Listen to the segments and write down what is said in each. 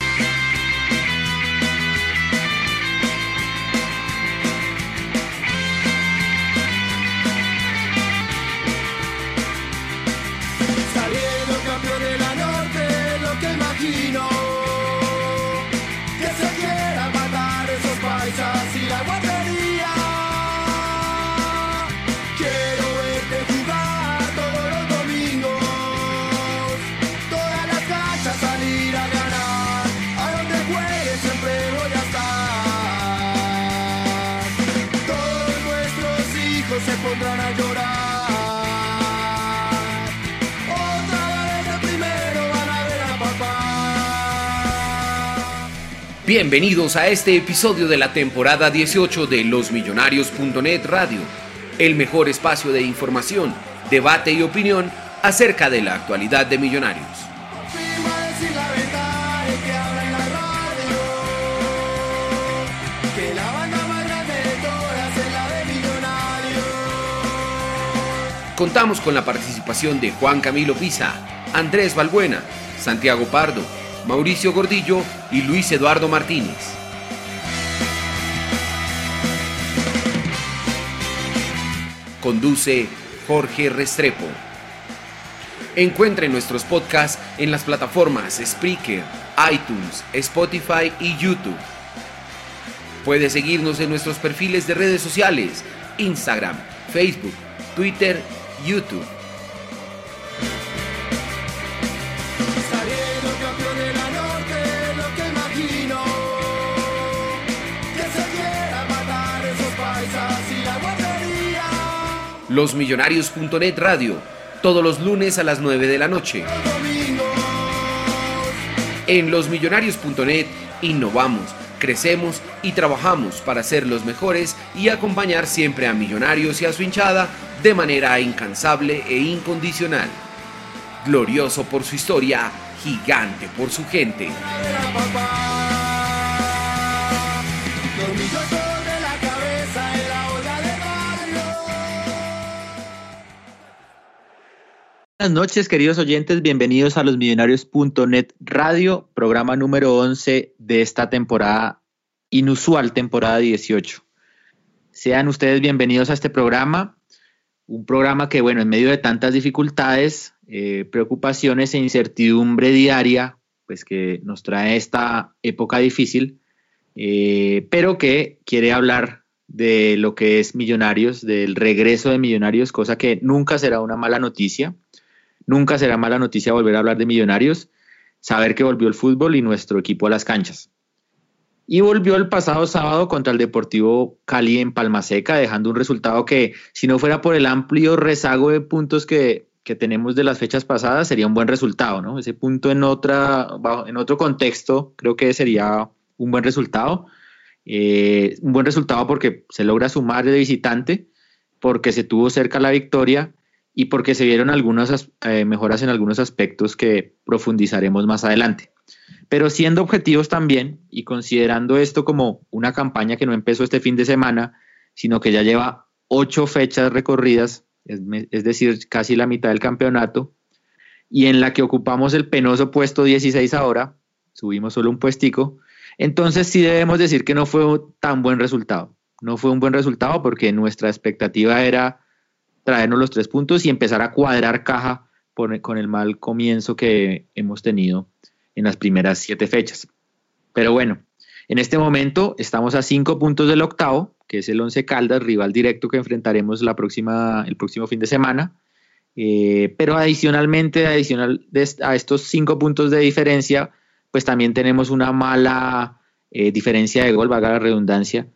Yeah. Bienvenidos a este episodio de la temporada 18 de losmillonarios.net Radio, el mejor espacio de información, debate y opinión acerca de la actualidad de Millonarios. Contamos con la participación de Juan Camilo Pisa, Andrés Balbuena, Santiago Pardo, Mauricio Gordillo y Luis Eduardo Martínez. Conduce Jorge Restrepo. Encuentre nuestros podcasts en las plataformas Spreaker, iTunes, Spotify y YouTube. Puede seguirnos en nuestros perfiles de redes sociales, Instagram, Facebook, Twitter, YouTube. Losmillonarios.net Radio, todos los lunes a las 9 de la noche. En losmillonarios.net innovamos, crecemos y trabajamos para ser los mejores y acompañar siempre a Millonarios y a su hinchada de manera incansable e incondicional. Glorioso por su historia, gigante por su gente. Buenas noches, queridos oyentes. Bienvenidos a los millonarios.net radio, programa número 11 de esta temporada inusual, temporada 18. Sean ustedes bienvenidos a este programa, un programa que, bueno, en medio de tantas dificultades, eh, preocupaciones e incertidumbre diaria, pues que nos trae esta época difícil, eh, pero que quiere hablar de lo que es Millonarios, del regreso de Millonarios, cosa que nunca será una mala noticia. Nunca será mala noticia volver a hablar de Millonarios, saber que volvió el fútbol y nuestro equipo a las canchas. Y volvió el pasado sábado contra el Deportivo Cali en Palmaseca, dejando un resultado que, si no fuera por el amplio rezago de puntos que, que tenemos de las fechas pasadas, sería un buen resultado, ¿no? Ese punto en, otra, en otro contexto creo que sería un buen resultado. Eh, un buen resultado porque se logra sumar de visitante, porque se tuvo cerca la victoria y porque se vieron algunas as- eh, mejoras en algunos aspectos que profundizaremos más adelante. Pero siendo objetivos también y considerando esto como una campaña que no empezó este fin de semana, sino que ya lleva ocho fechas recorridas, es, es decir, casi la mitad del campeonato, y en la que ocupamos el penoso puesto 16 ahora, subimos solo un puestico, entonces sí debemos decir que no fue tan buen resultado. No fue un buen resultado porque nuestra expectativa era traernos los tres puntos y empezar a cuadrar caja con el mal comienzo que hemos tenido en las primeras siete fechas. Pero bueno, en este momento estamos a cinco puntos del octavo, que es el Once Caldas, rival directo que enfrentaremos el próximo fin de semana. Eh, pero adicionalmente, adicional a estos cinco puntos de diferencia, pues también tenemos una mala eh, diferencia de gol, valga la redundancia,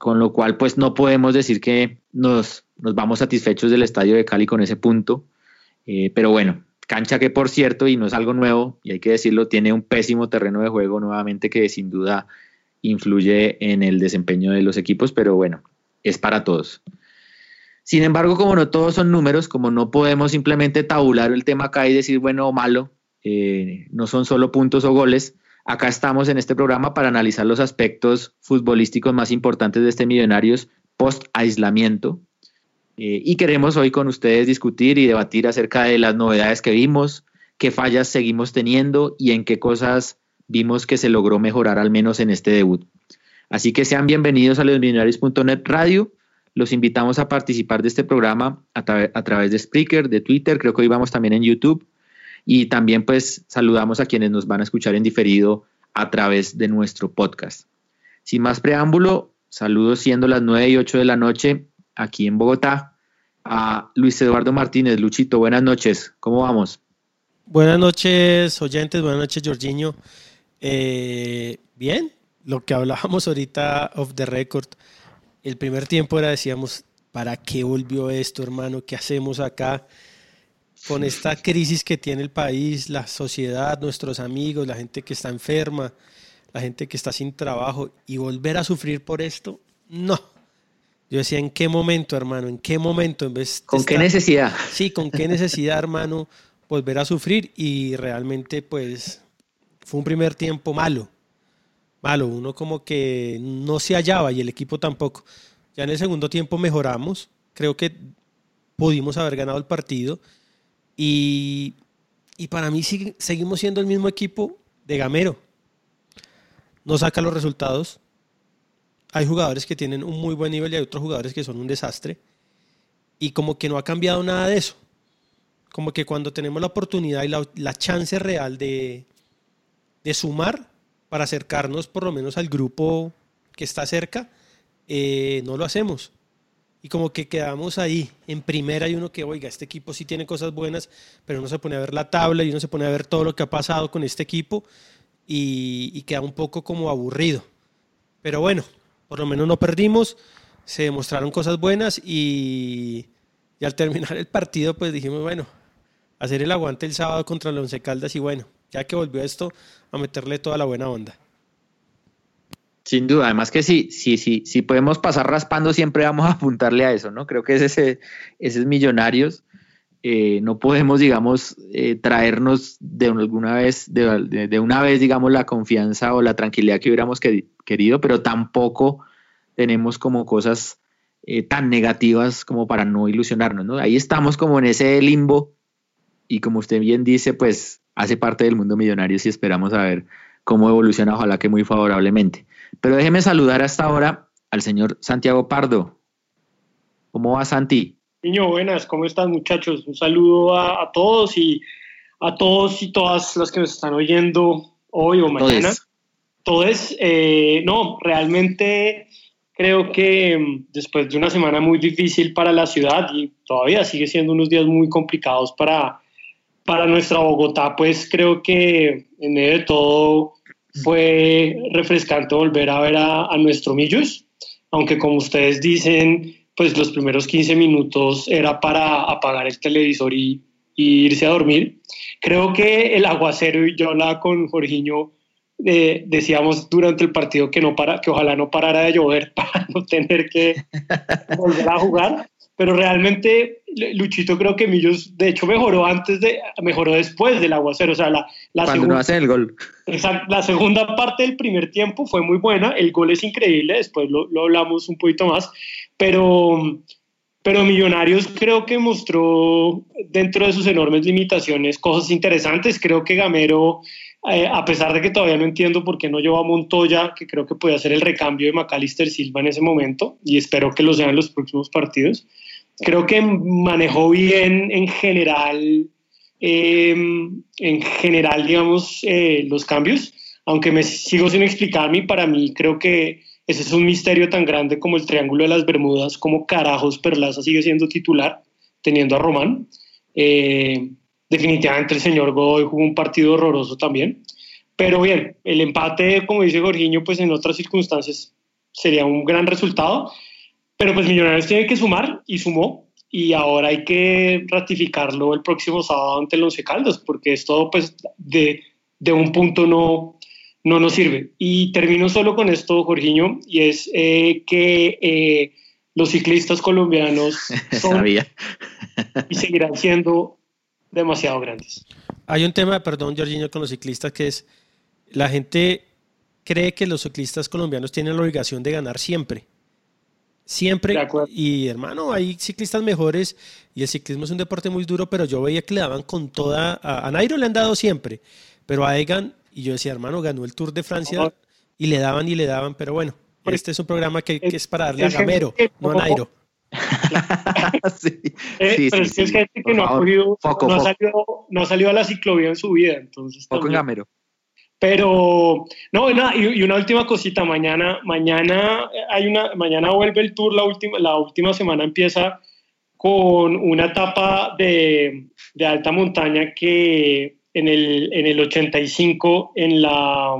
con lo cual pues no podemos decir que nos, nos vamos satisfechos del estadio de Cali con ese punto. Eh, pero bueno, cancha que por cierto, y no es algo nuevo, y hay que decirlo, tiene un pésimo terreno de juego nuevamente que sin duda influye en el desempeño de los equipos, pero bueno, es para todos. Sin embargo, como no todos son números, como no podemos simplemente tabular el tema acá y decir bueno o malo, eh, no son solo puntos o goles, acá estamos en este programa para analizar los aspectos futbolísticos más importantes de este Millonarios post aislamiento. Eh, y queremos hoy con ustedes discutir y debatir acerca de las novedades que vimos, qué fallas seguimos teniendo y en qué cosas vimos que se logró mejorar al menos en este debut. Así que sean bienvenidos a losmillonarios.net Radio. Los invitamos a participar de este programa a, través de Spreaker, de Twitter, creo que hoy vamos también en YouTube. Y también pues saludamos a quienes nos van a escuchar en diferido a través de nuestro podcast. Sin más preámbulo, saludos siendo las 9 y 8 de la noche aquí en Bogotá a Luis Eduardo Martínez. Luchito, buenas noches, ¿cómo vamos? Buenas noches, oyentes, buenas noches, Jorginho. Eh, bien, lo que hablábamos ahorita of the record, el primer tiempo era, decíamos, ¿para qué volvió esto, hermano? ¿Qué hacemos acá? Con esta crisis que tiene el país, la sociedad, nuestros amigos, la gente que está enferma, la gente que está sin trabajo, y volver a sufrir por esto, no. Yo decía, ¿en qué momento, hermano? ¿En qué momento? En vez ¿Con qué necesidad? Sí, ¿con qué necesidad, hermano? Volver a sufrir y realmente, pues, fue un primer tiempo malo. Malo, uno como que no se hallaba y el equipo tampoco. Ya en el segundo tiempo mejoramos. Creo que pudimos haber ganado el partido. Y, para mí seguimos siendo el mismo equipo de Gamero. No saca los resultados. Hay jugadores que tienen un muy buen nivel y hay otros jugadores que son un desastre. Y como que no ha cambiado nada de eso. Como que cuando tenemos la oportunidad y la chance real de, de sumar para acercarnos por lo menos al grupo que está cerca, eh, no lo hacemos. Y como que quedamos ahí, en primera y uno que, oiga, este equipo sí tiene cosas buenas, pero uno se pone a ver la tabla y uno se pone a ver todo lo que ha pasado con este equipo y, queda un poco como aburrido. Pero bueno, por lo menos no perdimos, se demostraron cosas buenas y, y al terminar el partido pues dijimos, bueno, hacer el aguante el sábado contra el Once Caldas y bueno, ya que volvió esto, a meterle toda la buena onda. Sin duda, además que sí, sí, sí, si podemos pasar raspando, siempre vamos a apuntarle a eso, ¿no? Creo que ese, ese es Millonarios. Eh, no podemos, digamos, eh, traernos de alguna vez, de, una vez, digamos, la confianza o la tranquilidad que hubiéramos querido, pero tampoco tenemos como cosas eh, tan negativas como para no ilusionarnos, ¿no? Ahí estamos como en ese limbo y como usted bien dice, pues hace parte del mundo millonario y esperamos a ver cómo evoluciona, ojalá que muy favorablemente. Pero déjeme saludar hasta ahora al señor Santiago Pardo. ¿Cómo va Santi? Niño, buenas, ¿cómo están muchachos? Un saludo a, todos y a todos y todas las que nos están oyendo hoy o mañana. Todos. Eh, no, realmente creo que mm, después de una semana muy difícil para la ciudad y todavía sigue siendo unos días muy complicados para para nuestra Bogotá, pues creo que en medio de todo fue refrescante volver a ver a, nuestro Millos, aunque como ustedes dicen, pues los primeros 15 minutos era para apagar el televisor y, irse a dormir. Creo que el aguacero, y yo hablaba con Jorginho, eh, decíamos durante el partido que, no para, que ojalá no parara de llover para no tener que volver a jugar pero realmente Luchito creo que Millos de hecho mejoró antes de mejoró después del aguacero, o sea, la, la cuando no hace el gol. la segunda parte del primer tiempo fue muy buena, el gol es increíble, después lo, lo hablamos un poquito más, pero pero Millonarios creo que mostró dentro de sus enormes limitaciones cosas interesantes, creo que Gamero eh, a pesar de que todavía no entiendo por qué no llevó a Montoya, que creo que puede hacer el recambio de Macalister Silva en ese momento, y espero que lo sean en los próximos partidos creo que manejó bien en general em, en general, digamos, eh, los cambios, aunque me sigo sin explicarme para mí creo que ese es un misterio tan grande como el Triángulo de las Bermudas, como carajos Perlaza sigue siendo titular, teniendo a Román. Eh, definitivamente el señor Godoy jugó un partido horroroso también. Pero bien, el empate, como dice Jorginho, pues en otras circunstancias sería un gran resultado. Pero pues Millonarios tiene que sumar y sumó. Y ahora hay que ratificarlo el próximo sábado ante el Once Caldas, porque esto pues de, de un punto no, no nos sirve. Y termino solo con esto, Jorginho, y es eh, que eh, los ciclistas colombianos son y seguirán siendo demasiado grandes. Hay un tema, perdón, Jorginho, con los ciclistas que es la gente cree que los ciclistas colombianos tienen la obligación de ganar siempre. Siempre. Y hermano, hay ciclistas mejores y el ciclismo es un deporte muy duro, pero yo veía que le daban con toda. A, Nairo le han dado siempre, pero a Egan, y yo decía, hermano, ganó el Tour de Francia y le daban y le daban, pero bueno, este es un programa que, es para darle a Gamero, no a Nairo. sí, eh, pero es que es gente que no ha, cogido, no, Ha salido, no, ha salido, a la ciclovía en su vida, entonces. Poco en Gamero. Pero, no, y, una última cosita, mañana, mañana hay una, mañana vuelve el tour, la última, la última semana empieza con una etapa de, de alta montaña que en el, en el 85, en la,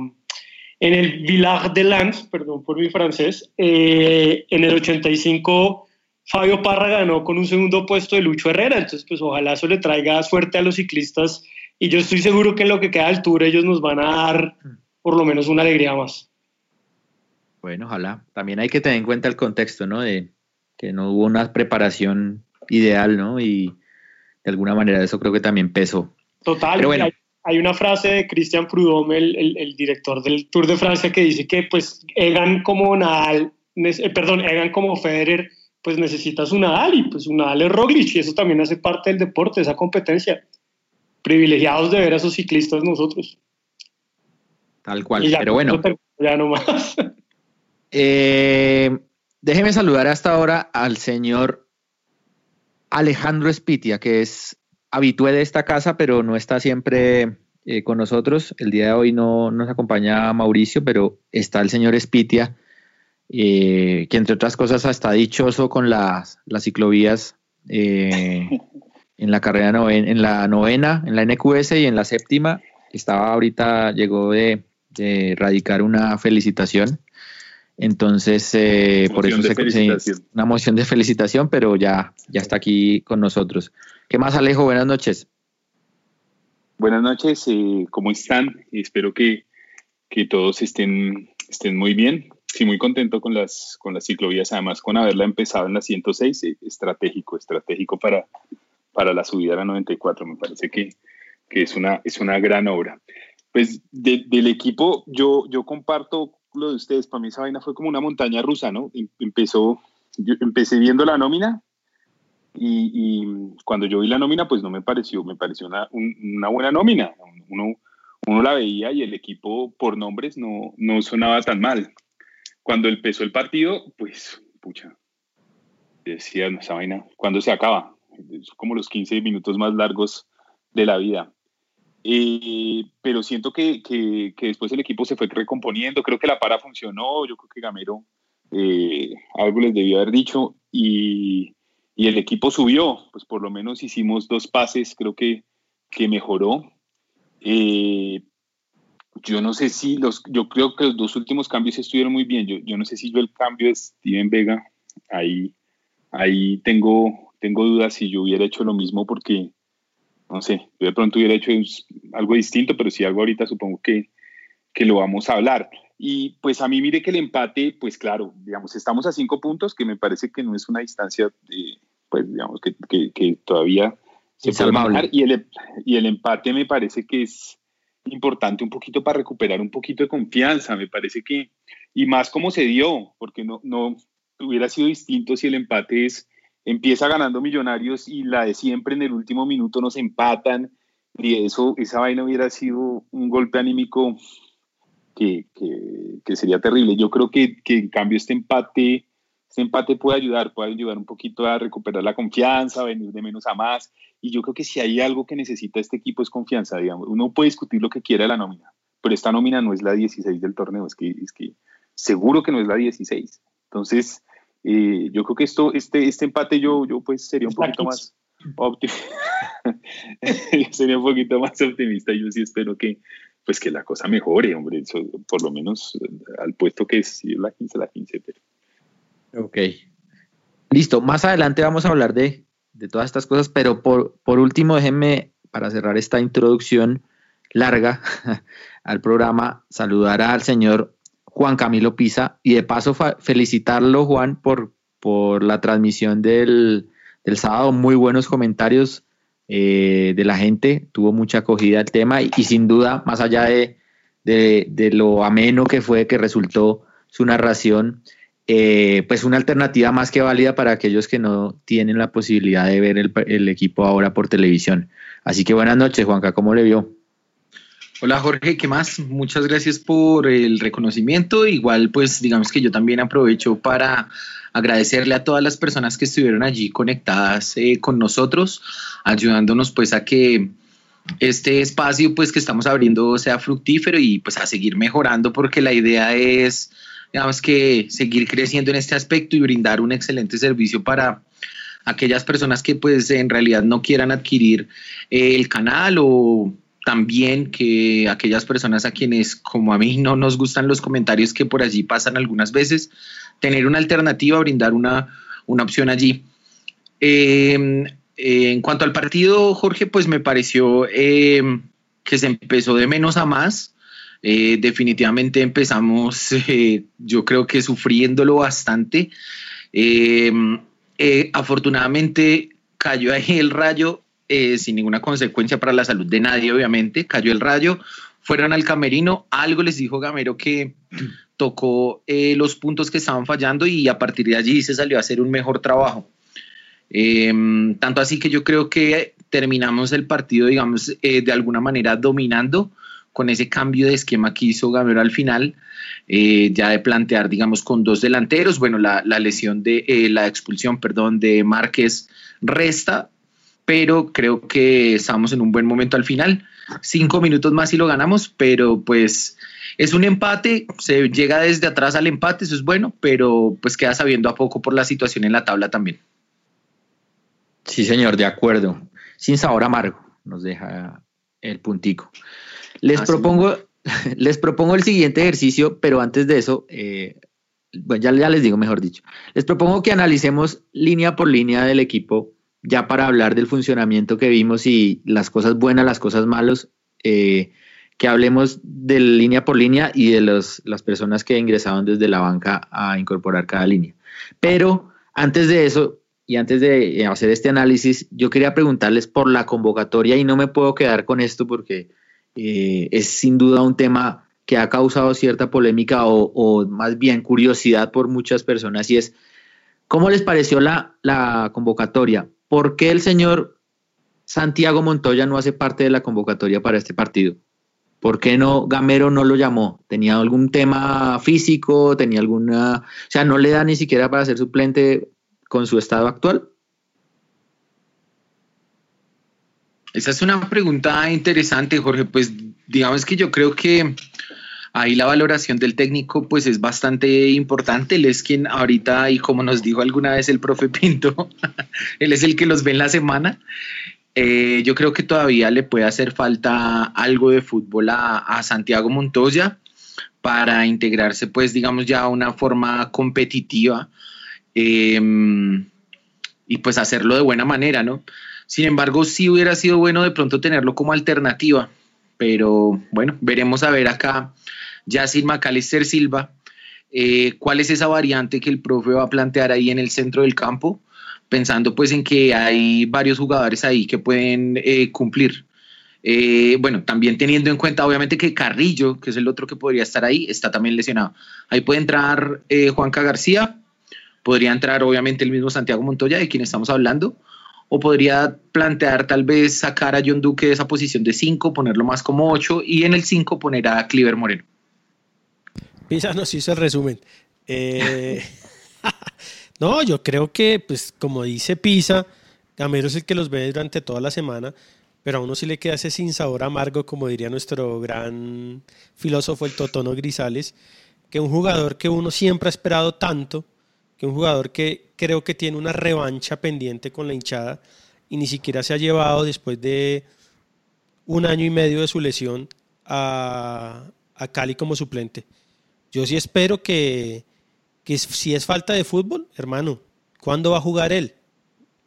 en el Village de Lens, perdón por mi francés, eh, en el 85 Fabio Parra ganó con un segundo puesto de Lucho Herrera, entonces pues ojalá eso le traiga suerte a los ciclistas y yo estoy seguro que en lo que queda del tour ellos nos van a dar por lo menos una alegría más. Bueno, ojalá. También hay que tener en cuenta el contexto, ¿no? De que no hubo una preparación ideal, ¿no? Y de alguna manera eso creo que también pesó. Total. hay, una frase de Christian Prudhomme, el, director del Tour de Francia, que dice que pues Egan como Nadal, eh, perdón, Egan como Federer, pues necesitas un Nadal y pues un Nadal es Roglic y eso también hace parte del deporte, esa competencia privilegiados de ver a esos ciclistas nosotros. Tal cual, pero bueno. Ya no más. Eh, déjeme saludar hasta ahora al señor Alejandro Espitia, que es habitué de esta casa, pero no está siempre eh, con nosotros. El día de hoy no nos acompaña Mauricio, pero está el señor Espitia, eh, que entre otras cosas está dichoso con las, las ciclovías en la carrera novena, en la novena, en la NQS y en la séptima. Estaba ahorita, llegó de, de radicar una felicitación. Entonces, eh, por eso se, una moción de felicitación, pero ya, ya está aquí con nosotros. ¿Qué más, Alejo? Buenas noches. Buenas noches, eh, ¿cómo están? Espero que, que, todos estén, estén muy bien. Sí, muy contento con las, con las ciclovías, además con haberla empezado en la 106, eh, estratégico, estratégico para, para la subida a la 94. Me parece que, que es, una, es una gran obra. Pues del equipo, yo, yo comparto lo de ustedes. Para mí esa vaina fue como una montaña rusa, ¿no? Em, empezó, yo empecé viendo la nómina y, y, cuando yo vi la nómina, pues no me pareció, me pareció una, una buena nómina. Uno, uno la veía y el equipo por nombres no, no sonaba tan mal. Cuando empezó el partido, pues, pucha, decía, esa vaina, ¿cuándo se acaba? Como los 15 minutos más largos de la vida. Eh, pero siento que, que, después el equipo se fue recomponiendo, creo que la para funcionó, yo creo que Gamero eh, algo les debió haber dicho. Y, y, el equipo subió, pues por lo menos hicimos dos pases, creo que, que mejoró. Eh, yo no sé si los, yo creo que los dos últimos cambios estuvieron muy bien, yo, yo no sé si yo el cambio de Steven Vega, ahí, ahí tengo, tengo dudas si yo hubiera hecho lo mismo porque, no sé, yo de pronto hubiera hecho algo distinto, pero si algo ahorita supongo que, que lo vamos a hablar. Y pues a mí mire que el empate, pues claro, digamos, estamos a cinco puntos, que me parece que no es una distancia, pues digamos, que, que, todavía se puede manejar. Y el, y el empate me parece que es importante un poquito para recuperar un poquito de confianza, me parece que, y más como se dio, porque no, no hubiera sido distinto si el empate es empieza ganando Millonarios y la de siempre en el último minuto nos empatan y eso, esa vaina hubiera sido un golpe anímico que, que, sería terrible. Yo creo que, que, en cambio este empate este empate puede ayudar, puede ayudar un poquito a recuperar la confianza, a venir de menos a más. Y yo creo que si hay algo que necesita este equipo es confianza, digamos. Uno puede discutir lo que quiera de la nómina, pero esta nómina no es la 16 del torneo, es que, es que seguro que no es la 16. Entonces, eh, yo creo que esto, este, este empate yo, yo pues sería un poquito más optimista. sería un poquito más optimista. Yo sí espero que, pues que la cosa mejore, hombre, por lo menos eh, al puesto que es, la 15, la 15, pero Ok. Listo, más adelante vamos a hablar de, todas estas cosas, pero por, por último, déjenme, para cerrar esta introducción larga al programa, saludar al señor Juan Camilo Pisa y de paso felicitarlo, Juan, por, por la transmisión del, sábado. Muy buenos comentarios eh, de la gente, tuvo mucha acogida el tema y, sin duda, más allá de, de, lo ameno que fue, que resultó su narración, eh, pues una alternativa más que válida para aquellos que no tienen la posibilidad de ver el, equipo ahora por televisión. Así que buenas noches, Juanca, ¿cómo le vio? Hola Jorge, ¿qué más? Muchas gracias por el reconocimiento. Igual pues digamos que yo también aprovecho para agradecerle a todas las personas que estuvieron allí conectadas eh, con nosotros, ayudándonos pues a que este espacio pues que estamos abriendo sea fructífero y pues a seguir mejorando porque la idea es digamos que seguir creciendo en este aspecto y brindar un excelente servicio para aquellas personas que pues en realidad no quieran adquirir el canal o también que aquellas personas a quienes como a mí no nos gustan los comentarios que por allí pasan algunas veces, tener una alternativa, brindar una, opción allí. Em, eh, en cuanto al partido, Jorge, pues me pareció em, que se empezó de menos a más. Eh, definitivamente empezamos, eh, yo creo que sufriéndolo bastante. Eh, afortunadamente cayó ahí el rayo sin ninguna consecuencia para la salud de nadie, obviamente. Cayó el rayo, fueron al camerino, algo les dijo Gamero que tocó los puntos que estaban fallando y a partir de allí se salió a hacer un mejor trabajo. tanto así que yo creo que terminamos el partido, digamos, de alguna manera dominando con ese cambio de esquema que hizo Gamero al final, eh, ya de plantear, digamos, con dos delanteros. Bueno, la, lesión de eh, la expulsión, perdón, de Márquez resta, pero creo que estamos en un buen momento al final. Cinco minutos más y lo ganamos, pero pues es un empate, se llega desde atrás al empate, eso es bueno, pero pues queda sabiendo a poco por la situación en la tabla también. Sí, señor, de acuerdo. Sin sabor amargo, nos deja el puntico. Les, propongo, les propongo el siguiente ejercicio, pero antes de eso, eh, bueno, ya, les digo, mejor dicho, les propongo que analicemos línea por línea del equipo, ya para hablar del funcionamiento que vimos y las cosas buenas, las cosas malas, eh, que hablemos de línea por línea y de las personas que ingresaron desde la banca a incorporar cada línea. Pero antes de eso, y antes de hacer este análisis, yo quería preguntarles por la convocatoria y no me puedo quedar con esto porque eh, es sin duda un tema que ha causado cierta polémica o, más bien curiosidad por muchas personas y es, ¿cómo les pareció la, la convocatoria? ¿Por qué el señor Santiago Montoya no hace parte de la convocatoria para este partido? ¿Por qué no Gamero no lo llamó? ¿Tenía algún tema físico? ¿Tenía alguna... O sea, no le da ni siquiera para ser suplente con su estado actual? Esa es una pregunta interesante, Jorge. Pues digamos que yo creo que ahí la valoración del técnico pues es bastante importante. Él es quien ahorita, y como nos dijo alguna vez el profe Pinto, él es el que los ve en la semana. Eh, yo creo que todavía le puede hacer falta algo de fútbol a, Santiago Montoya para integrarse pues digamos ya a una forma competitiva eh, y pues hacerlo de buena manera, ¿no? Sin embargo, sí hubiera sido bueno de pronto tenerlo como alternativa, pero bueno, veremos a ver acá, ya sin Macalister Silva, eh, cuál es esa variante que el profe va a plantear ahí en el centro del campo, pensando pues en que hay varios jugadores ahí que pueden eh, cumplir. Eh, bueno, también teniendo en cuenta obviamente que Carrillo, que es el otro que podría estar ahí, está también lesionado. Ahí puede entrar Juanca García, podría entrar obviamente el mismo Santiago Montoya, de quien estamos hablando, o podría plantear tal vez sacar a John Duque de esa posición de 5, ponerlo más como 8 y en el 5 poner a Cliver Moreno. Pisa nos hizo el resumen. Eh, no, yo creo que, pues, como dice Pisa, Gamero es el que los ve durante toda la semana, pero a uno sí le queda ese sin sabor amargo, como diría nuestro gran filósofo, el Totono Grisales, que un jugador que uno siempre ha esperado tanto, que un jugador que creo que tiene una revancha pendiente con la hinchada y ni siquiera se ha llevado después de un año y medio de su lesión a Cali como suplente. Yo sí espero que, que si es falta de fútbol, hermano, ¿cuándo va a jugar él?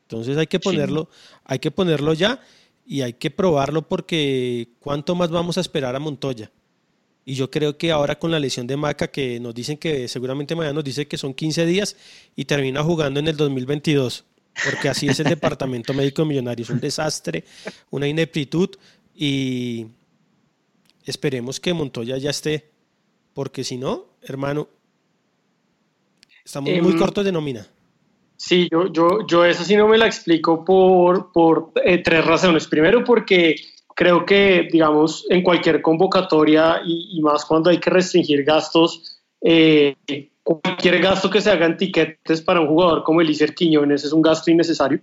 Entonces hay que ponerlo, hay que ponerlo ya y hay que probarlo porque ¿cuánto más vamos a esperar a Montoya? Y yo creo que ahora con la lesión de Maca, que nos dicen que seguramente mañana nos dice que son 15 días y termina jugando en el 2022, porque así es el Departamento Médico Millonario, es un desastre, una ineptitud y esperemos que Montoya ya esté, porque si no, hermano, estamos muy Em, cortos de nómina. Sí, yo, yo, yo eso sí no me la explico por, por eh, tres razones. Primero, porque creo que, digamos, en cualquier convocatoria y, y más cuando hay que restringir gastos, eh, cualquier gasto que se haga en tiquetes para un jugador como Elícer Quiñones es un gasto innecesario.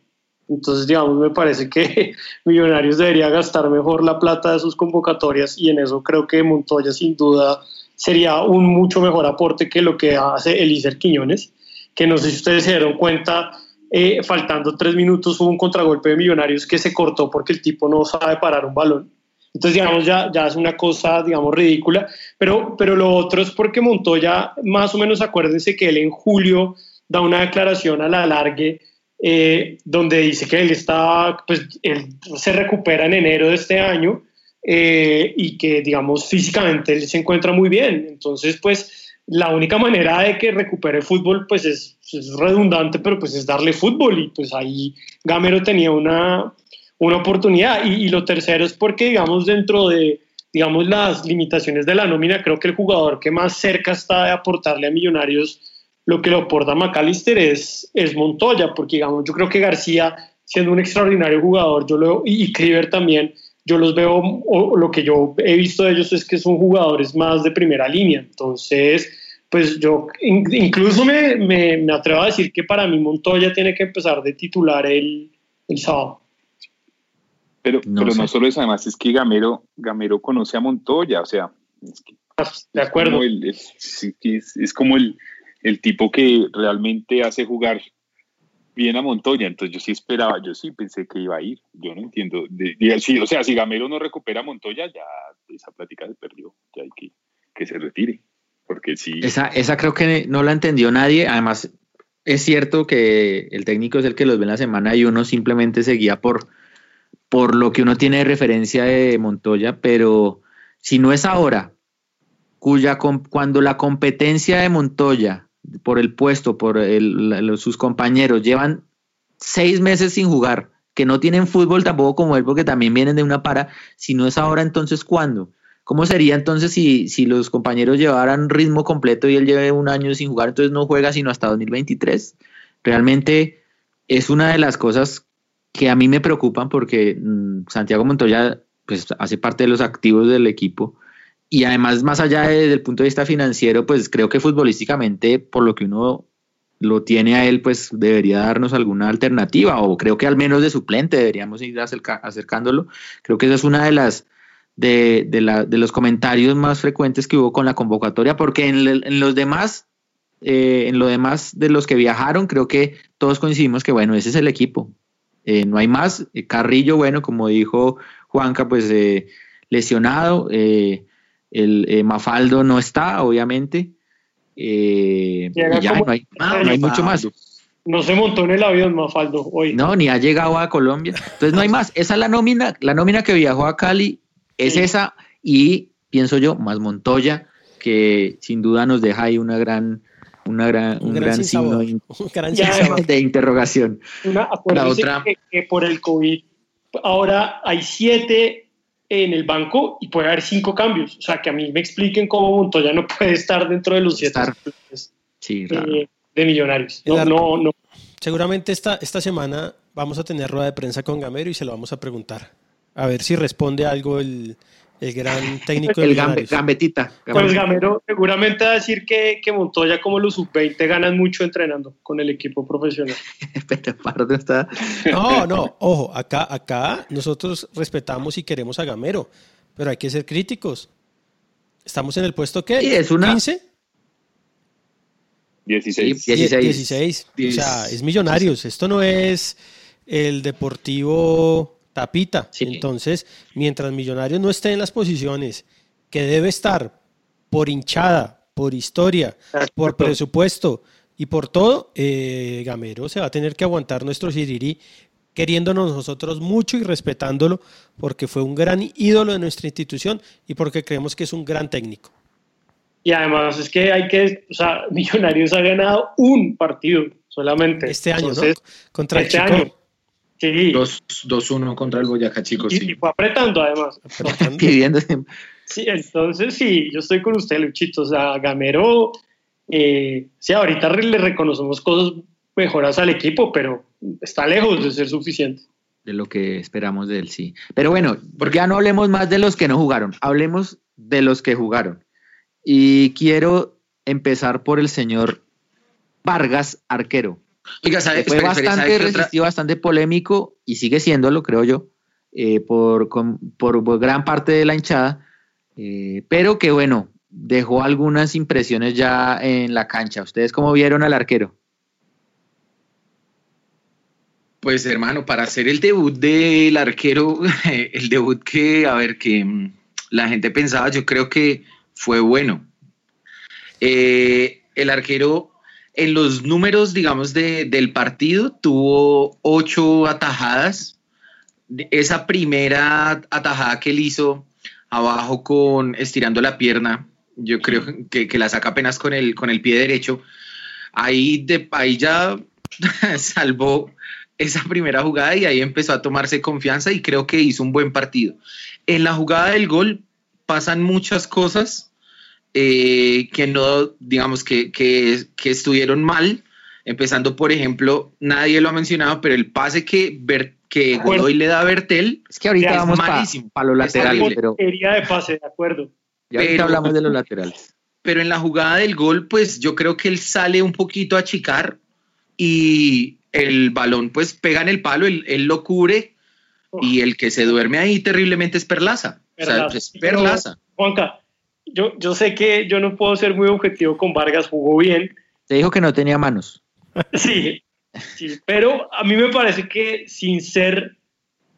Entonces, digamos, me parece que Millonarios debería gastar mejor la plata de sus convocatorias y en eso creo que Montoya sin duda sería un mucho mejor aporte que lo que hace Elícer Quiñones que no sé si ustedes se dieron cuenta, eh, faltando tres minutos hubo un contragolpe de Millonarios que se cortó porque el tipo no sabe parar un balón. Entonces, digamos, ya, ya es una cosa, digamos, ridícula. Pero, pero lo otro es porque Montoya, más o menos, acuérdense que él en julio da una declaración a la largue eh, donde dice que él está, pues, él se recupera en enero de este año eh, y que, digamos, físicamente él se encuentra muy bien. Entonces, pues, la única manera de que recupere el fútbol, pues es, es, redundante, pero pues es darle fútbol y pues ahí Gamero tenía una, una oportunidad. Y, lo tercero es porque, digamos, dentro de, digamos, las limitaciones de la nómina, creo que el jugador que más cerca está de aportarle a Millonarios lo que lo aporta McAllister es, es Montoya, porque, digamos, yo creo que García, siendo un extraordinario jugador, yo lo, y Cliver también, yo los veo, o lo que yo he visto de ellos es que son jugadores más de primera línea. Entonces, pues yo incluso me, me, me, atrevo a decir que para mí Montoya tiene que empezar de titular el, el sábado. Pero no, pero no solo eso, además es que Gamero, Gamero conoce a Montoya, o sea, es que, de acuerdo. Es como, el, es, es, es como el, el, tipo que realmente hace jugar bien a Montoya, entonces yo sí esperaba, yo sí pensé que iba a ir, yo no entiendo, sí, o sea, si Gamero no recupera a Montoya, ya esa plática se perdió, ya hay que, que se retire. Porque sí. Esa, esa creo que no la entendió nadie. Además, es cierto que el técnico es el que los ve en la semana y uno simplemente se guía por, por lo que uno tiene de referencia de Montoya, pero si no es ahora, cuya cuando la competencia de Montoya por el puesto, por el, sus compañeros, llevan seis meses sin jugar, que no tienen fútbol tampoco como él, porque también vienen de una para, si no es ahora, entonces ¿cuándo? ¿Cómo sería entonces si, si los compañeros llevaran ritmo completo y él lleve un año sin jugar, entonces no juega sino hasta 2023? Realmente es una de las cosas que a mí me preocupan porque mmm, Santiago Montoya pues, hace parte de los activos del equipo y además más allá de, desde el punto de vista financiero, pues creo que futbolísticamente, por lo que uno lo tiene a él, pues debería darnos alguna alternativa o creo que al menos de suplente deberíamos ir acerca, acercándolo. Creo que esa es una de las de, de, la, de, los comentarios más frecuentes que hubo con la convocatoria, porque en, los demás, eh, en lo demás de los que viajaron, creo que todos coincidimos que, bueno, ese es el equipo. Eh, no hay más. Carrillo, bueno, como dijo Juanca, pues eh, lesionado. El Mafaldo no está, obviamente. y ya no hay, no, no hay mucho más. No se montó en el avión Mafaldo hoy. No, ni ha llegado a Colombia. Entonces no hay más. Esa es la nómina, la nómina que viajó a Cali es sí. esa y pienso yo más Montoya que sin duda nos deja ahí una gran una gran, un, un gran, gran signo un gran de interrogación una, la otra que, que, por el COVID ahora hay siete en el banco y puede haber cinco cambios. O sea que a mí me expliquen cómo Montoya no puede estar dentro de los siete sí, de, de, millonarios. No, no, no. seguramente esta, esta semana vamos a tener rueda de prensa con Gamero y se lo vamos a preguntar. A ver si responde algo el, el gran técnico El de gambe- Millonarios. gambetita. Pues Gamero seguramente va a decir que, que Montoya como los sub-20 ganan mucho entrenando con el equipo profesional. Pero Pardo está. No, no, ojo, acá, acá nosotros respetamos y queremos a Gamero, pero hay que ser críticos. Estamos en el puesto que Sí, es una- 15, 16. Sí, 16. 16. O sea, es Millonarios. Esto no es el Deportivo Tapita. Sí. Entonces, mientras Millonarios no esté en las posiciones que debe estar por hinchada, por historia, por presupuesto y por todo, eh, Gamero se va a tener que aguantar nuestro Siriri queriéndonos nosotros mucho y respetándolo porque fue un gran ídolo de nuestra institución y porque creemos que es un gran técnico. Y además es que hay que, o sea, Millonarios ha ganado un partido solamente. Este año, Entonces, ¿no? Contra este el Chico. año. Sí, 2 2-1 contra el Boyacá, chicos. y, Sí. y fue apretando además. Apretando. Pidiendo. Sí, entonces sí, yo estoy con usted, Luchito. O sea, Gamero, eh, sí, ahorita le reconocemos cosas mejoras al equipo, pero está lejos de ser suficiente. de lo que esperamos de él, sí. Pero bueno, porque ya no hablemos más de los que no jugaron, hablemos de los que jugaron. Y quiero empezar por el señor Vargas, arquero. Oiga, ¿sabe, fue ¿sabe bastante qué otra- resistido, bastante polémico y sigue siéndolo, creo yo, eh, por, con- por gran parte de la hinchada, eh, pero que bueno, dejó algunas impresiones ya en la cancha. ¿Ustedes cómo vieron al arquero? Pues hermano, para hacer el debut del arquero, el debut que, a ver, que mm, la gente pensaba, yo creo que fue bueno. Eh, el arquero en los números, digamos, de- del partido tuvo ocho atajadas. Esa primera atajada que él hizo abajo con estirando la pierna, yo creo que, que la saca apenas con el, con el pie derecho. Ahí, de, ahí ya salvó esa primera jugada y ahí empezó a tomarse confianza y creo que hizo un buen partido. En la jugada del gol pasan muchas cosas eh, que no, digamos, que, que, que estuvieron mal. Empezando, por ejemplo, nadie lo ha mencionado, pero el pase que, Ber- que. Godoy le da a Bertel, Es que ahorita es vamos para malísimo. los laterales, pero de pase, de acuerdo. ya ahorita Pero- hablamos de los laterales. pero en la jugada del gol, pues yo creo que él sale un poquito a achicar y el balón pues pega en el palo, él, él lo cubre y el que se duerme ahí terriblemente es Perlaza. O sea, Perlaza. es Perlaza. Juanca, yo, yo sé que yo no puedo ser muy objetivo con Vargas, jugó bien, Te dijo que no tenía manos. sí, sí, pero a mí me parece que sin ser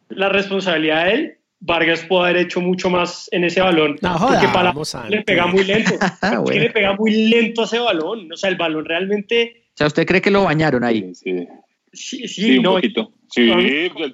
la responsabilidad de él, Vargas pudo haber hecho mucho más en ese balón. No porque Santi. le pega muy lento. Es que Bueno. le pega muy lento a ese balón. O sea, el balón realmente. O sea, ¿usted cree que lo bañaron ahí? Sí, sí. Sí, sí, Sí, un no. poquito. Sí,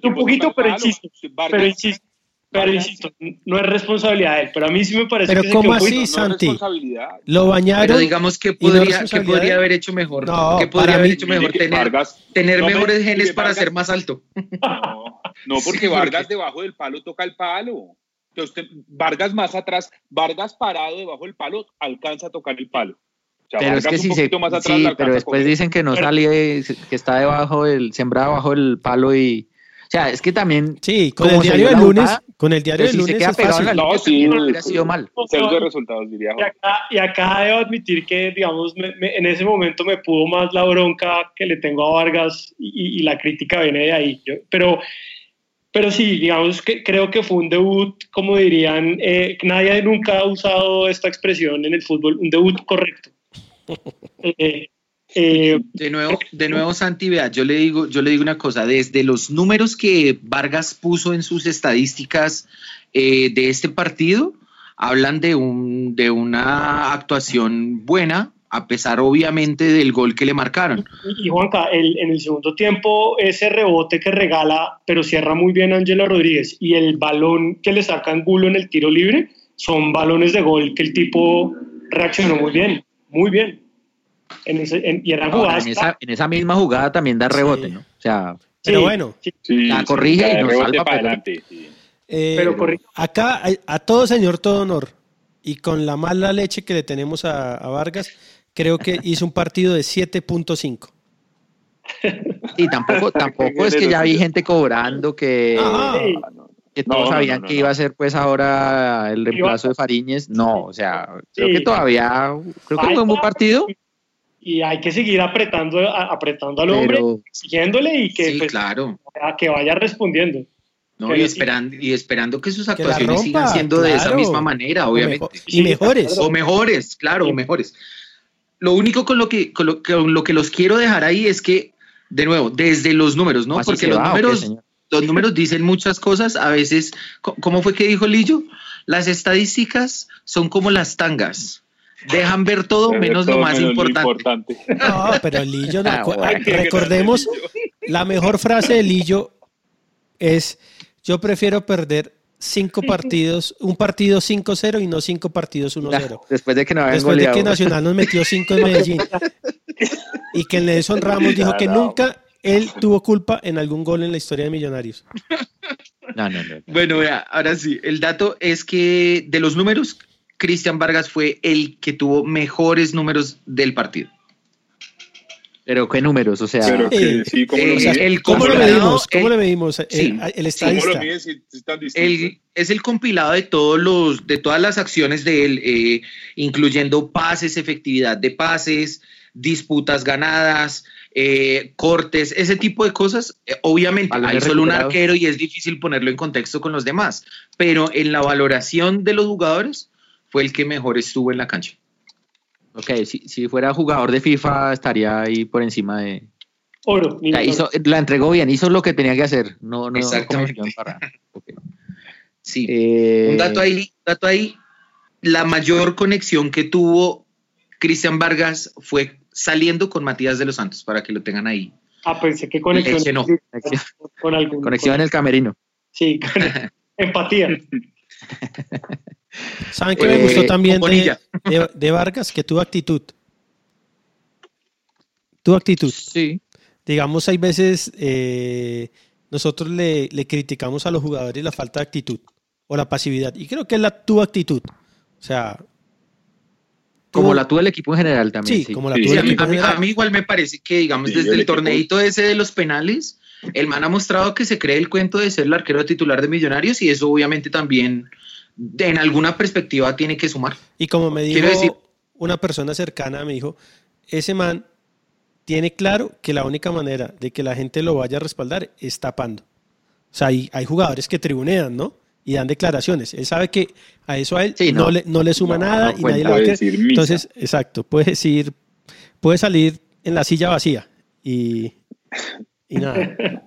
un- poquito, pero insisto, Pero insisto, pero insisto, no es responsabilidad de él. Pero a mí sí me parece Pero que se ¿cómo muy- así? no es Santi. responsabilidad. Lo bañaron. Pero digamos que ¿Y no podría, que podría haber hecho mejor. No, que podría para haber mí- hecho mejor tener, Vargas- tener no me- mejores mire, genes para Vargas- ser más alto. No, no, porque Sí, Vargas porque- debajo del palo toca el palo. Entonces, Vargas más atrás, Vargas parado debajo del palo, alcanza a tocar el palo. O sea, Pero es que si se, más atrás sí, pero después dicen que no Pero- sale, que está debajo del, sembrado bajo el palo y, sea, es que también, Sí, con ¿Cómo el se diario del lunes, con el diario del si se lunes queda es pegado en fácil. la No, sí, también hubiera sido mal. De resultados, diría Y acá, y acá debo admitir que, digamos, me- me- en ese momento me pudo más la bronca que le tengo a Vargas y, y la crítica viene de ahí. Yo- pero, pero sí, digamos que creo que fue un debut, como dirían, eh, nadie nunca ha usado esta expresión en el fútbol, un debut correcto. Eh, eh, De nuevo, de nuevo, Santi, vea, yo le digo, yo le digo una cosa, desde los números que Vargas puso en sus estadísticas eh, de este partido, hablan de un, de una actuación buena, a pesar obviamente del gol que le marcaron. y Juanca, el- en el segundo tiempo, ese rebote que regala, pero cierra muy bien Ángela Rodríguez, y el balón que le saca Angulo en el tiro libre, son balones de gol que el tipo reaccionó muy bien, muy bien. En ese, en- y eran Ahora, en, esa, en esa misma jugada también da rebote, ¿no? O sea, Pero bueno, sí. La sí, corrige y nos salva, para pero- adelante. eh, Pero corri- acá a, a todo señor, todo honor, y con la mala leche que le tenemos a, a Vargas, creo que hizo un partido de 7.5. y tampoco, tampoco es que ya vi gente cobrando que, que todos No, no, sabían no, no, que iba a ser pues ahora el reemplazo de Fariñez. No, o sea, creo Sí. que todavía, creo que fue un buen partido, Y hay que seguir apretando, a- apretando al hombre, pero exigiéndole y que, Sí, pues, claro. a que vaya respondiendo. No, y, esperando, y esperando que sus actuaciones rompa, sigan siendo de esa claro. misma manera, O obviamente. mejor- y mejores. O mejores, claro, Sí. o mejores. Lo único con lo, que, con lo, con lo que los quiero dejar ahí es que, de nuevo, desde los números, ¿no? ¿así Porque los va qué, números, señor? los números dicen muchas cosas, a veces, ¿cómo fue que dijo Lillo? Las estadísticas son como las tangas. Dejan ver todo menos lo más menos importante. No, pero Lillo no. Ah, bueno. Recordemos, la mejor frase de Lillo es: Yo prefiero perder cinco partidos, un partido 5-0 y no cinco partidos 1-0. Después de que no Después de que. Nacional nos metió cinco en Medellín. Y que el Nelson Ramos dijo que nunca él tuvo culpa en algún gol en la historia de Millonarios. No, no, no. Bueno, vea, ahora sí, el dato es que de los números, Cristian Vargas fue el que tuvo mejores números del partido. Pero qué números, o sea, Pero que Eh, sí, ¿cómo eh, lo mides? el ¿Cómo lo medimos? ¿Cómo el- lo medimos? El, sí. el ¿Cómo lo si es tan distinto? El- es el compilado de todos los, de todas las acciones de él, eh, incluyendo pases, efectividad de pases, disputas ganadas, eh, cortes, ese tipo de cosas. Eh, obviamente, Balones hay solo un arquero y es difícil ponerlo en contexto con los demás, pero en la valoración de los jugadores fue el que mejor estuvo en la cancha. ok, si, si fuera jugador de FIFA estaría ahí por encima de... Oro. O sea, hizo- la entregó bien, hizo lo que tenía que hacer, no, no Exactamente. cometió embarrada. Ok. Sí. Eh, Un dato ahí, dato ahí, la mayor conexión que tuvo Cristian Vargas fue saliendo con Matías de los Santos, para que lo tengan ahí. Ah, pensé que conexión. Leche no. Con, con algún. Conexión en con- el camerino. sí, con- empatía. ¿Saben qué Eh, me gustó también de, de- de Vargas? Que tuvo actitud. Tuvo actitud. Sí. Digamos, hay veces eh, nosotros le, le criticamos a los jugadores la falta de actitud o la pasividad. Y creo que él la tuvo actitud. O sea. Como la tuvo el equipo en general también. Sí, Sí, como la Sí, tuvo Sí, el a, mí, equipo a mí- general. a mí igual me parece que, digamos, Sí, desde el el torneito ese de los penales, el man ha mostrado que se cree el cuento de ser el arquero titular de Millonarios y eso obviamente también en alguna perspectiva tiene que sumar. Y como me dijo decir- una persona cercana, me dijo, ese man tiene claro que la única manera de que la gente lo vaya a respaldar es tapando. O sea, hay, hay jugadores que tribunean, ¿no? Y dan declaraciones. Él sabe que a eso a él Sí, no. no. le, no le suma No, nada no y nadie lo va a decir. Entonces, exacto, puede decir, puede salir en la silla vacía y, y nada.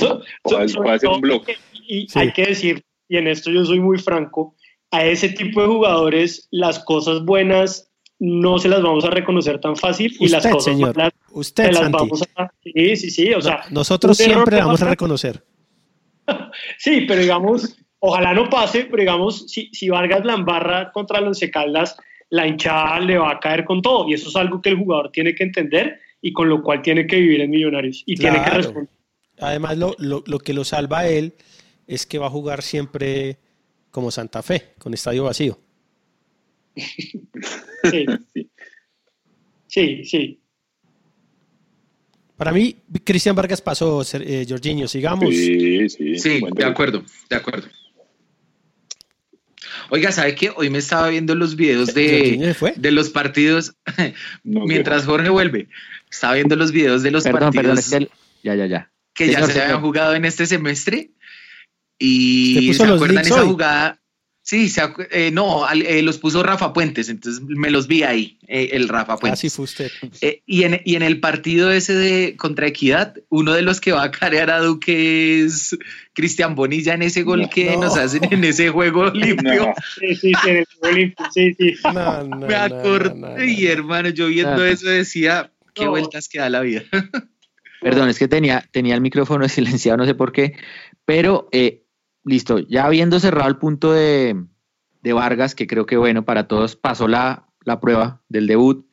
So- O so- sobre un blog. Y Sí. hay que decir, y en esto yo soy muy franco, a ese tipo de jugadores las cosas buenas no se las vamos a reconocer tan fácil y las cosas señor. malas Usted, se las Santi. vamos a... Sí, sí, sí, o sea... No, nosotros siempre que vamos a reconocer. Sí, pero digamos, ojalá no pase, pero digamos, si, si Vargas la embarra contra los Caldas, la hinchada le va a caer con todo. Y eso es algo que el jugador tiene que entender y con lo cual tiene que vivir en Millonarios. Y tiene que responder. Además, lo, lo- lo que lo salva a él es que va a jugar siempre como Santa Fe, con estadio vacío. Sí, Sí. sí, sí. Para mí, Cristian Vargas pasó, eh, Jorginho, sigamos. Sí, sí. Sí, de acuerdo, de acuerdo. Oiga, ¿sabe qué? Hoy me estaba viendo los videos ¿Jorginho de, de los partidos No, mientras Jorge vuelve. Estaba viendo los videos de los Perdón, partidos perdón, es que el- ya, ya, ya. que ya Señor, se habían señor. jugado en este semestre. ¿Usted Y ¿se acuerdan esa hoy? jugada? Sí, se eh, no, al- eh, los puso Rafa Puentes, entonces me los vi ahí, eh, el Rafa Puentes. Así fue usted. Eh, y, en, y en el partido ese de contra Equidad, uno de los que va a carear a Duque es Cristian Bonilla en ese gol No, que no. nos hacen en ese juego limpio. No, Sí, sí, sí, en el Olimpio, sí, sí. No, no, Me no, acordé, no, no, no. y hermano, yo viendo Ah. eso decía, qué No. vueltas que da la vida. Perdón, es que tenía, tenía el micrófono silenciado, no sé por qué, pero eh, listo, ya habiendo cerrado el punto de, de Vargas, que creo que bueno, para todos pasó la, la prueba del debut,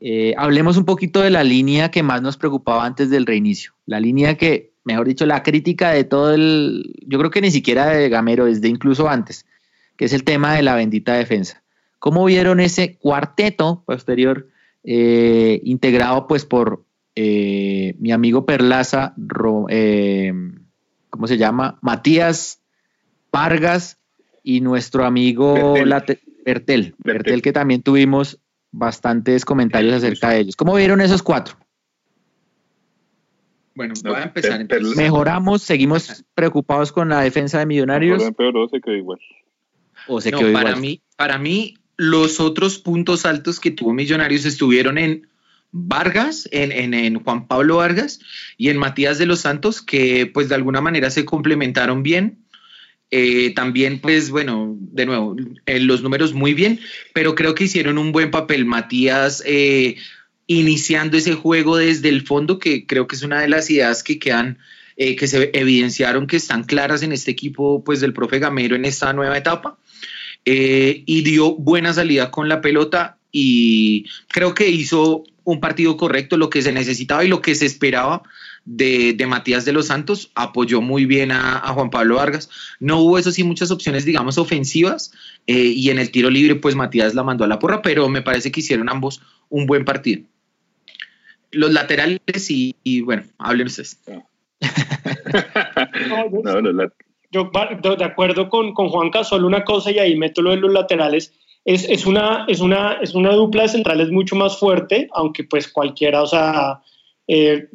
eh, hablemos un poquito de la línea que más nos preocupaba antes del reinicio, la línea que, mejor dicho, la crítica de todo el, yo creo que ni siquiera de Gamero, desde incluso antes, que es el tema de la bendita defensa. ¿Cómo vieron ese cuarteto posterior eh, integrado pues por eh, mi amigo Perlaza, Ro- eh, ¿cómo se llama? Matías, Vargas y nuestro amigo Bertel. Bertel, que también tuvimos bastantes comentarios acerca de ellos. ¿Cómo vieron esos cuatro? Bueno, voy a empezar. Mejoramos, seguimos preocupados con la defensa de Millonarios. se quedó igual. O se quedó para Mí, para mí, los otros puntos altos que tuvo Millonarios estuvieron en Vargas, en, Juan Pablo Vargas y en Matías de los Santos, que pues de alguna manera se complementaron bien. Eh, también, pues bueno, de nuevo, en los números muy bien, pero creo que hicieron un buen papel. Matías eh, iniciando ese juego desde el fondo, que creo que es una de las ideas que quedan, eh, que se evidenciaron que están claras en este equipo, pues del profe Gamero en esta nueva etapa. Y dio buena salida con la pelota y creo que hizo un partido correcto, lo que se necesitaba y lo que se esperaba de, Matías de los Santos, apoyó muy bien a, Juan Pablo Vargas. No hubo, eso sí, muchas opciones, digamos, ofensivas eh, y en el tiro libre, pues Matías la mandó a la porra, pero me parece que hicieron ambos un buen partido. Los laterales y, bueno, hablen ustedes. yo, de acuerdo con, con Juanca, solo una cosa y ahí meto lo de los laterales es, una, es, una, es una dupla de centrales mucho más fuerte, aunque pues cualquiera, o sea, eh,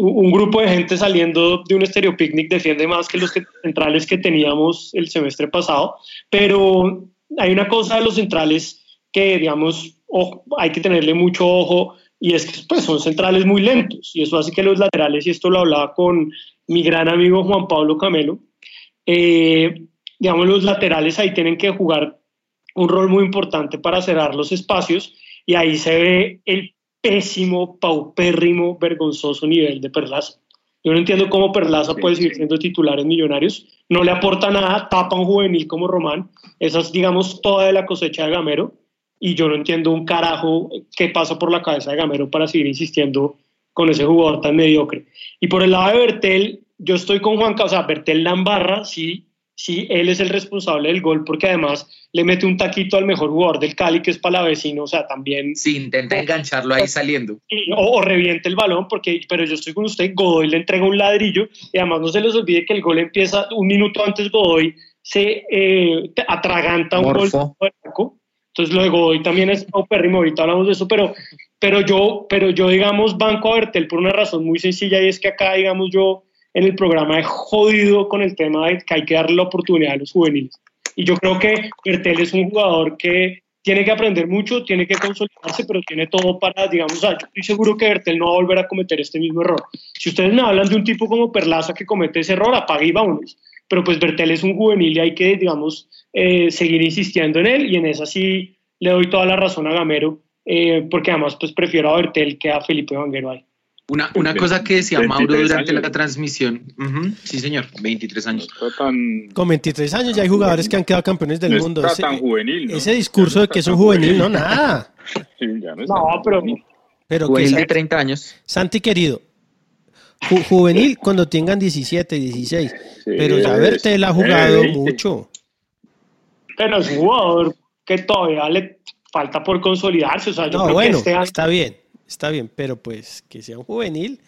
un grupo de gente saliendo de un estéreo picnic defiende más que los centrales que teníamos el semestre pasado, pero hay una cosa de los centrales que, digamos, hay que tenerle mucho ojo y es que pues, son centrales muy lentos y eso hace que los laterales, y esto lo hablaba con mi gran amigo Juan Pablo Camelo, eh, digamos, los laterales ahí tienen que jugar un rol muy importante para cerrar los espacios y ahí se ve el pésimo, paupérrimo, vergonzoso nivel de Perlaza. Yo no entiendo cómo Perlaza puede seguir siendo titular en Millonarios. No le aporta nada, tapa un juvenil como Román. Esa es, digamos, toda de la cosecha de Gamero. Y yo no entiendo un carajo qué pasa por la cabeza de Gamero para seguir insistiendo con ese jugador tan mediocre. Y por el lado de Bertel, yo estoy con Juan O sea, Bertel Lambarra, sí, sí, él es el responsable del gol porque además le mete un taquito al mejor jugador del Cali, que es Palavecino, o sea, también... Sí, intenta engancharlo ahí saliendo. O, reviente el balón, porque, pero yo estoy con usted, Godoy le entrega un ladrillo y además no se les olvide que el gol empieza un minuto antes Godoy, se eh, atraganta un gol. Entonces lo de Godoy también es paupérrimo, ahorita hablamos de eso, pero, pero, yo, pero yo, digamos, banco a Bertel por una razón muy sencilla y es que acá, digamos, yo en el programa he jodido con el tema de que hay que darle la oportunidad a los juveniles. Y yo creo que Bertel es un jugador que tiene que aprender mucho, tiene que consolidarse, pero tiene todo para, digamos, yo estoy seguro que Bertel no va a volver a cometer este mismo error. Si ustedes me hablan de un tipo como Perlaza que comete ese error, apague y vámonos. Pero pues Bertel es un juvenil y hay que, digamos, eh, seguir insistiendo en él y en esa sí le doy toda la razón a Gamero, eh, porque además pues prefiero a Bertel que a Felipe Vanguero ahí. Una, una cosa que decía Mauro durante la transmisión. Sí, señor, 23 años. Con 23 años ya hay jugadores que han quedado campeones del mundo. Está ese, tan juvenil. Ese discurso de que es un juvenil, no, nada. no, pero. pero juvenil de 30 años. Santi querido, juvenil cuando tengan 17, 16. pero ya verte, él ha jugado mucho. Pero es un jugador que todavía le falta por consolidarse. O sea, yo no, creo bueno, que este está bien está bien, pero pues que sea un juvenil.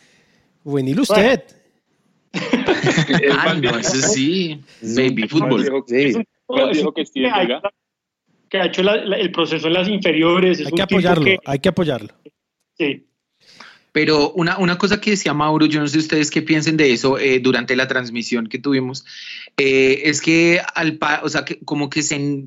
Juvenil usted. ah, no, eso sí. Baby fútbol. que ha hecho el proceso en las inferiores. hay que apoyarlo, hay que apoyarlo. Sí. Pero una, una, cosa que decía Mauro, yo no sé ustedes qué piensen de eso eh, durante la transmisión que tuvimos, eh, es que al o sea, que como que se,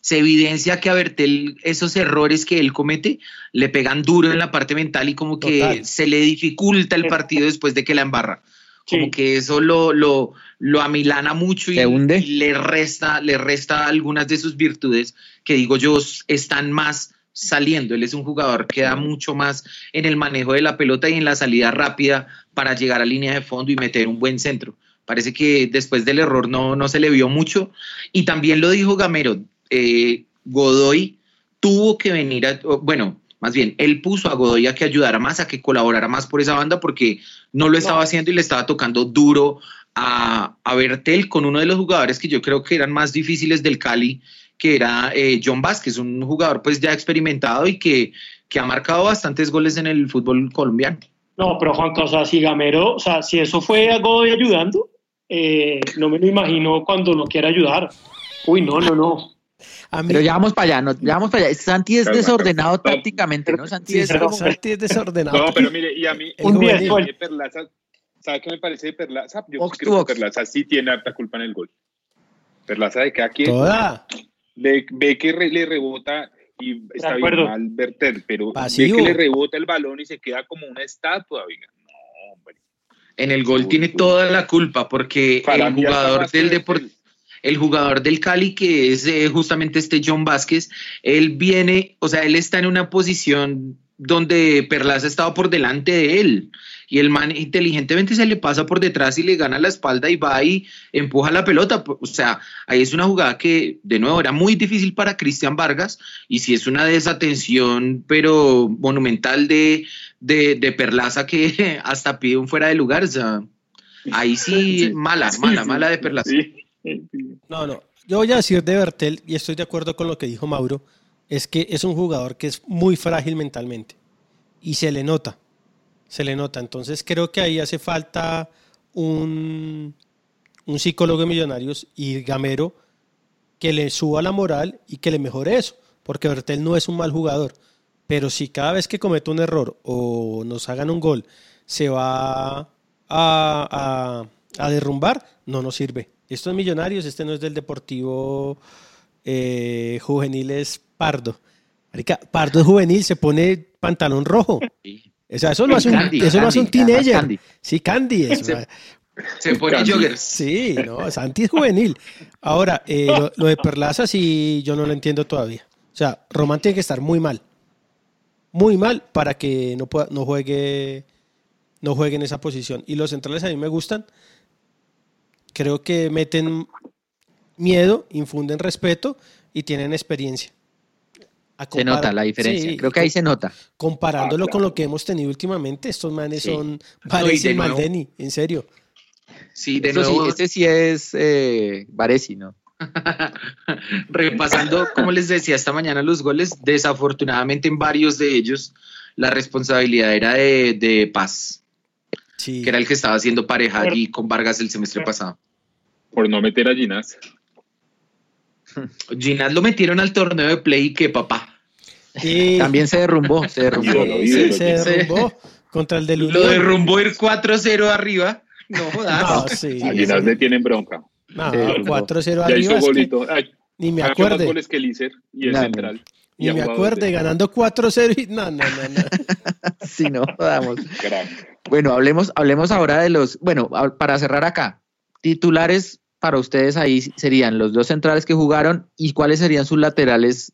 se evidencia que a Bertel esos errores que él comete le pegan duro en la parte mental y como que se le dificulta el partido después de que la embarra. Como que eso lo, lo, lo amilana mucho y, le resta, le resta algunas de sus virtudes que digo yo están más saliendo. Él es un jugador que da mucho más en el manejo de la pelota y en la salida rápida para llegar a línea de fondo y meter un buen centro. Parece que después del error no, no se le vio mucho. Y también lo dijo Gamero, eh, Godoy tuvo que venir a, bueno, más bien, él puso a Godoy a que ayudara más, a que colaborara más por esa banda porque no lo estaba haciendo y le estaba tocando duro a, a, Bertel con uno de los jugadores que yo creo que eran más difíciles del Cali, que era eh, John Vázquez, un jugador pues ya experimentado y que, que ha marcado bastantes goles en el fútbol colombiano. No, pero Juan, o sea, si Gamero, o sea, si eso fue a Godoy ayudando, eh, no me lo imagino cuando no quiere ayudar. Uy, no, no, no. Mí, Pero ya vamos para allá, no, ya vamos para allá. Santi es desordenado calma. tácticamente, ¿no? Santi sí, es pero Santi es desordenado. No, pero mire, y a mí, Un día de. Perlaza, ¿sabe qué me parece de Perlaza? Yo creo que. Perlaza sí tiene harta culpa en el gol. Perlaza de cada quien Toda. le- ve que re- le rebota y está bien mal Bertel, pero Pasivo. ve que le rebota el balón y se queda como una estatua, oiga. En el gol tiene toda la culpa porque Para el jugador del. Deportivo el jugador del Cali, que es eh, justamente este John Vázquez, él viene, o sea, él está en una posición donde Perlaza estaba por delante de él. Y el man inteligentemente se le pasa por detrás y le gana la espalda y va y empuja la pelota. O sea, ahí es una jugada que, de nuevo, era muy difícil para Cristian Vargas. Y si es una desatención, pero monumental de, de, de Perlaza que hasta pide un fuera de lugar. O sea, ahí sí, mala, mala, mala de Perlaza. Sí. No, no. Yo voy a decir de Bertel, y estoy de acuerdo con lo que dijo Mauro, es que es un jugador que es muy frágil mentalmente. Y se le nota. Se le nota. Entonces creo que ahí hace falta un, un psicólogo de millonarios y Gamero que le suba la moral y que le mejore eso. Porque Bertel no es un mal jugador. Pero si cada vez que comete un error o nos hagan un gol se va a, a- a derrumbar, no nos sirve. Esto es Millonarios, este no es del Deportivo eh, Juvenil, es Pardo. Marica, Pardo es juvenil, se pone pantalón rojo. O sea, eso lo hace un, Candy, eso lo hace un Candy, teenager. Candy. Sí, Candy es. Se- pone joggers. Sí, no, Santi es juvenil. Ahora, eh, lo, lo de Perlaza sí yo no lo entiendo todavía. O sea, Román tiene que estar muy mal. Muy mal para que no, pueda, no juegue no juegue en esa posición. Y los centrales a mí me gustan. Creo que meten miedo, infunden respeto y tienen experiencia. Se nota la diferencia. Sí, Creo que ahí se nota. Comparándolo Ah, claro. con lo que hemos tenido últimamente, estos manes Sí. son No, y Varese de y Maldeni, en serio. Sí, de Eso sí, nuevo, este sí es eh, Varesi, ¿no? repasando, como les decía esta mañana, los goles, desafortunadamente en varios de ellos la responsabilidad era de, de Paz, Sí. que era el que estaba haciendo pareja allí con Vargas el semestre pasado. Por no meter a Ginás. Ginás lo metieron al torneo de play y que papá. También se derrumbó, se derrumbó. Ídolo, Sí, ídolo, se derrumbó contra el del Lo derrumbó ir 4-0 arriba. No jodas. No, sí. A Ginás le tienen bronca. No, se derrumbó. 4-0 Ya hizo arriba. es que. Ay, ni me acuerde. goles que Lícer y el No, no. central. Ni me acuerde. de Ganando 4-0 y. No, no, no. no. Sí, no, vamos. Bueno, hablemos, hablemos ahora de los, bueno, para cerrar acá, titulares para ustedes ahí serían los dos centrales que jugaron y cuáles serían sus laterales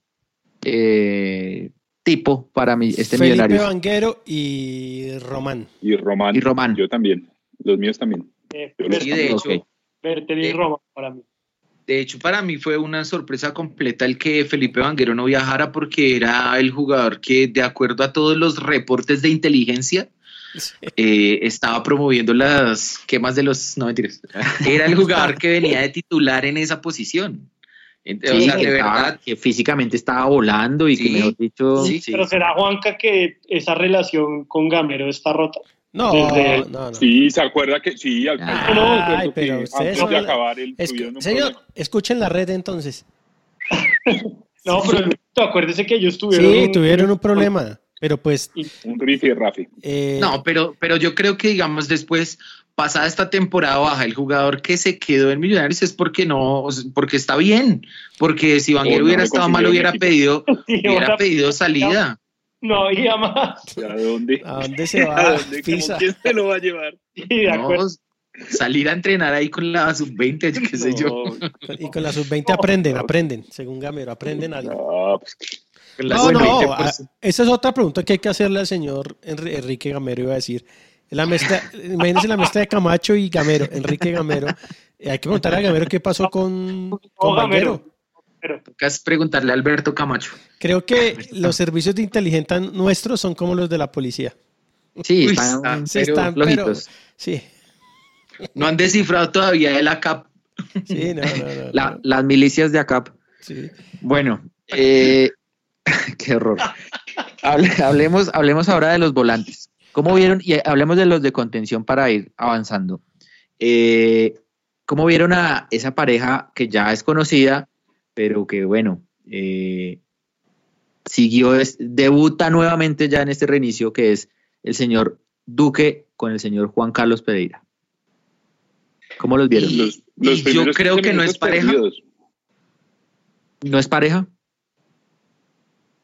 eh, tipo para mi, este Felipe millonario. Vanguero y Román. Y Román. Y Román. Yo también. Los míos también. Eh, Yo los Sí, de hecho, Ok. Roma para mí. De hecho, para mí fue una sorpresa completa el que Felipe Vanguero no viajara porque era el jugador que, de acuerdo a todos los reportes de inteligencia, eh, estaba promoviendo las quemas de los... No, mentiras. Era el jugador que venía de titular en esa posición. Ent- o Sí, sea, que, de verdad, que físicamente estaba volando y que mejor dicho, sí. Pero será Juanca que esa relación con Gamero está rota. No, Desde- no, no. Sí, se acuerda que sí, al no, pero que ustedes antes de la- acabar el Escu- señor, problema. escuchen la red entonces. No, pero acuérdese que ellos tuvieron. Sí, un- tuvieron un problema. Pero pues. Un rifi Rafi. eh, No, pero, pero yo creo que, digamos, después, pasada esta temporada baja, el jugador que se quedó en Millonarios es porque no, porque está bien. Porque si Vanguero no hubiera estado mal, hubiera pedido, hubiera pedido salida. No había más. ¿A dónde? ¿A dónde se ¿A va? ¿Quién se lo va a llevar? Sí, de acuerdo. No, salir a entrenar ahí con la sub-20, yo qué sé yo. No, Y con la sub-20 aprenden, aprenden. Según Gamero, aprenden algo. no, pues, No, no, sub-20, a- pues, esa es otra pregunta que hay que hacerle al señor Enri- Enrique Gamero, iba a decir. La mezcla, imagínense la mezcla de Camacho y Gamero, Enrique Gamero. Eh, hay que preguntarle a Gamero qué pasó con, con Gamero. Pero toca es preguntarle a Alberto Camacho. Creo que los servicios de inteligencia nuestros son como los de la policía. sí, Uy, están Pero están, pero, sí, No han descifrado todavía el ACAP. sí, no, no, no, La- no, las milicias de ACAP. sí. Bueno, eh, qué horror. Hable- hablemos, hablemos ahora de los volantes. ¿Cómo vieron? Y hablemos de los de contención para ir avanzando. Eh, ¿cómo vieron a esa pareja que ya es conocida, pero que bueno, eh, siguió, debuta nuevamente ya en este reinicio, que es el señor Duque con el señor Juan Carlos Pereira? ¿Cómo los vieron? yo creo que no es pareja. ¿No es pareja?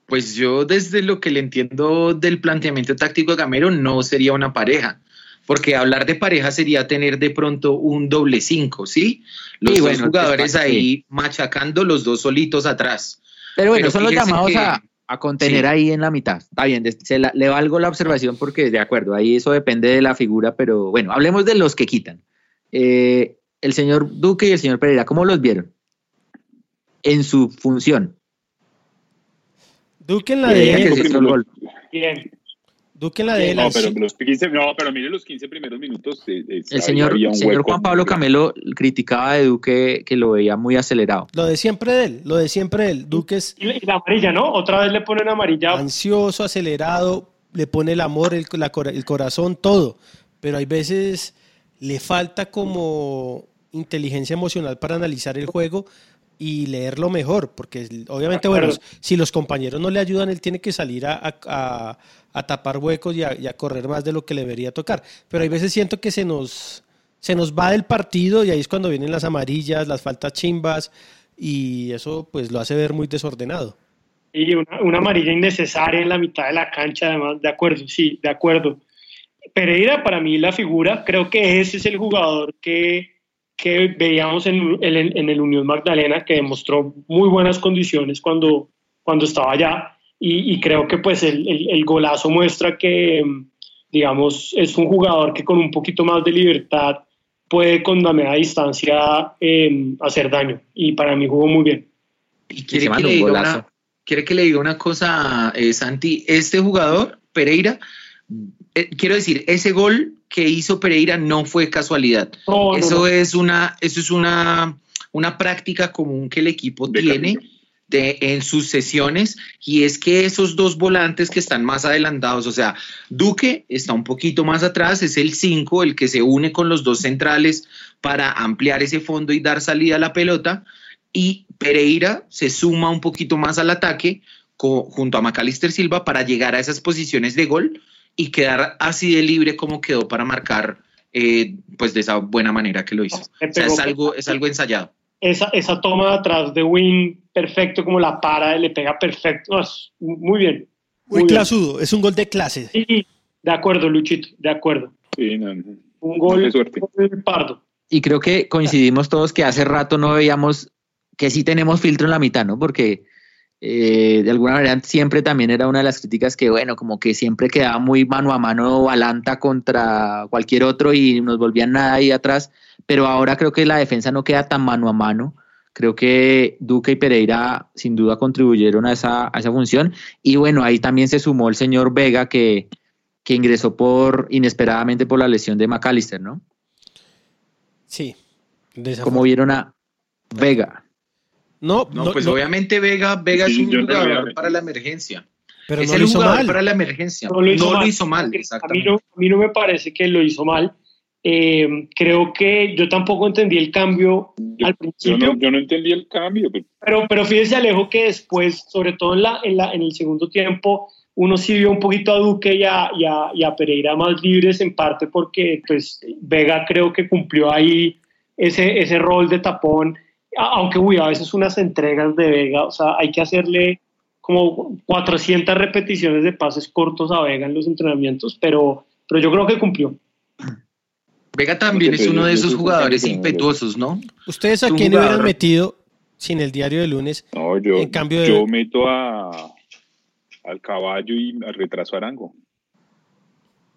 Pues yo desde lo que le entiendo del planteamiento táctico de Gamero no sería una pareja, porque hablar de pareja sería tener de pronto un doble cinco, ¿sí? Los dos jugadores ahí machacando los dos solitos atrás. Pero bueno, son los llamados a, contener ahí en la mitad. Está bien, le valgo la observación porque de acuerdo, ahí eso depende de la figura, pero bueno, hablemos de los que quitan. Eh, el señor Duque y el señor Pereira, ¿cómo los vieron? En su función. Duque en la de. Bien. Duque en la de él. No, pero, los 15, no, pero mire los 15 primeros minutos. Eh, eh, el señor, señor Juan Pablo Camelo criticaba de Duque que lo veía muy acelerado. Lo de siempre de él, lo de siempre de él. Duque es. Y la amarilla, ¿no? Otra vez le ponen amarilla. Ansioso, acelerado, le pone el amor, el, el corazón, todo. Pero hay veces le falta como inteligencia emocional para analizar el juego y leerlo mejor, porque obviamente, bueno, si los compañeros no le ayudan, él tiene que salir a, tapar huecos y a, correr más de lo que le debería tocar. Pero hay veces siento que se nos, se nos va del partido y ahí es cuando vienen las amarillas, las faltas chimbas y eso pues lo hace ver muy desordenado. Y una, una amarilla innecesaria en la mitad de la cancha, además, de acuerdo, sí, de acuerdo. Pereira para mí la figura, creo que ese es el jugador que que veíamos en, en, el Unión Magdalena, que demostró muy buenas condiciones cuando, cuando estaba allá. Y, creo que pues el, el, golazo muestra que, digamos, es un jugador que con un poquito más de libertad puede con la media distancia em, hacer daño. Y para mí jugó muy bien. Y quiere que, le diga una, quiere que le diga una cosa, eh, Santi. Este jugador, Pereira, eh, quiero decir, ese gol que hizo Pereira no fue casualidad. eso es una, eso es una, una práctica común que el equipo tiene de, en sus sesiones y es que esos dos volantes que están más adelantados, o sea, Duque está un poquito más atrás, es el 5, el que se une con los dos centrales para ampliar ese fondo y dar salida a la pelota y Pereira se suma un poquito más al ataque junto a Macalister Silva para llegar a esas posiciones de gol y quedar así de libre como quedó para marcar eh, pues de esa buena manera que lo hizo. O sea, es algo, es algo ensayado. Esa, esa toma de atrás de Win, perfecto, como la para, le pega perfecto. muy bien. Muy, clasudo, es un gol de clase. Sí, de acuerdo, Luchito, de acuerdo. Sí, no, un gol de pardo. Y creo que coincidimos todos que hace rato no veíamos que sí tenemos filtro en la mitad, ¿no? Porque eh, de alguna manera siempre también era una de las críticas que, bueno, como que siempre quedaba muy mano a mano Balanta contra cualquier otro y nos volvían nada ahí atrás, pero ahora creo que la defensa no queda tan mano a mano. Creo que Duque y Pereira sin duda contribuyeron a esa, a esa función y bueno, ahí también se sumó el señor Vega que, que ingresó por inesperadamente por la lesión de McAllister, ¿no? Sí. Como vieron a Vega? No, no, pues obviamente Vega, Vega es un jugador para la emergencia. Pero es no el jugador mal. para la emergencia. No lo hizo, mal. A mí, no, a mí no me parece que lo hizo mal. Eh, creo que yo tampoco entendí el cambio al principio. Yo no, entendí el cambio. Pero, pero fíjese, Alejo, que después, sobre todo en, la, en, la, en el segundo tiempo, uno sí vio un poquito a Duque y a, y a, y a Pereira más libres, en parte porque pues, Vega creo que cumplió ahí ese, ese rol de tapón aunque uy, a veces unas entregas de Vega, o sea, hay que hacerle como 400 repeticiones de pases cortos a Vega en los entrenamientos, pero, pero yo creo que cumplió. Vega también es uno de esos jugadores impetuosos, ¿no? ¿Ustedes a quién hubieran metido sin el diario de lunes? No, yo, en cambio yo meto a, al caballo y al retraso Arango.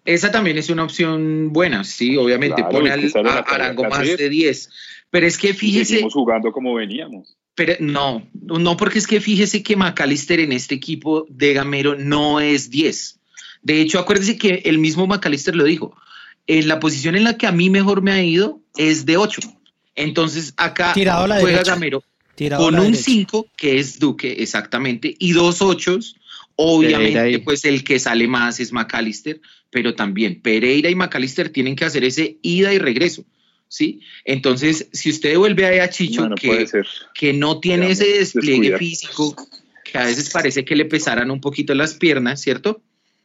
Esa también es una opción buena, sí, obviamente. Pone al, a Arango más de 10 pero es que fíjese. Seguimos jugando como veníamos. Pero no, no, porque es que fíjese que McAllister en este equipo de Gamero no es 10. De hecho, acuérdese que el mismo McAllister lo dijo. En la posición en la que a mí mejor me ha ido es de 8. Entonces acá juega Gamero con un 5, que es Duque, exactamente, y dos 8. Obviamente, pues el que sale más es McAllister, pero también Pereira y McAllister tienen que hacer ese ida y regreso. ¿Sí? Entonces, si usted devuelve ahí a Chicho No, no que, que no tiene Digamos, ese despliegue descuidar. físico, que a veces parece que le pesaran un poquito las piernas, ¿cierto?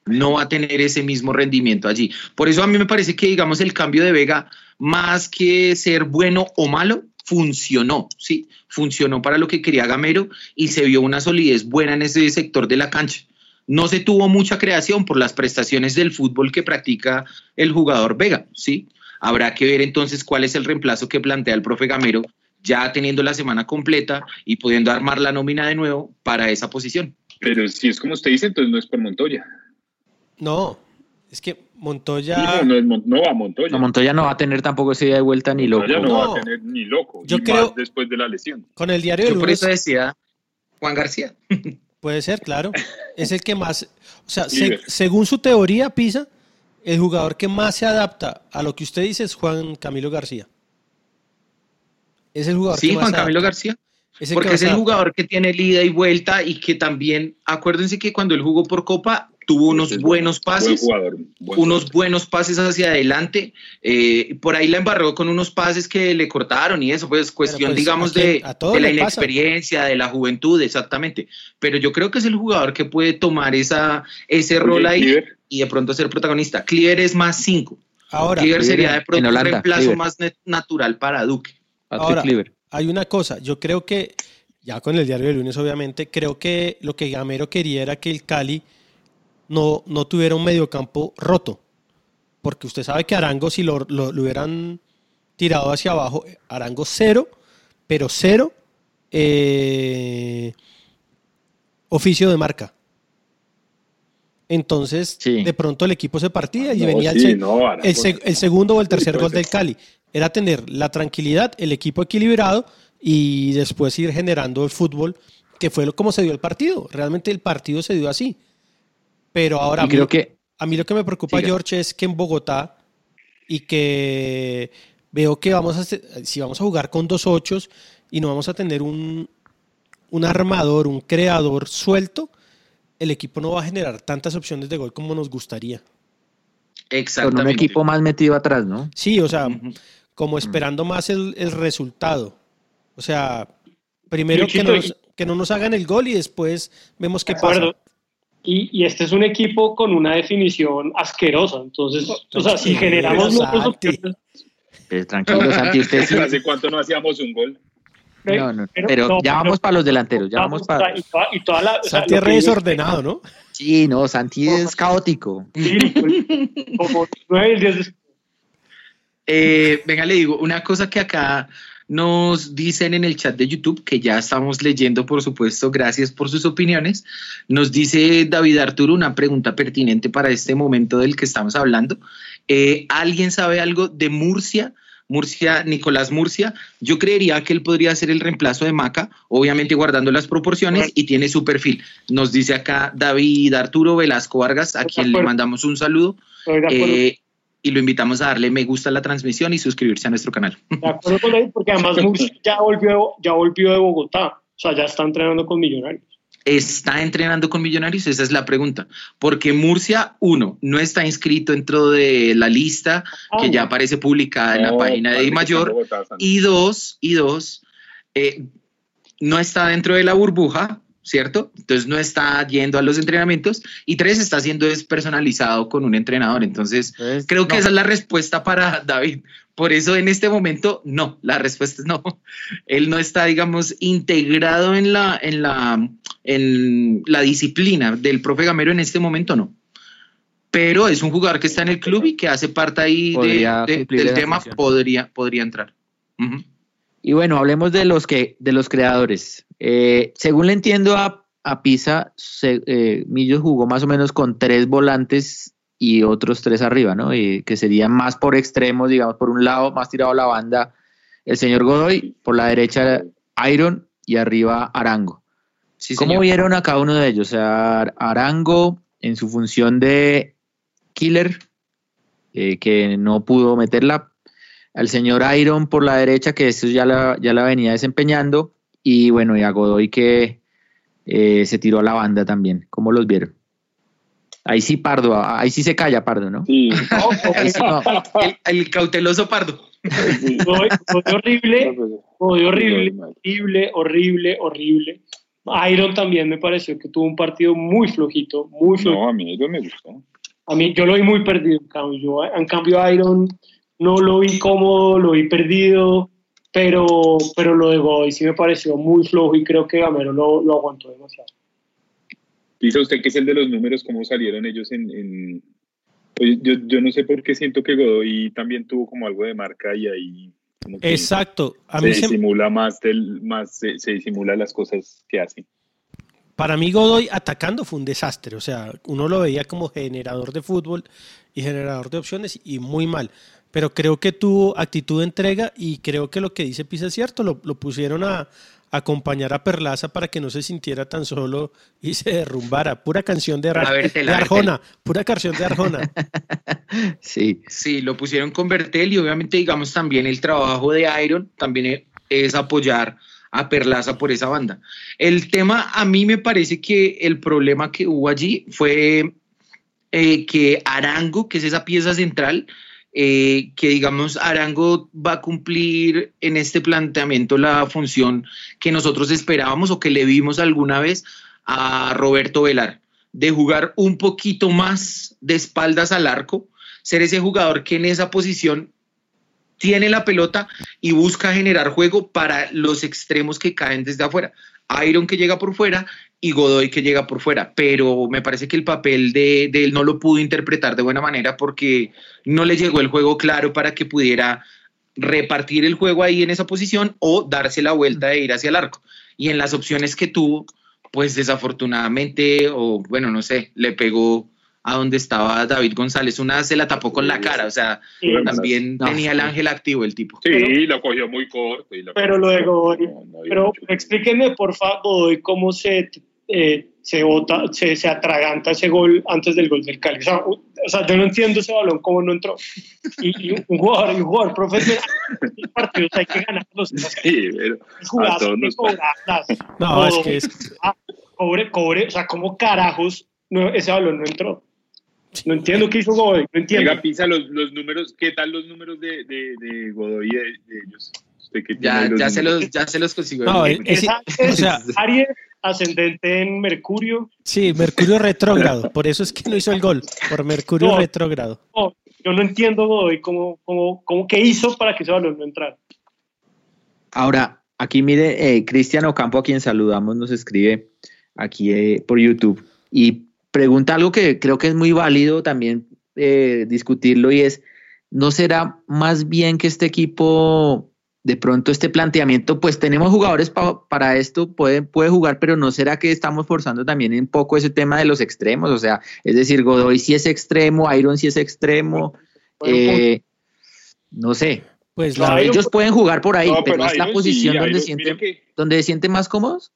No va a tener ese mismo rendimiento allí. Por eso a mí me parece que, digamos, el cambio de Vega, más que ser bueno o malo, funcionó, ¿sí? Funcionó para lo que quería Gamero y se vio una solidez buena en ese sector de la cancha. No se tuvo mucha creación por las prestaciones del fútbol que practica el jugador Vega, ¿sí? Habrá que ver entonces cuál es el reemplazo que plantea el profe Gamero, ya teniendo la semana completa y pudiendo armar la nómina de nuevo para esa posición. Pero si es como usted dice, entonces no es por Montoya. No, es que Montoya. No, no, es Mon- no va Montoya. No, Montoya no va a tener tampoco ese día de vuelta ni loco. Montoya no, No. va a tener ni loco. Yo y creo- más después de la lesión. Con el diario de Yo por eso decía Juan García. puede ser, claro. Es el que más. O sea, se- según su teoría, Pisa, el jugador que más se adapta a lo que usted dice es Juan Camilo García. Es el jugador Sí, que más Juan Camilo. García. Es Porque es el jugador que tiene el ida y vuelta y que también, acuérdense que cuando él jugó por Copa, tuvo unos Es buenos Buen pases, jugador. buen unos jugador. buenos pases hacia adelante. eh, por ahí la embarró con unos pases que le cortaron y eso, pues cuestión, pues, digamos, de, la pasa. inexperiencia, de la juventud, exactamente. Pero yo creo que es el jugador que puede tomar esa, ese Oye, rol ahí Cliver, y de pronto ser protagonista. Cleaver es más 5. Ahora, Cleaver sería de pronto Holanda, un reemplazo más natural para Duque. Ahora, hay una cosa, yo creo que, ya con el diario de lunes obviamente, creo que lo que Gamero quería era que el Cali no, no tuviera un mediocampo roto. Porque usted sabe que Arango, si lo, lo- lo hubieran tirado hacia abajo, Arango cero, pero cero eh, oficio de marca. Entonces, Sí. de pronto el equipo se partía y No, venía el sí, se- no, Arango el, seg- el segundo o el tercer gol del. Cali. Era tener la tranquilidad, el equipo equilibrado y después ir generando el fútbol, que fue lo, como se dio el partido. Realmente el partido se dio así. Pero ahora Y a mí, creo que a mí lo que me preocupa. George, es que en Bogotá y que veo que vamos a, si vamos a jugar con dos ochos y no vamos a tener un, un armador, un creador suelto, el equipo no va a generar tantas opciones de gol como nos gustaría. con Exactamente. un equipo más metido atrás, ¿no? Sí, o sea, como esperando más el, el resultado. O sea, primero que nos, que no nos hagan el gol y después vemos qué pasa. Y, y este es un equipo con una definición asquerosa. Entonces, o sea, si generamos muchas opciones, Pues, tranquilo, Santi, usted sí. ¿Hace cuánto no hacíamos un gol? No, no, pero ya vamos para los delanteros, ya vamos para- Y toda, y toda la, o sea, Santi es re desordenado, ¿no? Sí, no, Santi es caótico. Sí, pues, como 9 y 10 de- Eh, venga, le digo, una cosa que acá nos dicen en el chat de YouTube, que ya estamos leyendo, por supuesto, gracias por sus opiniones. Nos dice David Arturo una pregunta pertinente para este momento del que estamos hablando. Eh, ¿Alguien sabe algo de Murcia? Murcia, Nicolás Murcia, yo creería que él podría ser el reemplazo de Maca, obviamente guardando las proporciones y tiene su perfil. Nos dice acá David Arturo Velasco Vargas, a quien le acuerdo. mandamos un saludo. Acuerdo, Eh, y lo invitamos a darle me gusta a la transmisión y suscribirse a nuestro canal. de acuerdo con él, porque además Murcia ya volvió, ya volvió de Bogotá. O sea, ya está entrenando con Millonarios. ¿Está entrenando con Millonarios? Esa es la pregunta. Porque Murcia, uno, no está inscrito dentro de la lista que Ah, ya aparece publicada en la página de que en Mayor. Y dos, y dos, eh, no está dentro de la burbuja, ¿cierto? Entonces no está yendo a los entrenamientos. Y tres, está siendo despersonalizado con un entrenador. Entonces, Creo que no. esa es la respuesta para David. Por eso en este momento, no, la respuesta es no. Él no está, digamos, integrado en la, en la, en la disciplina del profe Gamero en este momento, no. Pero es un jugador que está en el club y que hace parte ahí de- de- del tema, función. podría, podría entrar. Ujú. Y bueno, hablemos de los que, de los creadores. Eh, según le entiendo a, a Pisa, se- eh, Millos jugó más o menos con tres volantes y otros tres arriba, ¿no? Y que serían más por extremos, digamos, por un lado, más tirado a la banda, el señor Godoy, por la derecha Iron y arriba Arango. Sí, ¿Cómo señor. vieron a cada uno de ellos? O sea, Arango en su función de killer, eh, que no pudo meterla. Al señor Iron por la derecha, que eso ya la, ya la venía desempeñando. Y bueno, y a Godoy que eh, se tiró a la banda también. ¿Cómo los vieron? Ahí sí Pardo, ahí sí se calla Pardo, ¿no? Sí. Ahí sí no. El, el cauteloso pardo. Godoy, Godoy horrible, Godoy horrible, horrible, horrible, horrible. Iron también me pareció que tuvo un partido muy flojito, muy flojito. No, a mí Iron me gustó. A mí, yo lo vi muy perdido, en cambio, yo, en cambio Iron no lo vi cómodo, lo vi perdido, pero, pero lo de Godoy sí me pareció muy flojo y creo que Gamero lo, lo aguantó demasiado. Dice usted que es el de los números, cómo salieron ellos en... en... Oye, Yo, yo no sé por qué siento que Godoy también tuvo como algo de marca y ahí como que Exacto. A se mí se- disimula más, del, más se, se disimula las cosas que hace. Para mí Godoy atacando fue un desastre, o sea, uno lo veía como generador de fútbol y generador de opciones y muy mal, pero creo que tuvo actitud de entrega y creo que lo que dice Pisa es cierto, lo, lo pusieron a, a acompañar a Perlaza para que no se sintiera tan solo y se derrumbara, pura canción de, Ar- de Arjona, pura canción de Arjona. Sí. Sí, lo pusieron con Bertel y obviamente, digamos, también el trabajo de Iron también es apoyar a Perlaza por esa banda. El tema, a mí me parece que el problema que hubo allí fue eh, que Arango, que es esa pieza central, eh, que digamos Arango va a cumplir en este planteamiento la función que nosotros esperábamos o que le vimos alguna vez a Roberto Velar, de jugar un poquito más de espaldas al arco, ser ese jugador que en esa posición tiene la pelota y busca generar juego para los extremos que caen desde afuera. Iron que llega por fuera y Godoy que llega por fuera, pero me parece que el papel de, de él no lo pudo interpretar de buena manera porque no le llegó el juego claro para que pudiera repartir el juego ahí en esa posición o darse la vuelta de ir hacia el arco. Y en las opciones que tuvo, pues desafortunadamente, o bueno, no sé, le pegó a donde estaba David González, una se la tapó con la cara, o sea, Sí, también No, tenía el ángel activo el tipo. Sí, Pero- lo cogió muy corto. y lo Pero No, no había pero explíquenme por favor, Godoy, cómo se, eh, se, bota, se, se atraganta ese gol antes del gol del Cali. O sea, o sea, yo no entiendo ese balón, cómo no entró. Y, y un jugador, y un jugador profesional, los partidos hay que ganarlos. Sí, pero Jugadas, a todos nos cobrarlas. No, es que es, Ah, cobre, cobre, o sea, ¿cómo carajos no, ese balón no entró? No entiendo qué hizo Godoy, no entiendo. Venga, Pisa, los, los números, ¿qué tal los números de, de, de Godoy y de, de ellos? Usted Ya, ya, se los, ya se los consiguió. No, es- o sea- Aries, ascendente en Mercurio. sí, Mercurio retrógrado, por eso es que no hizo el gol, por Mercurio No. retrógrado. No, yo no entiendo Godoy cómo, cómo, cómo qué hizo para que ese balón no entrara. Ahora, aquí mire, eh, Cristian Ocampo, a quien saludamos, nos escribe aquí eh, por YouTube y pregunta algo que creo que es muy válido también eh, discutirlo y es, ¿no será más bien que este equipo, de pronto este planteamiento, pues tenemos jugadores pa- para esto, puede, puede jugar, pero ¿no será que estamos forzando también un poco ese tema de los extremos? O sea, es decir, Godoy sí es extremo, Iron sí es extremo, eh, no sé. Pues No, la, Iron- Ellos pueden jugar por ahí, No, pero, es la posición sí, donde, Iron- sienten, que- donde se sienten más cómodos.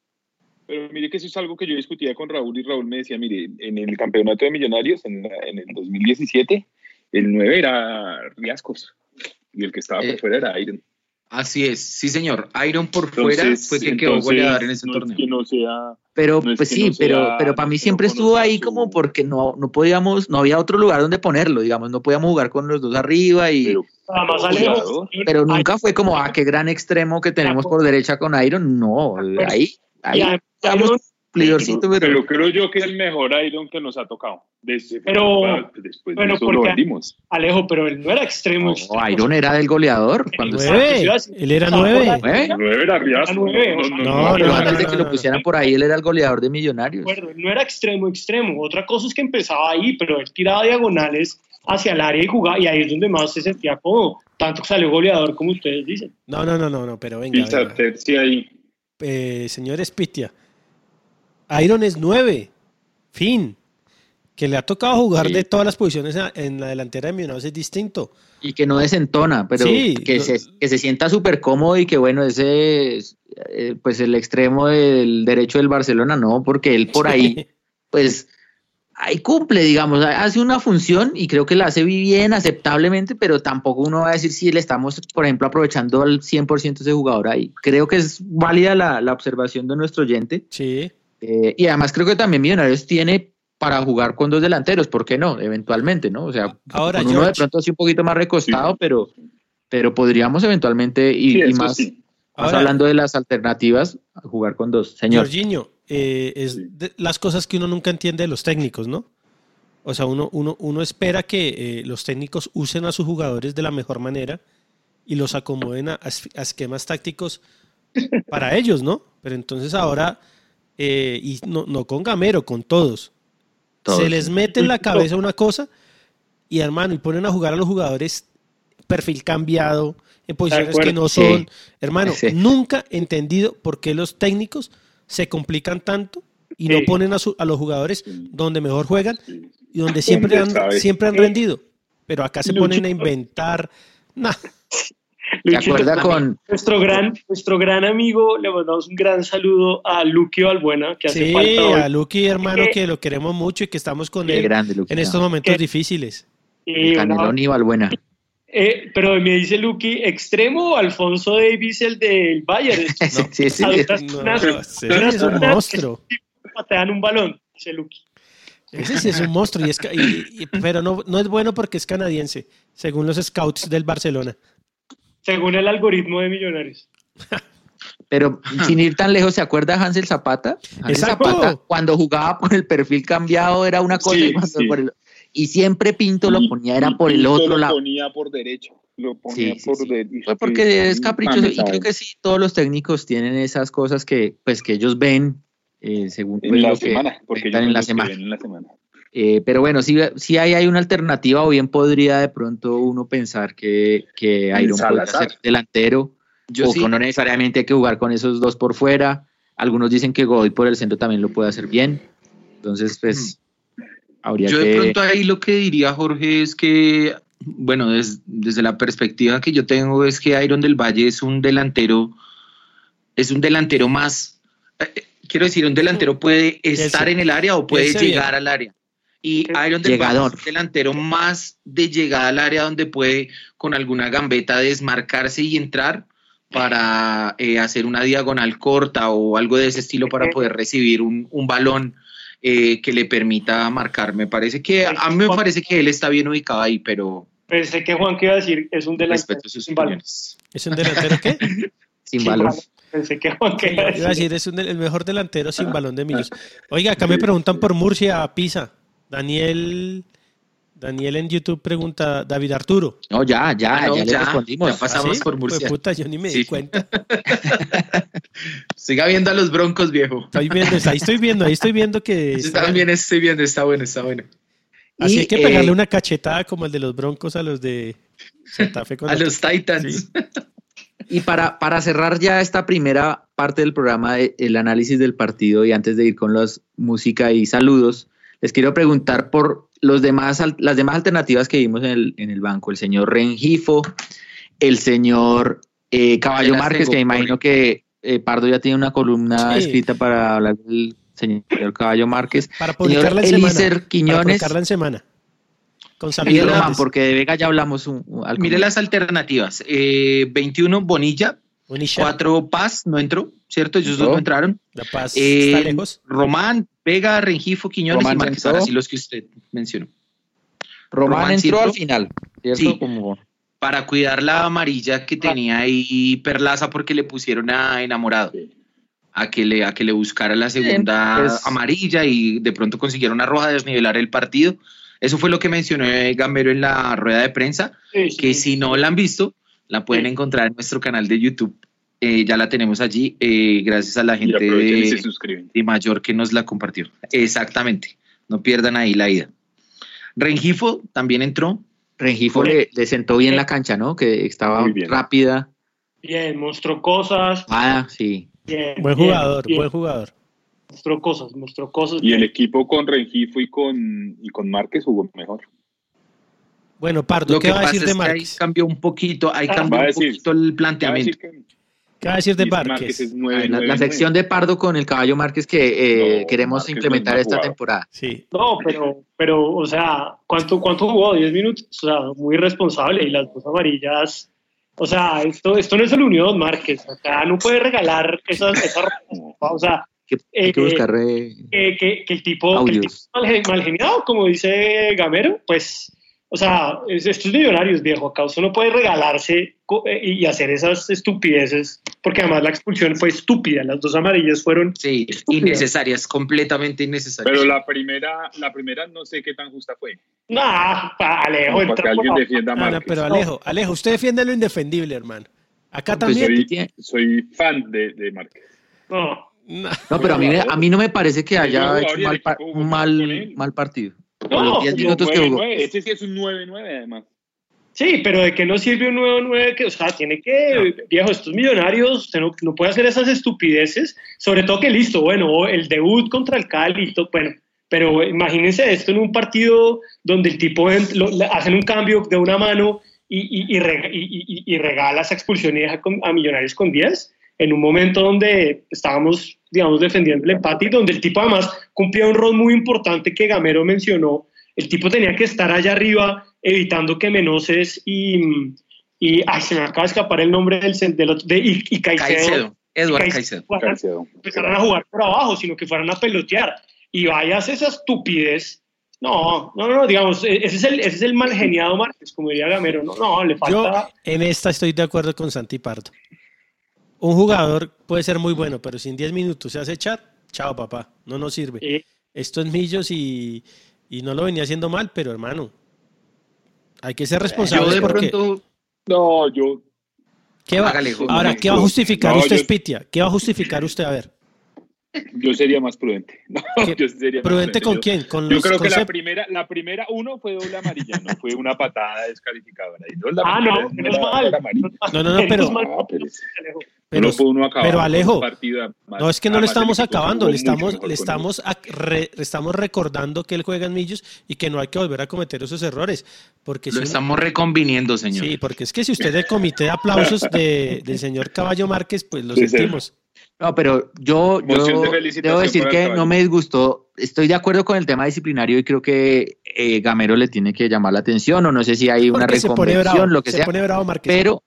Pero mire que eso es algo que yo discutía con Raúl y Raúl me decía, mire, en el campeonato de millonarios en, la- en el 2017, el 9 era Riascos y el que estaba por Eh, fuera era Iron. Así es, sí señor. Iron por fuera fue que quedó goleador en ese no torneo. Es que no sea, Pero No pues sí, no sea- pero, pero para mí siempre estuvo ahí su- como porque no, no podíamos, no había otro lugar donde ponerlo, digamos, no podíamos jugar con los dos arriba y pero Nada más Cuidado. Alejo. pero nunca fue como ah qué gran extremo que tenemos por derecha con Iron, no, ahí, ahí Ya, pero, Pero creo yo que es el mejor Iron que nos ha tocado. Desde, Pero- después bueno, de eso lo vendimos. Alejo, pero él no era extremo. no, extremo. Iron era del goleador cuando El estaba- nueve, él era nueve. ¿Eh? 9 era Riascos. nueve, o sea, no, pero no, antes no, de que no, lo no. pusieran por ahí, él era el goleador de Millonarios. acuerdo, él no era extremo, extremo. Otra cosa es que empezaba ahí, pero él tiraba diagonales hacia el área y jugaba, y ahí es donde más se sentía cómodo. Tanto que salió goleador, como ustedes dicen. No, no, no, no, no, pero venga, Pisa venga. ahí. Eh, señor Spitia, Iron es nueve, fin. Que le ha tocado jugar Sí. de todas las posiciones en la delantera de Millonarios es distinto. y que no desentona, pero Sí, que, se, que se sienta súper cómodo y que bueno, ese es eh, pues el extremo del derecho del Barcelona, no, porque él por ahí, pues ahí cumple, digamos, hace una función y creo que la hace bien, aceptablemente, pero tampoco uno va a decir si le estamos, por ejemplo, aprovechando al 100% ese jugador ahí. Creo que es válida la, la observación de nuestro oyente. Sí. Eh, y además creo que también Millonarios tiene para jugar con dos delanteros, ¿por qué no? Eventualmente, ¿no? O sea, Ahora, con uno de George. pronto así un poquito más recostado, Sí. pero, pero podríamos eventualmente, y, Sí, y más, sí. más Ahora- hablando de las alternativas, jugar con dos. Señor, Jorginho, eh, es de las cosas que uno nunca entiende de los técnicos, ¿no? O sea, uno, uno, uno espera que eh, los técnicos usen a sus jugadores de la mejor manera y los acomoden a, a esquemas tácticos para ellos, ¿no? Pero entonces ahora, eh, y no, no con Gamero, con todos, Todos. se les mete en la cabeza una cosa y hermano, y ponen a jugar a los jugadores perfil cambiado, en posiciones que no Sí. son. Hermano, Sí. nunca he entendido por qué los técnicos se complican tanto y no ponen a, su- a los jugadores donde mejor juegan y donde siempre han, sabe. siempre han rendido. Pero acá se ponen a inventar. Nah, ¿se Luchito, acuerda con, Nuestro gran, nuestro gran amigo, le mandamos un gran saludo a Luqui Balbuena, que hace sí, falta hoy. a Lucky, hermano, Eh, que lo queremos mucho y que estamos con él grande, en estos momentos difíciles. Y una- Canelón y Balbuena. eh, pero me dice Luqui, ¿extremo o Alfonso Davis, el del Bayern? Sí, sí, sí. No, unas- sí, unas- es un monstruo. Patean un balón, dice Luqui. Ese sí es un monstruo, y es ca- y- y- pero no, no es bueno porque es canadiense, según los scouts del Barcelona. Según el algoritmo de Millonarios. Pero sin ir tan lejos, ¿se acuerda Hansel Zapata? Hansel Exacto. Zapata, cuando jugaba por el perfil cambiado, era una cosa. Sí, y, sí. por el- y siempre Pinto lo ponía, era Y por el Pinto otro lo lado. ponía por derecho. Lo ponía Sí, por sí. derecho. Fue porque es caprichoso y creo que sí, todos los técnicos tienen esas cosas que, pues, que ellos ven eh, según pues, En la lo que porque están en la semana. en la semana. Eh, pero bueno, si, si hay, hay una alternativa, o bien podría de pronto uno pensar que, que Iron Salazar. ser delantero, Yo o sí. que no necesariamente hay que jugar con esos dos por fuera. Algunos dicen que Godoy por el centro también lo puede hacer bien. Entonces, pues, habría Yo que... de pronto ahí lo que diría Jorge es que, bueno, des- desde la perspectiva que yo tengo es que Iron del Valle es un delantero, es un delantero más, eh, eh, quiero decir, un delantero puede estar en el área o puede llegar bien. al área. Y Sí. Iron del Llegador. Valle es un delantero más de llegada al área donde puede con alguna gambeta desmarcarse y entrar para eh, hacer una diagonal corta o algo de ese estilo para poder recibir un, un balón eh, que le permita marcar. Me parece que, a mí me parece que él está bien ubicado ahí, pero Pensé que Juan que iba a decir, es un delantero sus sin balón. ¿Es un delantero qué? sin valor. balón. Pensé que Juan que iba a decir. decir, es un- el mejor delantero sin balón de Millos. Oiga, acá me preguntan por Murcia, Pisa. Daniel, Daniel en YouTube pregunta, David Arturo. No, ya, ya, Ah, no, ya, le ya, respondimos. ya pasamos ¿Sí? por Murcia. Pues puta, yo ni me Sí. di cuenta. Siga viendo a los broncos, viejo. Estoy viendo, ahí estoy viendo, ahí estoy viendo que... Yo también estoy viendo, está bueno, está bueno. Así Y, hay que pegarle eh, una cachetada como el de los broncos a los de Santa Fe. con A los- Titans. Sí. Y para, para cerrar ya esta primera parte del programa, de- el análisis del partido y antes de ir con las música y saludos, les quiero preguntar por los demás, las demás alternativas que vimos en el, en el banco. El señor Rengifo, el señor eh, Caballo Márquez, que me imagino que eh, Pardo ya tiene una columna Sí. escrita para hablar del señor Caballo Márquez. Para Señor publicarla en semana. Elícer Para Quiñones publicarla en semana. Con Román, porque de Vega ya hablamos un, un- al Mire las alternativas. Eh, 21, Bonilla. Bonisha, 4, Paz, no entró, ¿cierto? Ellos dos No. no entraron. La Paz Eh, está lejos. Román, Vega, Rengifo, Quiñones Román y Márquez. Ahora sí los que usted mencionó. Román Román entró al final, ¿cierto? Sí. Como, Para cuidar la amarilla que tenía ahí Perlaza porque le pusieron a enamorado. A que, le, a que le buscara la segunda pues- amarilla y de pronto consiguieron una roja desnivelar el partido. Eso fue lo que mencionó Gambero en la rueda de prensa. Sí, sí. que si no la han visto, la pueden Sí. encontrar en nuestro canal de YouTube. Eh, ya la tenemos allí, eh, gracias a la gente de, suscriben. de Mayor que nos la compartió. Exactamente, no pierdan ahí la ida. Rengifo también entró. Rengifo le, le sentó bien la cancha, ¿no? Que estaba rápida. Bien, mostró cosas. Ah, sí. Bien, Buen jugador, bien. buen jugador. Mostró cosas, mostró cosas. Y el equipo con Rengifo y con, y con Márquez jugó mejor. Bueno, Pardo, Lo ¿qué que va a decir es de que ahí Márquez? cambió un poquito, ahí Ah, cambió un decir- poquito el planteamiento. que- ¿Qué va a decir de Márquez? nueve, La, sección de Pardo con el caballo Márquez que eh, No, queremos Márquez implementar no es esta temporada. Sí. No, pero, pero, o sea, ¿cuánto, cuánto jugó? ¿10 minutos? O sea, muy responsable. Y las dos amarillas. O sea, esto, esto no es el Unión Márquez. Acá no puede regalar esas, esas O sea, Que- hay que Eh, buscar eh, que, que- que el tipo, que el tipo mal, mal geniado, como dice Gamero, pues o sea, estos millonarios, viejo, acá usted no puede regalarse eh, y hacer esas estupideces, porque además la expulsión fue estúpida, las dos amarillas fueron sí, innecesarias, completamente innecesarias. Pero la primera, la primera no sé qué tan justa fue. Nah, Alejo, para que alguien defienda a Márquez. pero Alejo, Alejo, usted defiende lo indefendible, hermano. Acá pues también. Soy, fan de, de Márquez. No. No, pero a mí, a mí no me parece que haya hecho mal, un mal, mal partido. No, minutos que jugó. Este sí es un 9-9 además. Sí, pero ¿de qué no sirve un 9-9? Que, o sea, tiene que, viejo, estos millonarios, usted no, puede hacer esas estupideces, sobre todo que listo, bueno, el debut contra el Cali, bueno, pero imagínense esto en un partido donde el tipo hacen un cambio de una mano y, y, y, regala esa expulsión y deja a Millonarios con 10, en un momento donde estábamos, digamos, defendiendo el empate y donde el tipo además cumplía un rol muy importante que Gamero mencionó. El tipo tenía que estar allá arriba evitando que Menoses y, y ay, se me acaba de escapar el nombre del, del de, y, y Caicedo, Eduardo Caicedo, empezaran a jugar por abajo, sino que fueran a pelotear. Y vayas esa estupidez. No, no, no, digamos, e, ese es el, ese es el mal geniado Márquez, como diría Gamero. No, no, le falta. Yo en esta estoy de acuerdo con Santi Pardo un jugador puede ser muy bueno, pero si en 10 minutos se hace chat, chao papá, no nos sirve. Esto es Millos y, no lo venía haciendo mal, pero hermano, hay que ser responsable porque... no, yo... ¿Qué va, ahora, ¿qué va a justificar usted, Spitia? ¿Qué va a justificar usted? A ver. Yo sería más prudente. ¿Prudente con quién? ¿Con yo creo que la primera, la primera, uno fue doble amarilla, no fue una patada descalificadora. ah, no, no es mal. No, no, no, pero, pero, pero Alejo, no es que no le estamos acabando, le estamos, le estamos, estamos recordando que él juega en Millos y que no hay que volver a cometer esos errores. Porque Lo estamos reconviniendo, señor. Sí, porque es que si usted es el comité de aplausos de, del señor Caballo Márquez, pues lo sentimos. No, pero yo, debo decir que no me disgustó. Estoy de acuerdo con el tema disciplinario y creo que eh, Gamero le tiene que llamar la atención o no sé si hay una reconversión, lo que sea. pero,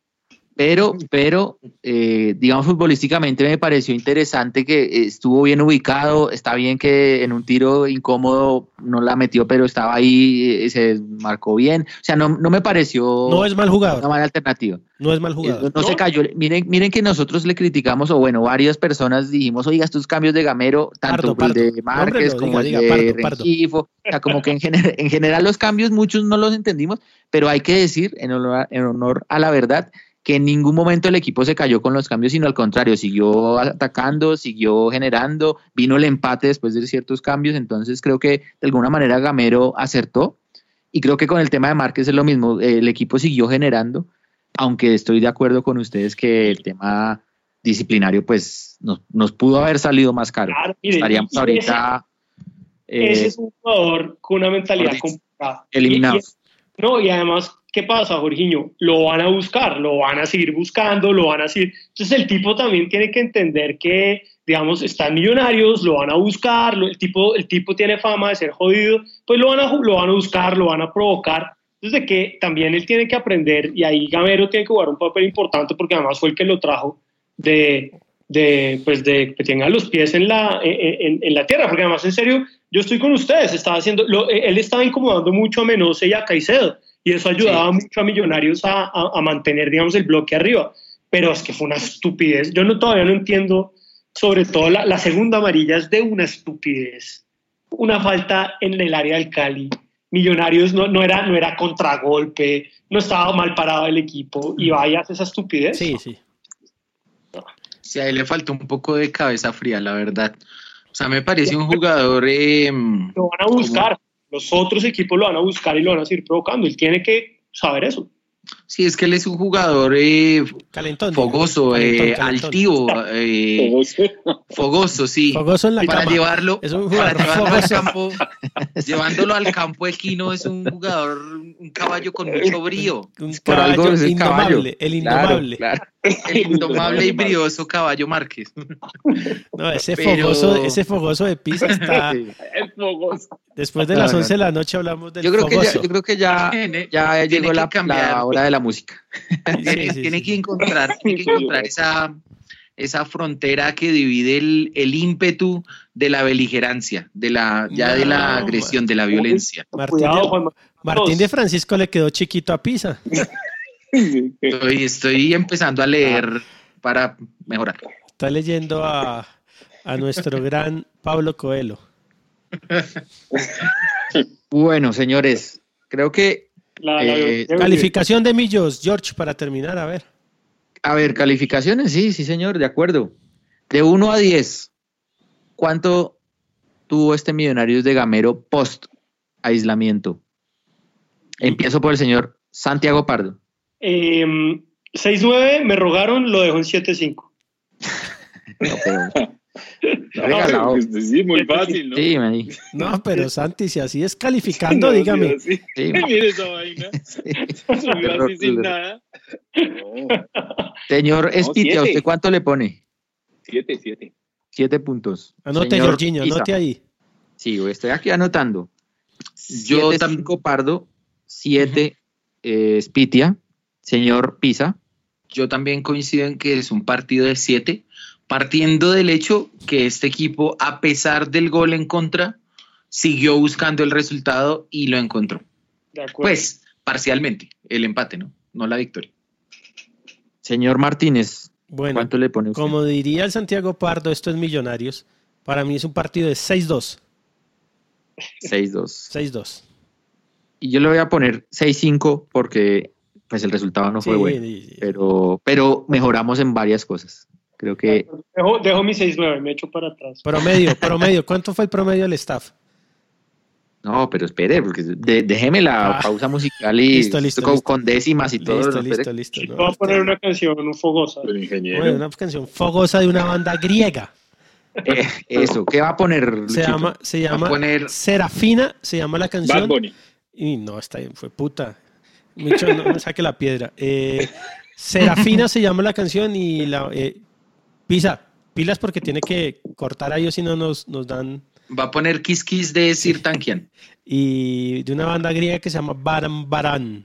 pero, pero, eh, digamos, futbolísticamente me pareció interesante que estuvo bien ubicado. Está bien que en un tiro incómodo no la metió, pero estaba ahí, eh, se marcó bien. O sea, no, no me pareció. No es mal jugador. Una mala alternativa. No es mal jugador. No, se cayó. Miren, miren que nosotros le criticamos, o bueno, varias personas dijimos, oiga, estos cambios de Gamero, tanto el de Márquez como el de Rengifo. O sea, como que en, en general los cambios muchos no los entendimos, pero hay que decir, en en honor a la verdad, que en ningún momento el equipo se cayó con los cambios, sino al contrario, siguió atacando, siguió generando, vino el empate después de ciertos cambios, entonces creo que de alguna manera Gamero acertó y creo que con el tema de Márquez es lo mismo, el equipo siguió generando, aunque estoy de acuerdo con ustedes que el tema disciplinario pues nos, pudo haber salido más caro. Estaríamos ahorita... Ese, es un jugador con una mentalidad complicada. Eliminados. no, y además ¿qué pasa, Jorginho? Lo van a buscar, lo van a seguir buscando, lo van a seguir. Entonces el tipo también tiene que entender que, digamos, están millonarios, lo van a buscar, el, tipo, el tipo tiene fama de ser jodido, pues lo van, a, lo van a buscar, lo van a provocar. Entonces de que también él tiene que aprender, y ahí Gamero tiene que jugar un papel importante porque además fue el que lo trajo de, de pues de que tenga los pies en la, en, en, la tierra, porque además en serio, yo estoy con ustedes, estaba haciendo, él estaba incomodando mucho a Menose y a Caicedo y eso ayudaba mucho a Millonarios a, a, mantener, digamos, el bloque arriba. Pero es que fue una estupidez. Yo no, todavía no entiendo, sobre todo la, la segunda amarilla es de una estupidez. Una falta en el área del Cali. Millonarios no, no, era, no era contragolpe, no estaba mal parado el equipo y vayas esa estupidez. Sí, sí. Sí, a él le faltó un poco de cabeza fría, la verdad. O sea, me parece un jugador. Eh, lo van a buscar los otros equipos lo van a buscar y lo van a seguir provocando. Él tiene que saber eso. Sí, es que él es un jugador eh, fogoso, eh, altivo, eh, fogoso, sí. Fogoso en la para llevarlo, para llevarlo al campo, llevándolo al campo equino es un jugador, un caballo con mucho brío. Un caballo indomable, el indomable. El indomable y brioso caballo Márquez. No, ese fogoso, ese fogoso de Pisa está. Fogoso. Después de las 11 de la noche hablamos del yo creo fogoso. Que ya, yo creo que ya, ya llegó la, la hora de la música. tiene, que encontrar, tiene que encontrar esa, esa frontera que divide el, el ímpetu de la beligerancia, de la, ya de la agresión, de la violencia. Martín, Cuidado. Martín de Francisco le quedó chiquito a Pisa. Estoy, estoy empezando a leer para mejorar. Está leyendo a, a nuestro gran Pablo Coelho. Bueno, señores, creo que, La- la- Eh, Calificación de Millos, George, para terminar, a ver. a ver, calificaciones, sí, sí, señor, de acuerdo. De 1 a 10, ¿cuánto tuvo este Millonarios de Gamero post aislamiento? Empiezo por el señor Santiago Pardo. Eh, 6-9, me rogaron, lo dejo en 7-5. No, pero- Regalado. Pues, sí, muy fácil, ¿no? Sí, maní. No, pero Santi, si así es calificando, No, dígame. sí, Sí. Mire esa vaina. Subió así sin nada. No, Señor Espitia, siete. ¿usted cuánto le pone? siete, siete. Siete puntos. Anote, Señor Jorginho, anote ahí. Sí, estoy aquí anotando. Yo Siete, cinco Pardo, 7 Spitia, señor Pisa. Yo también coincido en que es un partido de siete, partiendo del hecho que este equipo, a pesar del gol en contra, siguió buscando el resultado y lo encontró. De acuerdo. Pues, parcialmente, el empate, ¿no? No la victoria. Señor Martínez, Bueno, ¿cuánto le pone usted? como diría el Santiago Pardo, esto es Millonarios. Para mí es un partido de 6-2. 6-2. 6-2. Y yo le voy a poner 6-5 porque pues el resultado no fue Sí, bueno. sí, sí. Pero, pero mejoramos en varias cosas. Creo que Dejo, dejo mi 6-9, me echo para atrás. Promedio, promedio. ¿Cuánto fue el promedio del staff? no, pero espere, porque de- déjeme la Ah. pausa musical y Listo, listo, con, listo. con décimas y todo. Listo, listo, listo. Voy a poner una canción fogosa. Pero ingeniero. Bueno, una canción fogosa de una banda griega. Eh, eso, ¿qué va a poner? Se llama, se Va a llama poner- Serafina, se llama la Bad canción. Bunny. Y no, está bien, fue puta. Micho, no me saque la piedra. Eh, Serafina se llama la canción y la eh, Pisa, pilas porque tiene que cortar a ellos si no nos, nos dan. Va a poner Kiss Kiss de Sir Tankian. Y de una banda griega que se llama Baran Baran.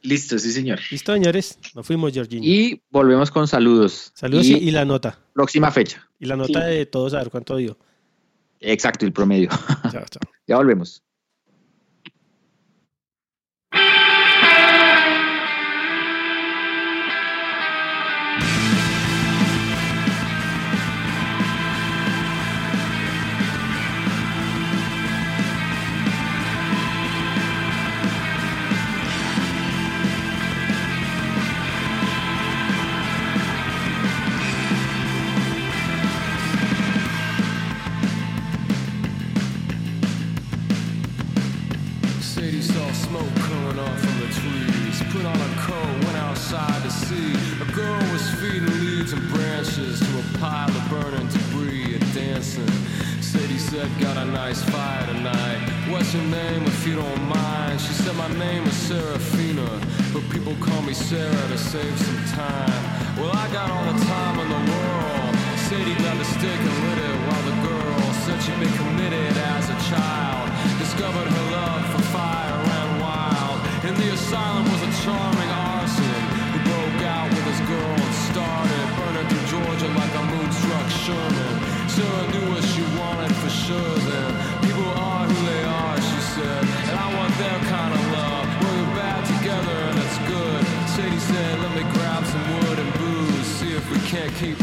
Listo, sí, señor. ¿Listo, señores? Nos fuimos, Georgina. Y volvemos con saludos. Saludos y, la nota. próxima fecha. Y la nota de todos a ver cuánto dio. Exacto, el promedio. Chao, chao. ya volvemos. Branches to a pile of burning debris and dancing. Sadie said, Got a nice fire tonight. What's your name if you don't mind? She said, My name is Serafina, but people call me Sarah to save some time. Well, I got all the time in the world. Sadie grabbed a stick and lit it while the girl said she'd been committed as a child. Discovered her love for fire and wild. And the asylum was a charming burning like a moonstruck Sherman. Sarah knew what she wanted for sure then. People are who they are, she said, and I want their kind of love. We're bad together and it's good. Sadie said, let me grab some wood and booze, see if we can't keep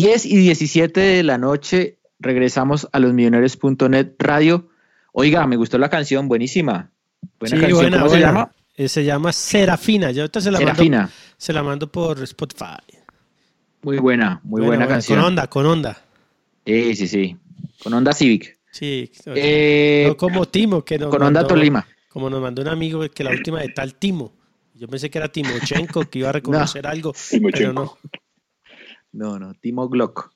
10 y 17 de la noche regresamos a los millonarios.net radio. Oiga, me gustó la canción, buenísima. Buena Sí, canción, buena, ¿cómo se llama? Eh, se llama Serafina. Yo ahorita se la, Serafina. Mando, se la mando por Spotify. Muy buena, muy Buena, canción. Con onda, con onda. Sí, sí, sí. Con Honda Civic. Sí. Eh, no como Timo, que nos con mandó- Tolima. Como nos mandó un amigo que la última de tal Timo. Yo pensé que era Timochenko, que iba a reconocer algo, pero Timochenko. no. No, no, Timo Glock.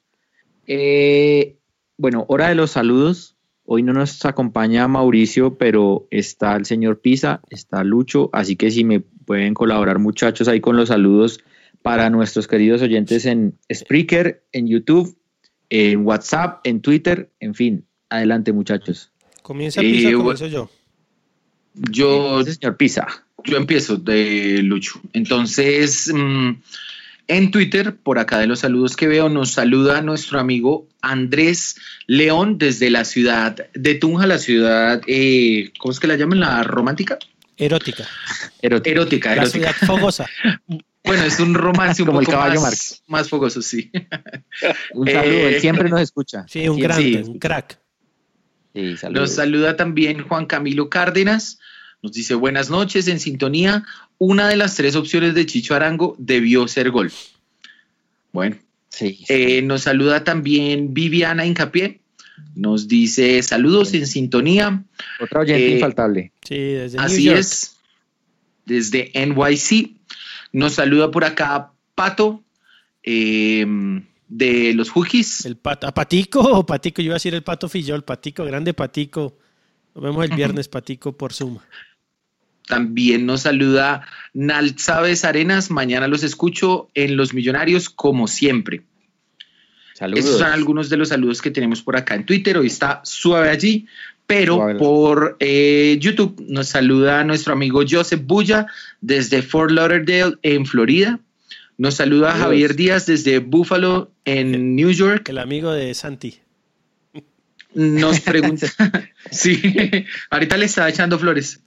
Eh, bueno, hora de los saludos. Hoy no nos acompaña Mauricio, pero está el señor Pisa, está Lucho, así que si me pueden colaborar muchachos ahí con los saludos para nuestros queridos oyentes en Spreaker, en YouTube, en WhatsApp, en Twitter, en fin, adelante muchachos. Comienza Eh, Pisa, bu- comienzo yo. Yo, Entonces, señor Pisa. yo empiezo de Lucho. Entonces, mm, en Twitter, por acá de los saludos que veo, nos saluda nuestro amigo Andrés León desde la ciudad de Tunja, la ciudad, eh, ¿cómo es que la llaman? ¿La romántica? Erótica. Erótico. Erótica, La erótica. ciudad fogosa. Bueno, es un romance un Como el poco caballo más, Marx. más fogoso, sí. Un saludo, Eh, él siempre nos escucha. Sí, un grande, un crack. Sí, saludos. Nos saluda también Juan Camilo Cárdenas. Nos dice buenas noches, en sintonía. Una de las tres opciones de Chicho Arango debió ser gol. Bueno, Sí, sí. eh, nos saluda también Viviana Incapié. Nos dice saludos en sintonía. Otra oyente eh, infaltable. Sí, desde New Así York. es. Desde NYC. Nos saluda por acá Pato eh, de los Hookies. El pato, ¿a Patico Patico? Yo iba a decir el pato Fillol, Patico, grande Patico. Nos vemos el viernes, Patico, por Zoom. También nos saluda Nalzaves Arenas. Mañana los escucho en Los Millonarios, como siempre. Saludos. Esos son algunos de los saludos que tenemos por acá en Twitter. Hoy está suave allí. Pero Suave. por eh, YouTube nos saluda nuestro amigo Joseph Bulla desde Fort Lauderdale, en Florida. Nos saluda Saludos. Javier Díaz desde Buffalo, en New York. El amigo de Santi. Nos pregunta. sí, ahorita le estaba echando flores.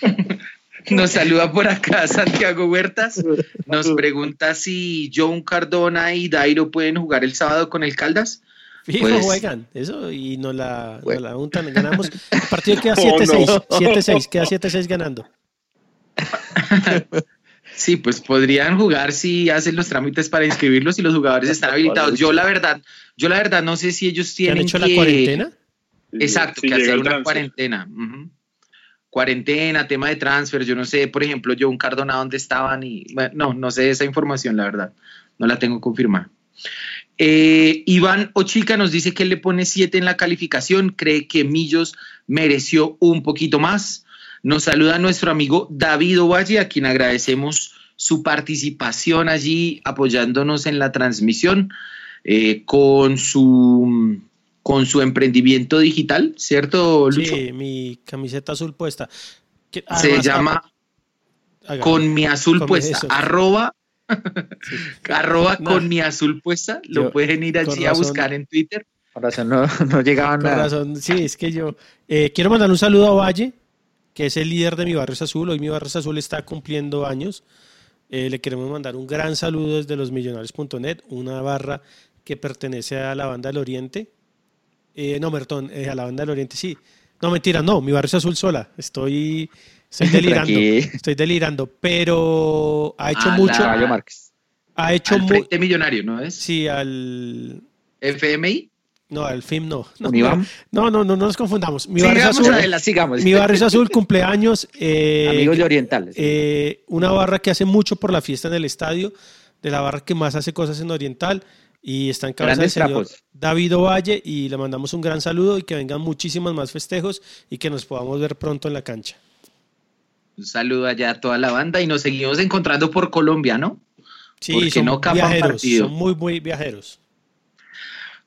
Nos saluda por acá Santiago Huertas. Nos pregunta si John Cardona y Dairo pueden jugar el sábado con el Caldas. Fijo, Pues- juegan. Eso, y nos la, nos Bueno. la untan, ganamos. El partido queda Oh, 7-6. no. 7-6, queda 7-6 ganando. Sí, pues podrían jugar si hacen los trámites para inscribirlos y los jugadores están habilitados. Yo la verdad, yo la verdad no sé si ellos ¿Que han tienen hecho que- la cuarentena? Exacto, Sí, que hacer una cuarentena. ujú. Cuarentena, tema de transfer, yo no sé, por ejemplo, yo un Cardona dónde estaban y bueno, no, no sé esa información, la verdad, no la tengo confirmada. Eh, Iván Ochica nos dice que él le pone 7 en la calificación, cree que Millos mereció un poquito más. Nos saluda nuestro amigo David Ovalle, a quien agradecemos su participación allí apoyándonos en la transmisión eh, con su con su emprendimiento digital, ¿cierto, Lucho? Sí, mi camiseta azul puesta. Que- Se llama haga- con mi azul con puesta, eso. arroba Arroba No. con mi azul puesta. Lo Yo- pueden ir allí a buscar en Twitter. Por razón no, no llegaban nada. razón, sí, es que yo eh, quiero mandar un saludo a Valle, que es el líder de mi barrio es azul. Hoy mi barrio es azul está cumpliendo años. Eh, le queremos mandar un gran saludo desde los millonarios.net, una barra que pertenece a la banda del Oriente. Eh, no, perdón, eh, a la banda del Oriente, sí. No, mentira, no, mi barrio es azul sola. Estoy, estoy delirando. Estoy delirando, pero ha hecho A mucho. la- Caballo Márquez. Ha hecho Al mu- Frente Millonario, ¿no es? Sí, al. FMI. No, al FIM no. No, no, no, no, no nos confundamos. Mi barrio azul. Mi barrio es azul, cumpleaños. eh, Amigos de Orientales. eh, una barra que hace mucho por la fiesta en el estadio, de la barra que más hace cosas en Oriental. Y está en cabeza del Grandes señor. David Ovalle. Y le mandamos un gran saludo y que vengan muchísimos más festejos y que nos podamos ver pronto en la cancha. Un saludo allá a toda la banda y nos seguimos encontrando por Colombia, ¿no? Sí, Porque son no capan viajeros, partido. son muy, muy viajeros.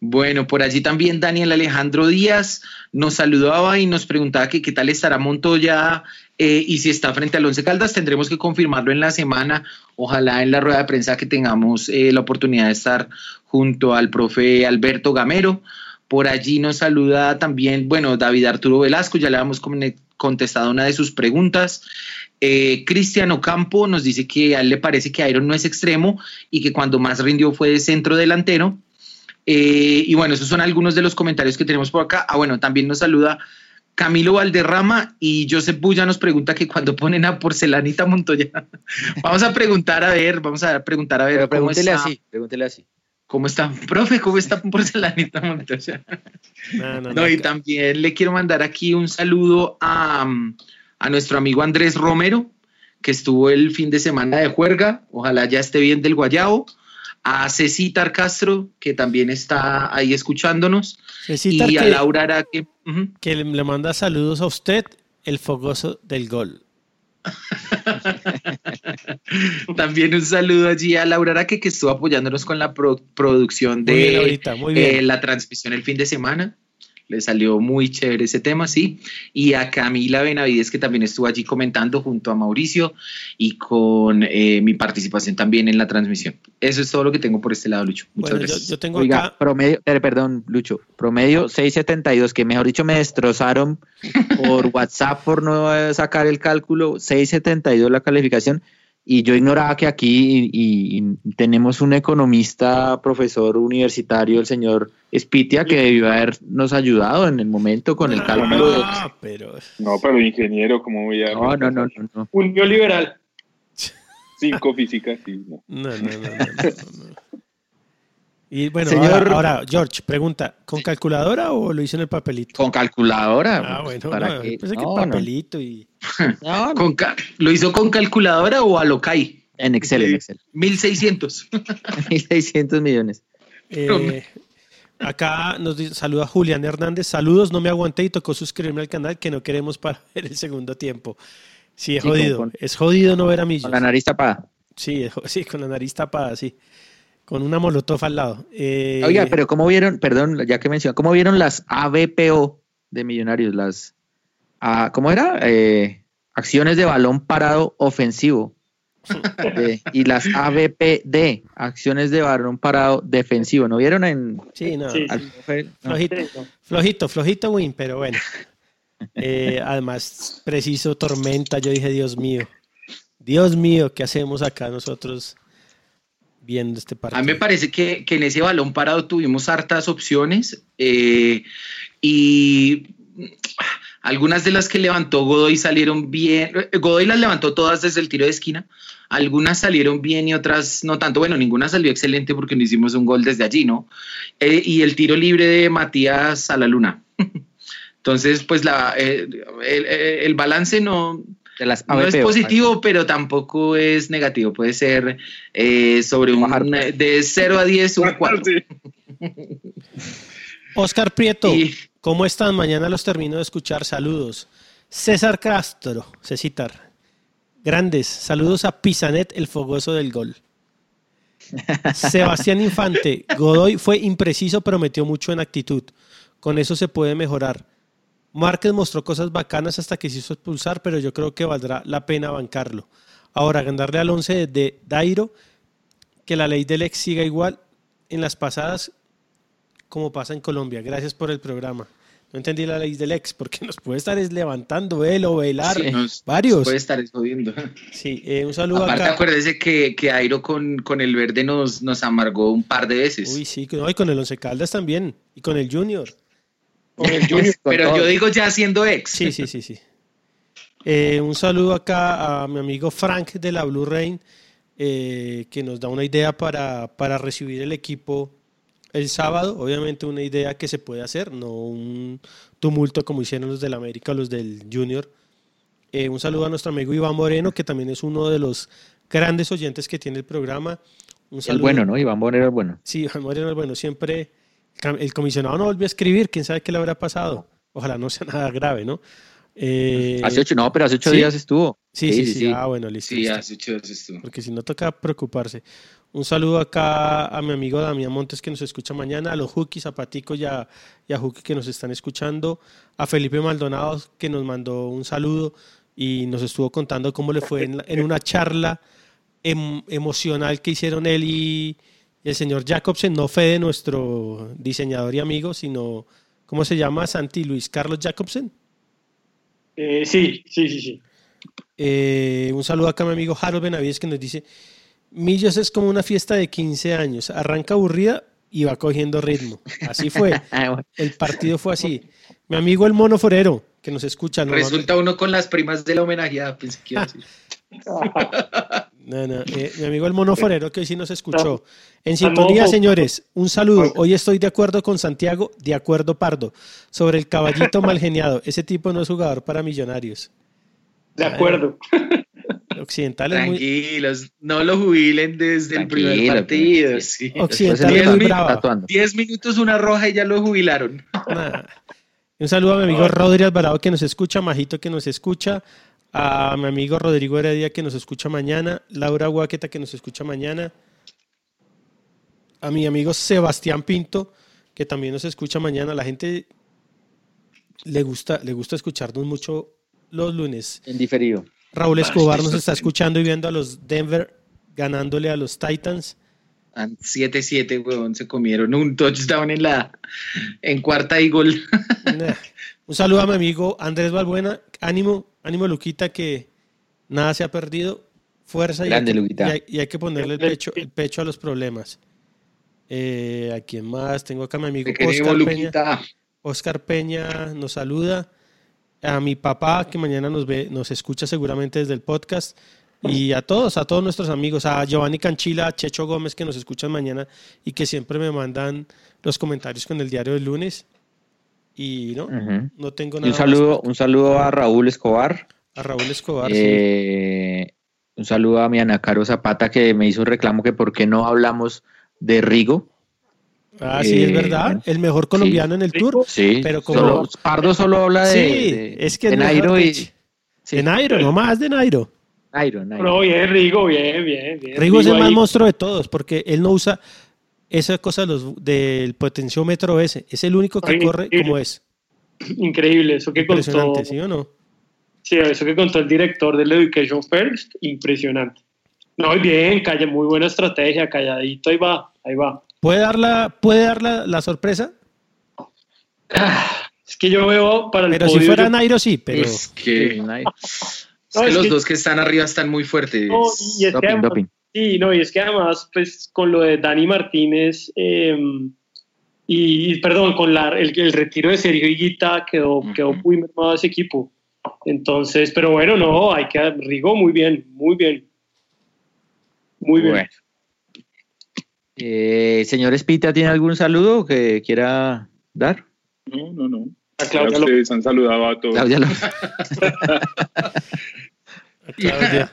Bueno, por allí también Daniel Alejandro Díaz nos saludaba y nos preguntaba que qué tal estará Montoya eh, y si está frente al Once Caldas. Tendremos que confirmarlo en la semana. Ojalá en la rueda de prensa que tengamos eh, la oportunidad de estar junto al profe Alberto Gamero. Por allí nos saluda también, bueno, David Arturo Velasco, ya le comne- contestado una de sus preguntas. Eh, Cristian Ocampo nos dice que a él le parece que Iron no es extremo y que cuando más rindió fue de centro delantero. Eh, y bueno, esos son algunos de los comentarios que tenemos por acá. Ah, bueno, también nos saluda Camilo Valderrama y Joseph Bulla nos pregunta que cuando ponen a Porcelanita Montoya. vamos a preguntar a ver, vamos a preguntar a ver Pero cómo pregúntele está. así, pregúntele así. ¿Cómo está? Profe, ¿cómo está Porcelanita Montoya? No, no, No, no, y también le quiero mandar aquí un saludo a, mm, a nuestro amigo Andrés Romero, que estuvo el fin de semana de juerga. Ojalá ya esté bien del Guayabo. A Cecitar Castro, que también está ahí escuchándonos. Cecitar y a que- Laura Araque. Que le, le manda saludos a usted, el fogoso del gol. También un saludo allí a Laura Araque, que estuvo apoyándonos con la pro- producción Muy bien, de ahorita, muy bien. eh, la transmisión el fin de semana. Le salió muy chévere ese tema, sí. Y a Camila Benavides, que también estuvo allí comentando junto a Mauricio y con eh, mi participación también en la transmisión. Eso es todo lo que tengo por este lado, Lucho. Muchas Bueno, yo, gracias. yo tengo Oiga, acá. promedio, eh, perdón, Lucho, promedio 672, que mejor dicho me destrozaron por WhatsApp por no sacar el cálculo, 672 la calificación, y yo ignoraba que aquí y- tenemos un economista, profesor universitario, el señor Spitia, que debió habernos ayudado en el momento con el cálculo de... Ah, pero No, pero ingeniero, ¿cómo voy a...? No, no, no, no, no. Un neoliberal. Cinco físicas, sí, no. no, no, no, no, no, no. Y bueno, Señor- ahora, ahora, George, pregunta, ¿con calculadora o lo hizo en el papelito? Con calculadora. Ah, bueno, ¿para no, qué? pensé que No, no, papelito y... no, no. Con ¿Lo hizo con calculadora o a Locai? En Excel, en Excel. 1600. 1.600 millones. Eh, acá nos dice- saluda Julián Hernández. Saludos, no me aguanté y tocó suscribirme al canal que no queremos para ver el segundo tiempo. Sí, es Sí, jodido. con- es jodido no ver a Millos. Con la nariz tapada. Sí, es sí, con la nariz tapada, sí. Con una molotov al lado. Eh, Oiga, pero ¿cómo vieron, perdón, ya que mencionó, ¿cómo vieron las ABPO de Millonarios? Las, ¿cómo era? Eh, acciones de balón parado ofensivo. De- y las ABPD, acciones de balón parado defensivo. ¿No vieron en Sí, no. Sí. Flojito, flojito, flojito, Win, pero bueno. Eh, además, preciso tormenta. Yo dije, Dios mío. Dios mío, ¿qué hacemos acá nosotros viendo este partido? A mí me parece que, que en ese balón parado tuvimos hartas opciones eh, y algunas de las que levantó Godoy salieron bien. eh, Godoy las levantó todas desde el tiro de esquina. Algunas salieron bien y otras no tanto. Bueno, ninguna salió excelente porque no hicimos un gol desde allí, ¿no? Eh, y el tiro libre de Matías a la luna. Entonces, pues la, eh, el, el balance no, De las no es positivo, pero tampoco es negativo. Puede ser eh, sobre un Bajar. de 0 a 10, un 4. Sí. Oscar Prieto, Y- ¿cómo están? Mañana los termino de escuchar. Saludos. César Castro, Cecitar. Grandes, saludos a Pisanet, el fogoso del gol. Sebastián Infante, Godoy fue impreciso, pero metió mucho en actitud. Con eso se puede mejorar. Márquez mostró cosas bacanas hasta que se hizo expulsar, pero yo creo que valdrá la pena bancarlo. Ahora, ganarle al 11 de Dairo que la ley del ex siga igual en las pasadas como pasa en Colombia. Gracias por el programa. No entendí la ley del ex, porque nos puede estar es levantando él o velar Sí, nos- varios. Puede estar jodiendo. Sí, eh, un saludo Aparte, acá. acuérdese que, que Airo con, con el verde nos, nos amargó un par de veces. Uy, sí, no, y con el Once Caldas también. Y con el Junior. Con el Junior. Pero yo digo ya siendo ex. Sí, sí, sí, sí. Eh, un saludo acá a mi amigo Frank de la Blue Rain, eh, que nos da una idea para, para recibir el equipo el sábado. Obviamente una idea que se puede hacer, no un tumulto como hicieron los del América o los del Junior. Eh, un saludo a nuestro amigo Iván Moreno, que también es uno de los grandes oyentes que tiene el programa. Un El saludo- bueno, ¿no? Iván Bonero el bueno. Sí, Iván Moreno es bueno. Siempre el comisionado no volvió a escribir. ¿Quién sabe qué le habrá pasado? Ojalá no sea nada grave, ¿no? Eh, Hace ocho, no, pero hace ocho ¿sí? días estuvo. Sí, sí, sí. Ah, bueno, listo. Sí, listo. hace ocho veces tú. Porque si no toca preocuparse. Un saludo acá a mi amigo Damián Montes que nos escucha mañana, a los Hookies, a Patico y a, y a Hookie que nos están escuchando, a Felipe Maldonado que nos mandó un saludo y nos estuvo contando cómo le fue en, la- en una charla em- emocional que hicieron él y, y el señor Jacobsen, no fue de nuestro diseñador y amigo, sino, ¿cómo se llama? Santi Luis Carlos Jacobsen. Eh, sí, sí, sí, sí. Eh, un saludo acá a mi amigo Harold Benavides que nos dice, Millos es como una fiesta de 15 años, arranca aburrida y va cogiendo ritmo. Así fue, Ah, el partido fue así. Mi amigo el mono forero, que nos escucha, ¿no? Resulta uno con las primas de la homenajeada, pensé que iba a decir. No, no, eh, mi amigo el mono forero que hoy sí nos escuchó. En sintonía, señores, un saludo. Hoy estoy de acuerdo con Santiago, de acuerdo Pardo, sobre el caballito mal geniado. Ese tipo no es jugador para millonarios. De acuerdo. Occidental es muy, Tranquilos, no lo jubilen desde el primer partido. pues. sí. Occidental Diez es muy mil- brava. Tatuando. Diez minutos una roja y ya lo jubilaron. Un saludo a mi amigo Rodri Alvarado que nos escucha, Majito que nos escucha, a mi amigo Rodrigo Heredia que nos escucha mañana, Laura Guaqueta que nos escucha mañana, a mi amigo Sebastián Pinto que también nos escucha mañana. La gente le gusta, le gusta escucharnos mucho los lunes. En diferido. Raúl Escobar nos está escuchando y viendo a los Denver ganándole a los Titans. 7-7, huevón, se comieron un touchdown en la en cuarta y gol. Un saludo a mi amigo Andrés Balbuena. Ánimo, ánimo Luquita, que nada se ha perdido. Fuerza y, Grande, hay, que, Luquita. y hay- y hay que ponerle el pecho, el pecho a los problemas. Eh, ¿A quién más? Tengo acá a mi amigo Oscar Peña. Oscar Peña nos saluda. A mi papá, que mañana nos ve, nos escucha seguramente desde el podcast. Y a todos, a todos nuestros amigos, a Giovanni Canchila, a Checho Gómez, que nos escuchan mañana y que siempre me mandan los comentarios con el diario del lunes. Y no, no tengo nada un saludo, más. un saludo a Raúl Escobar. A Raúl Escobar. sí. Eh, un saludo a mi Ana Caro Zapata que me hizo un reclamo que por qué no hablamos de Rigo. Ah, sí, es eh, verdad. El mejor colombiano en el tour. Sí, Pero como- solo- Pardo solo habla de, Sí, de- es que de Nairo y. De Nairo, no más de Nairo. Nairo, Nairo. No, bien, Rigo, bien, bien, bien. Rigo es el más ahí. monstruo de todos porque él no usa esa cosa de los- del potenciómetro ese. Es el único que Ay, corre increíble. como es. Increíble, eso que contó. Impresionante, ¿sí o no? Sí, eso que contó el director del Education First, impresionante. No, y bien, calla, muy buena estrategia, calladito, ahí va, ahí va. ¿Puede dar la, puede dar la, la sorpresa? Es que yo veo para el Pero si fuera yo- Nairo, sí, pero Es que, Nairo. es No, que los que- dos que están arriba están muy fuertes. No, y es que Doping, además- doping. Sí, no, y es que además, pues con lo de Dani Martínez eh, y, y, perdón, con la, el, el retiro de Sergio Higuita quedó, quedó muy mermado ese equipo. Entonces, pero bueno, no, hay que Rigo muy bien, muy bien. Muy bien. Bueno. Eh, señor Espita, ¿tiene algún saludo que quiera dar? No, no, no. A Ya Claudia ustedes han saludado a todos. Claudia lo- Claudia.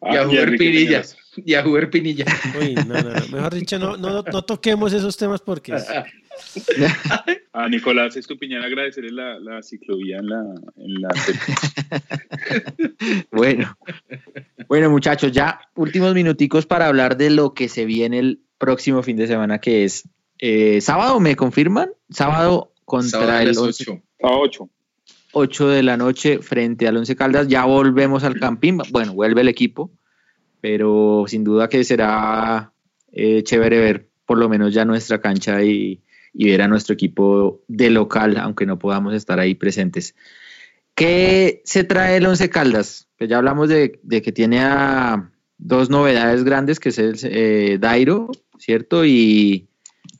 Ah, Y a Huber Enrique Pinilla. Y a Huber Pinilla. Uy, no, no, no. Mejor dicho, no, no, no toquemos esos temas porque A Nicolás Estupiñán agradecerle la, la ciclovía en la, en la Bueno, bueno muchachos, ya últimos minuticos para hablar de lo que se viene el próximo fin de semana, que es eh, sábado, ¿me confirman? Sábado contra Sábado el las 11, 8. a 8. 8 de la noche frente al Once Caldas. Ya volvemos al Campín. Bueno, vuelve el equipo, pero sin duda que será eh, chévere ver por lo menos ya nuestra cancha y, y ver a nuestro equipo de local, aunque no podamos estar ahí presentes. ¿Qué se trae el Once Caldas? Pues ya hablamos de, de que tiene a dos novedades grandes, que es el eh, Dairo, ¿cierto? Y,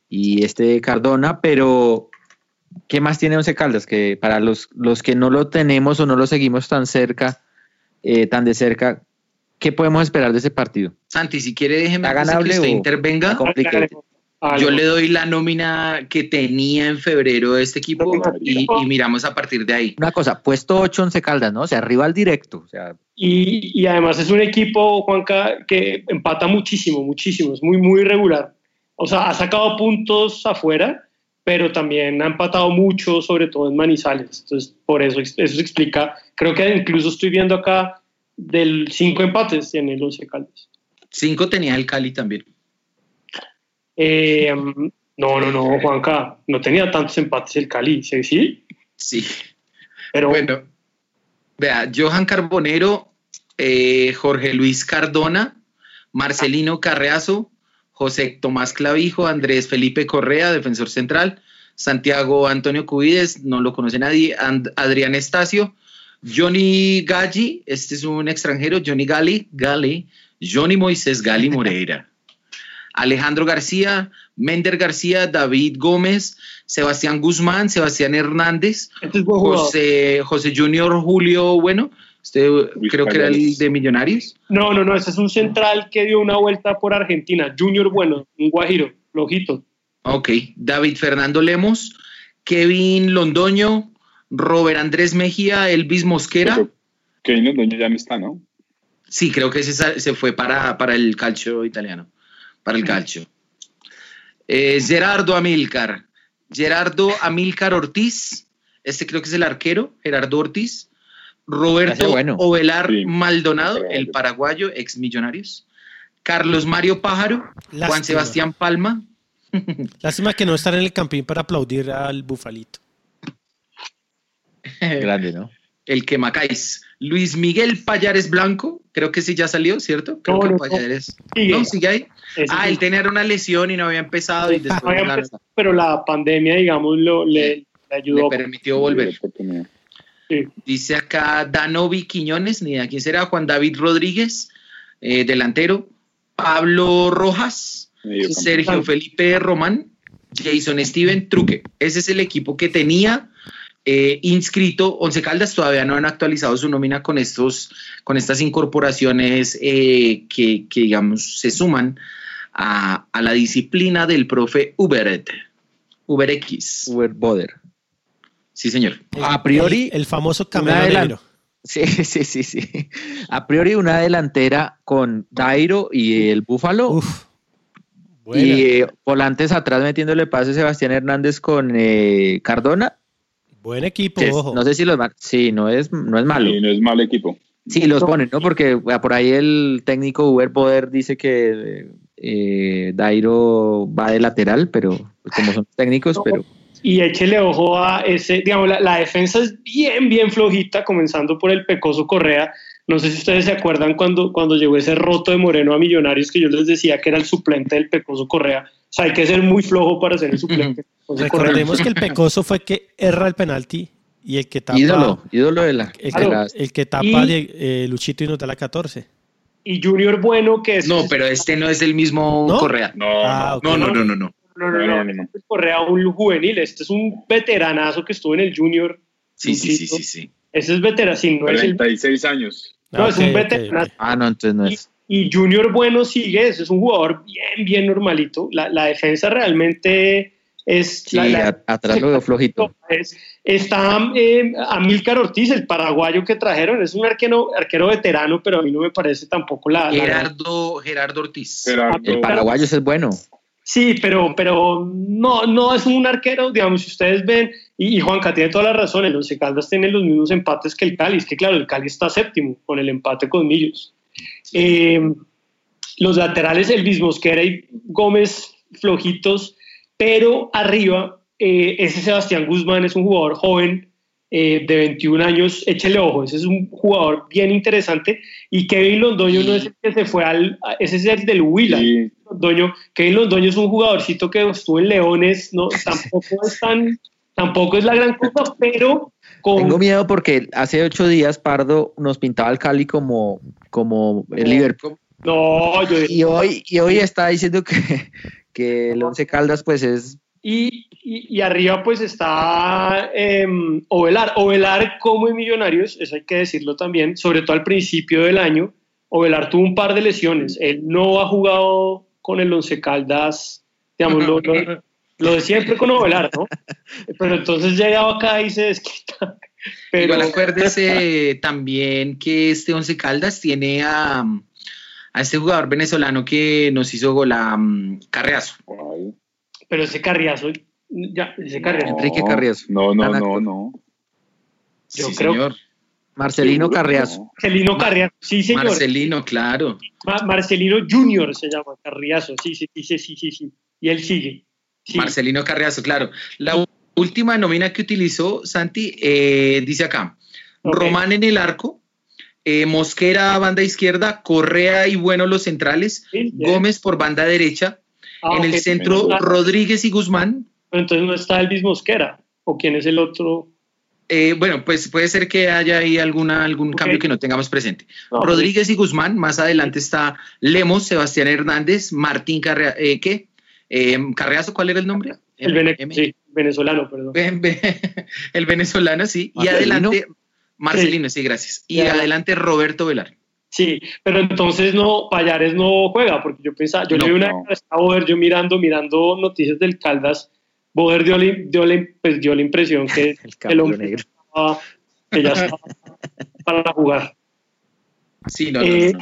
y este Cardona, pero ¿qué más tiene Once Caldas? Que para los, los que no lo tenemos o no lo seguimos tan cerca, eh, tan de cerca, ¿qué podemos esperar de ese partido? Santi, si quiere, déjeme ¿Está antes de ganable que usted o- intervenga. está complicado? Yo le doy la nómina que tenía en febrero de este equipo y, y miramos a partir de ahí. Una cosa, puesto 8 Once Caldas, ¿no? O sea, arriba al directo. O sea, Y, y además es un equipo, Juanca, que empata muchísimo, muchísimo, es muy, muy irregular. O sea, ha sacado puntos afuera, pero también ha empatado mucho, sobre todo en Manizales. Entonces, por eso, eso se explica. Creo que incluso estoy viendo acá del cinco empates en el Once Caldas. Cinco tenía el Cali también. Eh, no, no, no, Juanca, no tenía tantos empates el Cali, ¿sí? ¿Sí? Sí. Pero Bueno, vea, Johan Carbonero, eh, Jorge Luis Cardona, Marcelino Carreazo, José Tomás Clavijo, Andrés Felipe Correa, defensor central, Santiago Antonio Cubides, no lo conoce nadie, And- Adrián Estacio, Johnny Galli, este es un extranjero, Johnny Gali, Gali, Johnny Moisés Gali Moreira. Alejandro García, Mender García, David Gómez, Sebastián Guzmán, Sebastián Hernández, este es. José, José Junior Julio, bueno, este creo que era el de Millonarios. No, no, no, ese es un central que dio una vuelta por Argentina. Junior, bueno, un guajiro, flojito. Ok, David Fernando Lemos, Kevin Londoño, Robert Andrés Mejía, Elvis Mosquera. Pero Kevin Londoño ya no está, ¿no? Sí, creo que ese sa- se fue para, para el calcio italiano, para el calcio. Eh, Gerardo Amilcar, Gerardo Amilcar Ortiz, este creo que es el arquero, Gerardo Ortiz. Roberto bueno. Ovelar Sí. Maldonado, el paraguayo, ex millonarios. Carlos Mario Pájaro, Juan. Sebastián Palma, Lástima que no estar en el campín para aplaudir al bufalito. grande, ¿no? el que macáis. Luis Miguel Payares Blanco, creo que sí ya salió, ¿cierto? Creo No, que no. Payares. Sigue. No, sigue ahí. Ese Ah, sí. él tenía una lesión y no había empezado y No después había la- empezado, pero la pandemia, digamos, lo, le, le le ayudó. permitió volver. Sí. Dice acá Danovi Quiñones, ni de quién será, Juan David Rodríguez, eh, delantero, Pablo Rojas, Medio campo. Sergio Felipe Román, Jason Steven Truque. Ese es el equipo que tenía eh, inscrito. Once Caldas todavía no han actualizado su nómina con estos, con estas incorporaciones eh, que, que, digamos, se suman a, a la disciplina del profe Uberet. UberX. Uber Boder. Sí, señor. El- A priori, El, el famoso negro. Sí, sí, sí, sí. A priori una delantera con Dairo y el Búfalo. Uf. Buena. y eh, volantes atrás metiéndole pase Sebastián Hernández con eh, Cardona. Buen equipo, es- ojo. no sé si los Sí, no es, no es malo. Y no es mal equipo. Sí, los ponen, ¿no? Porque eh, por ahí el técnico Uber Poder dice que eh, Dairo va de lateral, pero pues, como son técnicos, No. pero Y échele ojo a ese, digamos, la, la defensa es bien, bien flojita, comenzando por el Pecoso Correa. No sé si ustedes se acuerdan cuando, cuando llegó ese roto de Moreno a Millonarios que yo les decía que era el suplente del Pecoso Correa. O sea, hay que ser muy flojo para ser el suplente. Recordemos que el pecoso fue que erra el penalti y el que tapa. ídolo, ídolo de la... El, que- la- el que tapa Y- de, eh, Luchito y nos da la 14. Y Junior Bueno, que es... No, pero este no es el mismo ¿No? Correa. No, Ah, no. ok. No, no, no, no, no. No, no, No, no, no, no. este es Correa un juvenil. Este es un veteranazo que estuvo en el Junior. Sí, sí, sí, sí, sí. Ese es veterano, sí, no es el 36 años. No, es un ok, veterano. Ah, no, entonces no es. Y Junior Bueno sigue, ese es un jugador bien, bien normalito. La, la defensa realmente es... Sí, la- atrás lo veo flojito. es- está eh, Amílcar Ortiz, el paraguayo que trajeron, es un arquero, arquero veterano, pero a mí no me parece tampoco la... la- Gerardo, Gerardo Ortiz. Gerardo, El paraguayo ese es bueno. Sí, pero, pero no, no es un arquero, digamos, si ustedes ven, y, y Juanca tiene toda la razón, el Once Caldas tiene los mismos empates que el Cali, es que claro, el Cali está séptimo con el empate con Millos. Eh, los laterales, Elvis Mosquera y Gómez flojitos, pero arriba, eh, ese Sebastián Guzmán es un jugador joven eh, de 21 años, échele ojo, ese es un jugador bien interesante, y Kevin Londoño no es el que se fue al, ese es el del Huila, sí, Londoño. Kevin Londoño es un jugadorcito que estuvo en Leones, no, tampoco es tan, tampoco es la gran cosa, pero con, Tengo miedo porque hace ocho días Pardo nos pintaba el Cali como, como el Liverpool. no, yo Y hoy, y hoy está diciendo que, que el Once Caldas pues es Y, y- y arriba pues está em, Ovelar. Ovelar como en Millonarios, eso hay que decirlo también, sobre todo al principio del año, Ovelar tuvo un par de lesiones. Él no ha jugado con el Once Caldas, digamos, lo, lo- lo de siempre con Ovelar, ¿no? Pero entonces llegaba acá y se desquita. Pero, Igual acuérdese también que este Once Caldas tiene a, a este jugador venezolano que nos hizo gol a mm, Carreazo. Ay, pero ese carriazo, ya, ese carriazo. Enrique Carriazo. No, no, no, no. Yo sí, creo- señor. Marcelino Seguro, Carriazo. no. Marcelino Carriazo, sí señor. Marcelino, claro. Ma- Marcelino Junior se llama Carriazo, sí, sí, sí, sí, sí, sí, sí. Y él sigue. Sí. Marcelino Carreazo, claro. La última nómina que utilizó Santi eh, dice acá. Román en el arco, eh, Mosquera banda izquierda, Correa y Bueno los centrales, Sí. Gómez por banda derecha, Ah, en el centro Rodríguez y Guzmán. pero Entonces no está Elvis Mosquera. ¿O quién es el otro? Eh, bueno, pues puede ser que haya ahí alguna, algún cambio que no tengamos presente. No, Rodríguez y Guzmán, más adelante está Lemos, Sebastián Hernández, Martín Carrea, eh, ¿qué? Eh, Carreazo, ¿cuál era el nombre? El M- vene- M- sí, venezolano, perdón. El venezolano, sí. Y Marcelino. adelante, Marcelino, sí, gracias. Y Ya. adelante Roberto Velar. Sí, pero entonces no, Payares no juega, porque yo pensaba, yo No, le vi una no. a Boder, yo mirando, mirando noticias del Caldas, Boder dio, la- dio, la- pues, dio la impresión que El hombre negro. estaba- que ya estaba para jugar. Sí, no, no, Eh, no.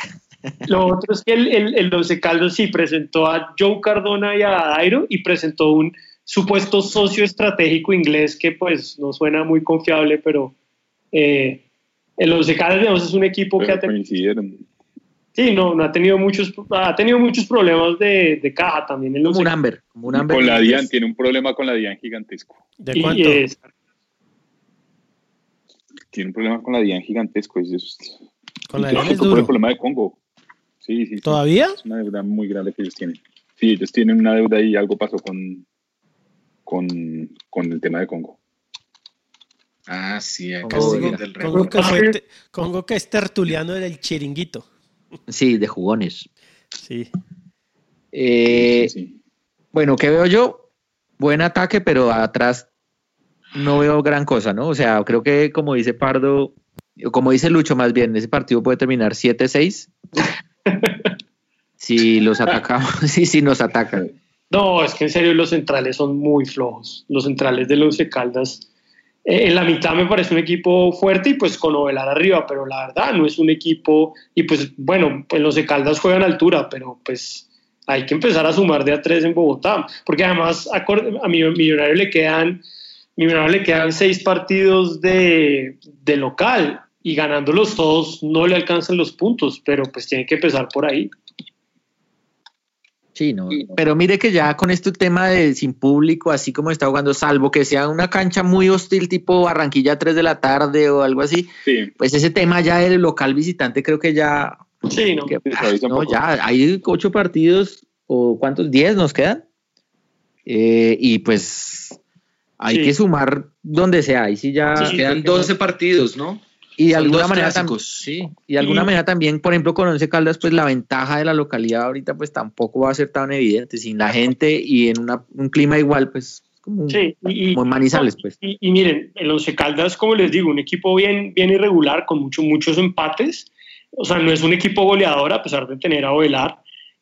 Lo otro es que el, el, el Once Caldas sí presentó a Joe Cardona y a Dairo y presentó un supuesto socio estratégico inglés que pues no suena muy confiable, pero eh, el Once Caldas digamos, es un equipo que ha tenido, sí, no, no ha tenido muchos ha tenido muchos problemas de, de caja también el Como Once un Amber. Como un Amber. Con la DIAN, tiene un problema con la DIAN gigantesco. ¿De y, cuánto? es- Tiene un problema con la DIAN gigantesco. Es, es, Con la DIAN es el problema de Congo. Sí, sí, sí. ¿Todavía? Es una deuda muy grande que ellos tienen. Sí, ellos tienen una deuda y algo pasó con, con, con el tema de Congo. Ah, sí, acá Congo, estoy mira. viendo el Congo que, fue te- Congo que es tertuliano del chiringuito. Sí, de jugones. Sí. Eh, Sí, sí. Bueno, ¿qué veo yo? Buen ataque, pero atrás no veo gran cosa, ¿no? O sea, creo que como dice Pardo, o como dice Lucho más bien, ese partido puede terminar 7-6 si los atacamos, sí, sí nos atacan. no, es que en serio los centrales son muy flojos, los centrales del Once Caldas. eh, en la mitad me parece un equipo fuerte y pues con Ovelar arriba, pero la verdad no es un equipo, y pues bueno, pues los de Caldas juegan a altura, pero pues hay que empezar a sumar de a tres en Bogotá, porque además acor- a mi Millonario le quedan, Millonario le quedan seis partidos de, de local y ganándolos todos no le alcanzan los puntos, pero pues tiene que empezar por ahí. Sí, no. Pero mire que ya con este tema de sin público, así como está jugando, salvo que sea una cancha muy hostil tipo Barranquilla 3 de la tarde o algo así, Sí, pues ese tema ya del local visitante creo que ya Sí, ¿no? que- poco. ya hay ocho partidos o cuántos, diez nos quedan. Eh, y pues hay Sí. que sumar donde sea. Ahí sí ya. Nos quedan 12 partidos, ¿no? Y de son alguna manera clásicos. sí, y de alguna Y- manera también, por ejemplo, con Once Caldas, pues la ventaja de la localidad ahorita pues tampoco va a ser tan evidente. Sin la gente y en una- un clima igual, pues como, Sí, y, como en Manizales, pues. Y, y miren, el Once Caldas, como les digo, un equipo bien, bien irregular, con mucho, muchos empates. O sea, no es un equipo goleador a pesar de tener a Ovelar.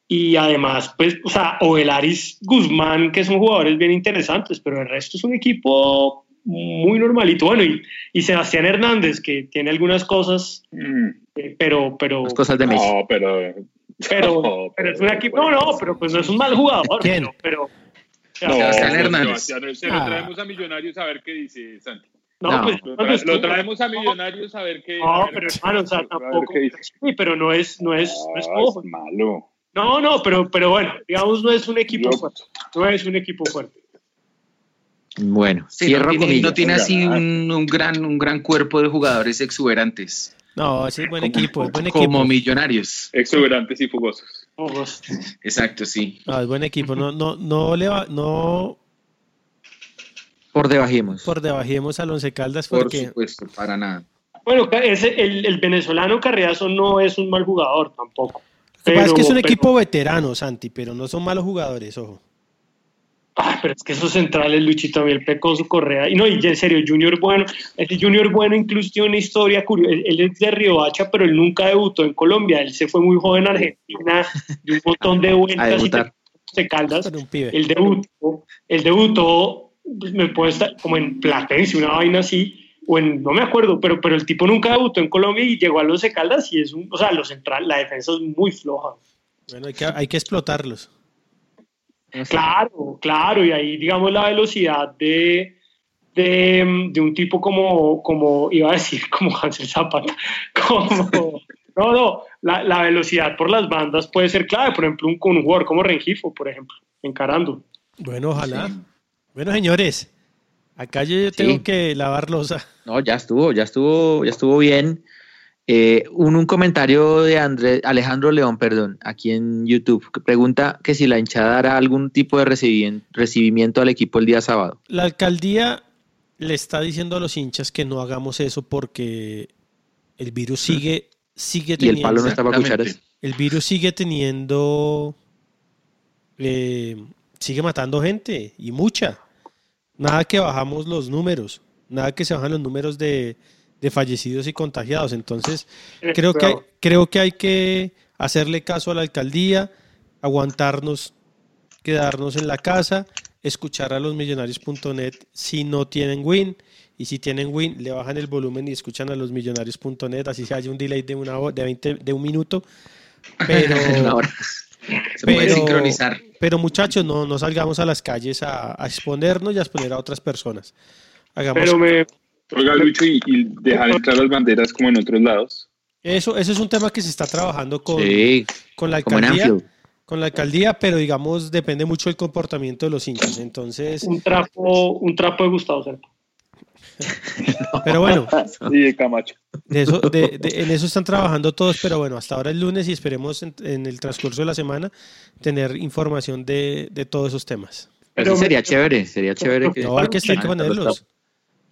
Y además, pues, o sea, Ovelar y Guzmán, que son jugadores bien interesantes, pero el resto es un equipo muy normalito. Bueno, y, y Sebastián Hernández, que tiene algunas cosas, Mm, eh, pero, pero, Las cosas de Messi. No, pero. pero, no, pero es un equipo, no, no, pero pues no es un mal jugador. ¿Quién? Pero, pero- No, Sebastián Hernández. Sebastián, se lo Ah. traemos a Millonarios a ver qué dice Santi. no, No. pues, Lo, tra- pues, lo traemos a Millonarios a ver qué. No, ver- pero hermano, o sea, a ver tampoco. qué dice. Sí, pero no es, no es, no es Ah, es malo. No, no, pero, pero bueno, digamos, no es un equipo Yo- fuerte. No es un equipo fuerte. Bueno, Sí, cierro no tiene, comillas. no tiene así un, un gran, un gran cuerpo de jugadores exuberantes. No, es buen como, equipo, es buen como equipo. millonarios. Exuberantes y fugosos. Ojos. Exacto, sí. Ah, es buen equipo. No, no, no le va, no Por debajemos. por debajemos al Once Caldas Por porque supuesto, para nada. Bueno, ese, el, el venezolano Carriazo no es un mal jugador tampoco. Lo que pasa es que es un Pero- equipo veterano, Santi, pero no son malos jugadores, ojo. Ah, pero es que esos centrales, Luchito, a mí el pecó su correa. Y no, y en serio, Junior Bueno, ese Junior Bueno incluso tiene una historia curiosa. Él, él es de Riohacha, pero él nunca debutó en Colombia. Él se fue muy joven a Argentina, de un montón de vueltas y debutar. de caldas. Él debutó, él debutó, pues, me puede estar como en Platense, una vaina así, o en, no me acuerdo, pero, pero el tipo nunca debutó en Colombia y llegó a los Caldas y es un, o sea, los central, la defensa es muy floja. Bueno, hay que, hay que explotarlos. Claro, claro, y ahí digamos la velocidad de, de, de un tipo como, como, iba a decir, como Hansel Zapata, como, no, no, la, la velocidad por las bandas puede ser clave, por ejemplo, un, con un jugador como Rengifo, por ejemplo, encarando. Bueno, ojalá. Bueno, señores, acá yo, yo tengo Sí. que lavar losa. No, ya estuvo, ya estuvo, ya estuvo bien. Eh, un, un comentario de André, Alejandro León, perdón, aquí en YouTube, que pregunta que si la hinchada hará algún tipo de recibimiento al equipo el día sábado. La alcaldía le está diciendo a los hinchas que no hagamos eso porque el virus sigue, sigue Y el teniendo. palo no está para cucharas. El virus sigue teniendo. eh, sigue matando gente y mucha. Nada que bajamos los números. Nada que se bajan los números de, de fallecidos y contagiados. Entonces, creo que, hay, creo que hay que hacerle caso a la alcaldía, aguantarnos, quedarnos en la casa, escuchar a los millonarios.net si no tienen win. Y si tienen win, le bajan el volumen y escuchan a los millonarios.net. Así se haya un delay de una hora, de 20, de un minuto. Pero, Una hora. Se puede Pero- sincronizar. pero muchachos, no, no salgamos a las calles a, a exponernos y a exponer a otras personas. Hagamos Pero me, Oiga, Lucho, y, y dejar entrar las banderas como en otros lados. eso, eso es un tema que se está trabajando con, Sí, con la alcaldía, con la alcaldía, pero digamos depende mucho del comportamiento de los hinchas. Entonces, un trapo, un trapo de Gustavo Serpa. pero bueno, Y de Camacho. de eso, de- de- en eso están trabajando todos, pero bueno, hasta ahora es lunes y esperemos en, en el transcurso de la semana tener información de, de todos esos temas. Pero sería chévere, sería chévere que... No, hay que, ponerlos.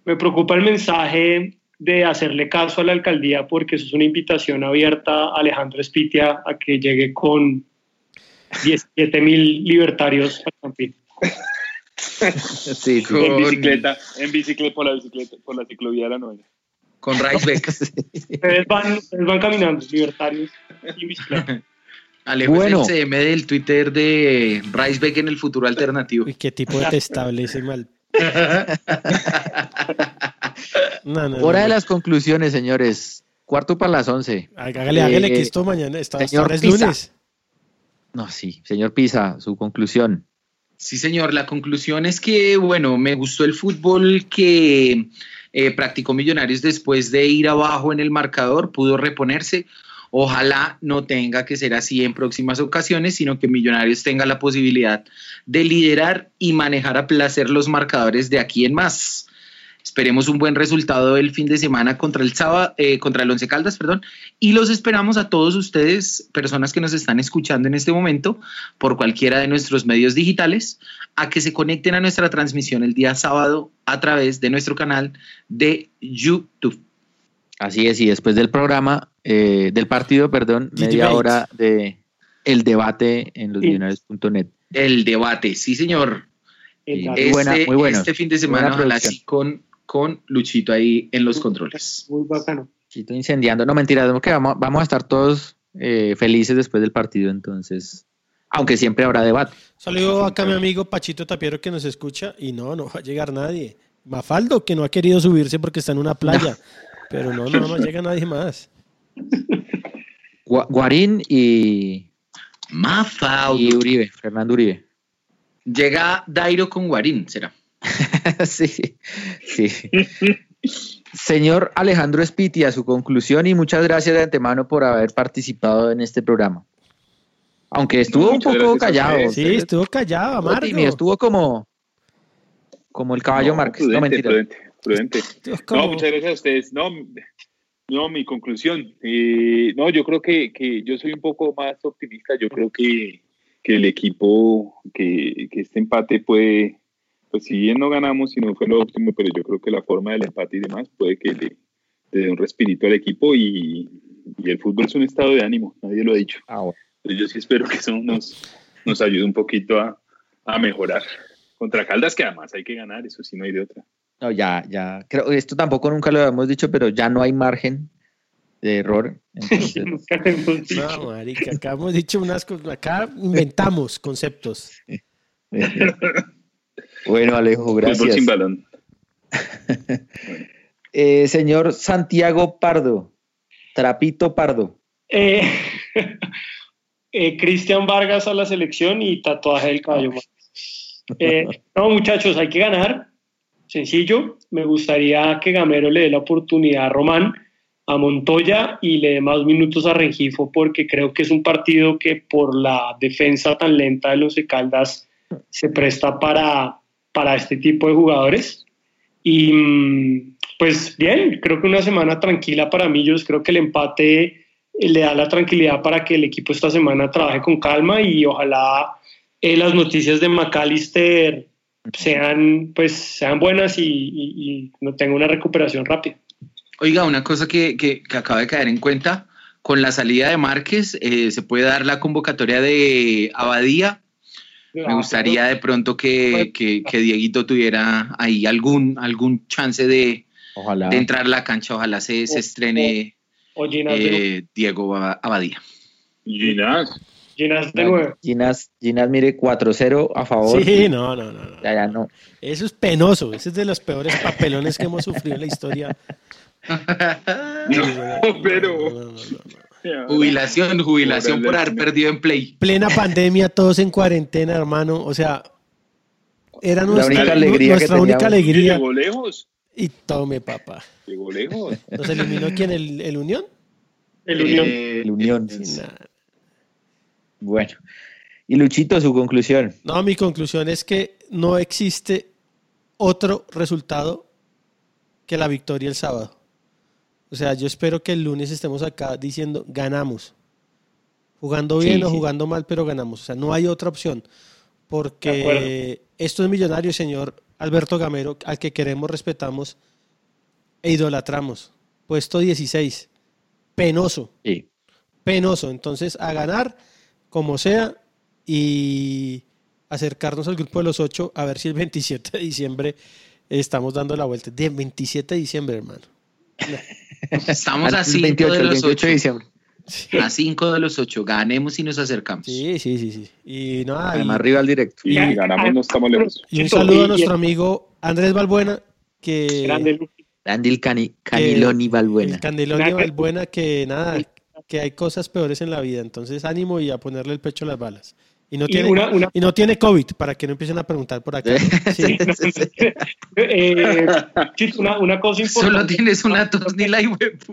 Me preocupa el mensaje de hacerle caso a la alcaldía porque eso es una invitación abierta a Alejandro Espitia a que llegue con 17 mil libertarios al Campín. Sí, sí. En Con- bicicleta, en bicicleta, por la bicicleta, por la ciclovía de la novena. Con Ricebeck. Ustedes van, ustedes van caminando, libertarios y bicicleta. Alejo Bueno. es el CM del Twitter de Ricebeck en el futuro alternativo. Uy, qué tipo detestable ese mal. No, no, Hora no, de las conclusiones, señores. Cuarto para las once. Hágale, hágale que Eh, esto mañana está, señor ahora es Pisa. lunes. No, sí. Señor Pisa, su conclusión. Sí, señor. La conclusión es que, bueno, me gustó el fútbol que eh, practicó Millonarios después de ir abajo en el marcador, pudo reponerse. Ojalá no tenga que ser así en próximas ocasiones, sino que Millonarios tenga la posibilidad de liderar y manejar a placer los marcadores de aquí en más. Esperemos un buen resultado el fin de semana contra el sábado, eh, contra el Once Caldas, perdón, y los esperamos a todos ustedes, personas que nos están escuchando en este momento, por cualquiera de nuestros medios digitales, a que se conecten a nuestra transmisión el día sábado a través de nuestro canal de YouTube. Así es, y después del programa, eh, del partido, perdón, The media debate. hora de el debate en Sí. losmillonarios.net. El debate, sí, señor. El- Muy buena, Este, muy bueno. este fin de semana, ojalá sí con, con Luchito ahí en los controles. Muy bacano. Chito incendiando. No, mentira, que vamos, vamos a estar todos eh, felices después del partido, entonces. Aunque siempre habrá debate. Saludo acá a mi amigo Pachito Tapiero que nos escucha y no, no va a llegar nadie. Mafaldo que no ha querido subirse porque está en una playa. Pero no, no, no llega nadie más. Gua- Guarín y, Mafaudo. y Uribe, Fernando Uribe. Llega Dairo con Guarín, será. sí, sí. Señor Alejandro Espitia, su conclusión y muchas gracias de antemano por haber participado en este programa. Aunque estuvo No, un poco a callado. Sí, estuvo callado, Estuvo amargo. tímido, estuvo como, como el caballo No, Márquez. No, mentira. prudente, prudente. No, muchas gracias a ustedes. No, No, mi conclusión. eh, no, yo creo que, que yo soy un poco más optimista. Yo creo que, que el equipo, que, que este empate puede, pues si bien no ganamos y no fue lo óptimo, pero yo creo que la forma del empate y demás puede que le, le dé un respirito al equipo y, y el fútbol es un estado de ánimo, nadie lo ha dicho. Ah, bueno. Entonces yo sí espero que eso nos, nos ayude un poquito a, a mejorar. Contra Caldas, que además hay que ganar, eso sí no hay de otra. No, ya, ya. Creo esto tampoco nunca lo habíamos dicho, pero ya no hay margen de error. Entonces, Nunca lo hemos dicho. No, marica, acá hemos dicho unas cosas, acá inventamos conceptos. bueno, Alejo, Fútbol sin gracias. balón. Eh, señor Santiago Pardo, Trapito Pardo. Eh, eh, Cristian Vargas a la selección y tatuaje del caballo. Eh, no, muchachos, hay que ganar. Sencillo. Me gustaría que Gamero le dé la oportunidad a Román, a Montoya y le dé más minutos a Rengifo, porque creo que es un partido que por la defensa tan lenta de los Caldas se presta para, para este tipo de jugadores. Y mm, pues bien, creo que una semana tranquila para Millos. Creo que el empate eh, le da la tranquilidad para que el equipo esta semana trabaje con calma y ojalá eh, las noticias de McAllister sean pues sean buenas y, y, y no tenga una recuperación rápida. Oiga, una cosa que, que, que acaba de caer en cuenta, con la salida de Márquez eh, se puede dar la convocatoria de Abadía. Me gustaría de pronto que, que, que Dieguito tuviera ahí algún, algún chance de, Ojalá. de entrar a la cancha. Ojalá se, se estrene O Ginas de, eh, Diego Aba- Abadía. Ginás, Ginas de nuevo. Ginas, Ginas, mire, 4-0 a favor. Sí, no, no, no, no. Ya, ya no. Eso es penoso. Ese es de los peores papelones que hemos sufrido en la historia. No, pero- No, no, no, no. Jubilación, jubilación por haber perdido en play. Plena pandemia, todos en cuarentena, hermano. O sea, era nuestra, única alegría nuestra que única alegría. llegó lejos, Y tome, papá. llegó lejos. ¿Nos eliminó quién? ¿El, el Unión? El Unión. Eh, El Unión. Sí. Bueno. Y Luchito, su conclusión. No, mi conclusión es que no existe otro resultado que la victoria el sábado. O sea, yo espero que el lunes estemos acá diciendo ganamos. Jugando bien Sí, o sí. jugando mal, pero ganamos. O sea, no hay otra opción. Porque esto es millonario, señor Alberto Gamero, al que queremos, respetamos e idolatramos. Puesto 16. Penoso Sí. penoso. Entonces, a ganar como sea y acercarnos al grupo de los ocho a ver si el 27 de diciembre estamos dando la vuelta. De 27 de diciembre, hermano. Estamos a El 5 28, de los 28 8. de diciembre. A 5 de los 8. Ganemos y nos acercamos. Sí, sí, sí, sí. Y nada, y- Además, rival directo. Y Y- ganamos, no estamos lejos. y un saludo a y- nuestro y- amigo Andrés Balbuena, que Grande. Andy el Cani, Caniloni Valbuena. el que- Balbuena, que nada, que hay cosas peores en la vida. Entonces, ánimo y a ponerle el pecho a las balas. Y no Y tiene, una- una- y no tiene COVID, para que no empiecen a preguntar por acá. Sí. Eh, una, una cosa importante. Solo tienes una tos ni la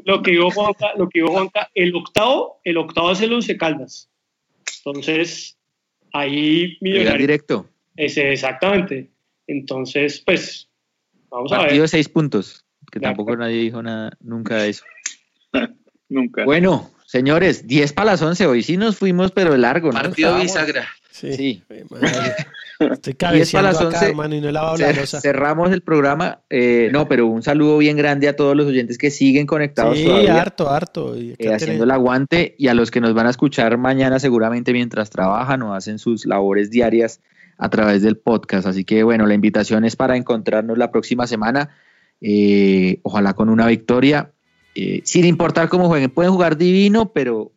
Lo que dijo Juanca, lo que dijo Juanca, el octavo, el octavo es el Once Caldas. Entonces, ahí Rival Millonarios. directo. Ese, exactamente. Entonces, pues, vamos a Partido de ver. seis puntos. Que tampoco nadie dijo nada nunca de eso. Nunca. Bueno, señores, 10 para las 11. Hoy sí nos fuimos, pero de largo. ¿no? Partido Estábamos- bisagra. Sí. Sí. Madre. Estoy para cabeceando las acá, 11. hermano, y no he lavado la Cer- losa. cerramos el programa. Eh, no, pero un saludo bien grande a todos los oyentes que siguen conectados Sí, todavía, harto, harto. Y eh, haciendo el aguante y a los que nos van a escuchar mañana seguramente mientras trabajan o hacen sus labores diarias a través del podcast. Así que bueno, la invitación es para encontrarnos la próxima semana, eh, ojalá con una victoria, eh, sin importar cómo jueguen. Pueden jugar divino, pero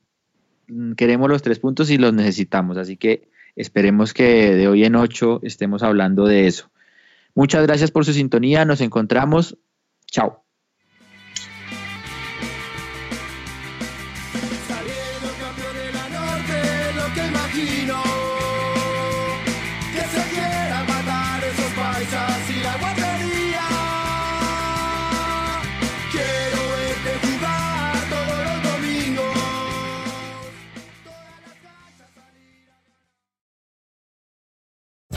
mm, queremos los tres puntos y los necesitamos. Así que esperemos que de hoy en ocho estemos hablando de eso. Muchas gracias por su sintonía. Nos encontramos. Chao.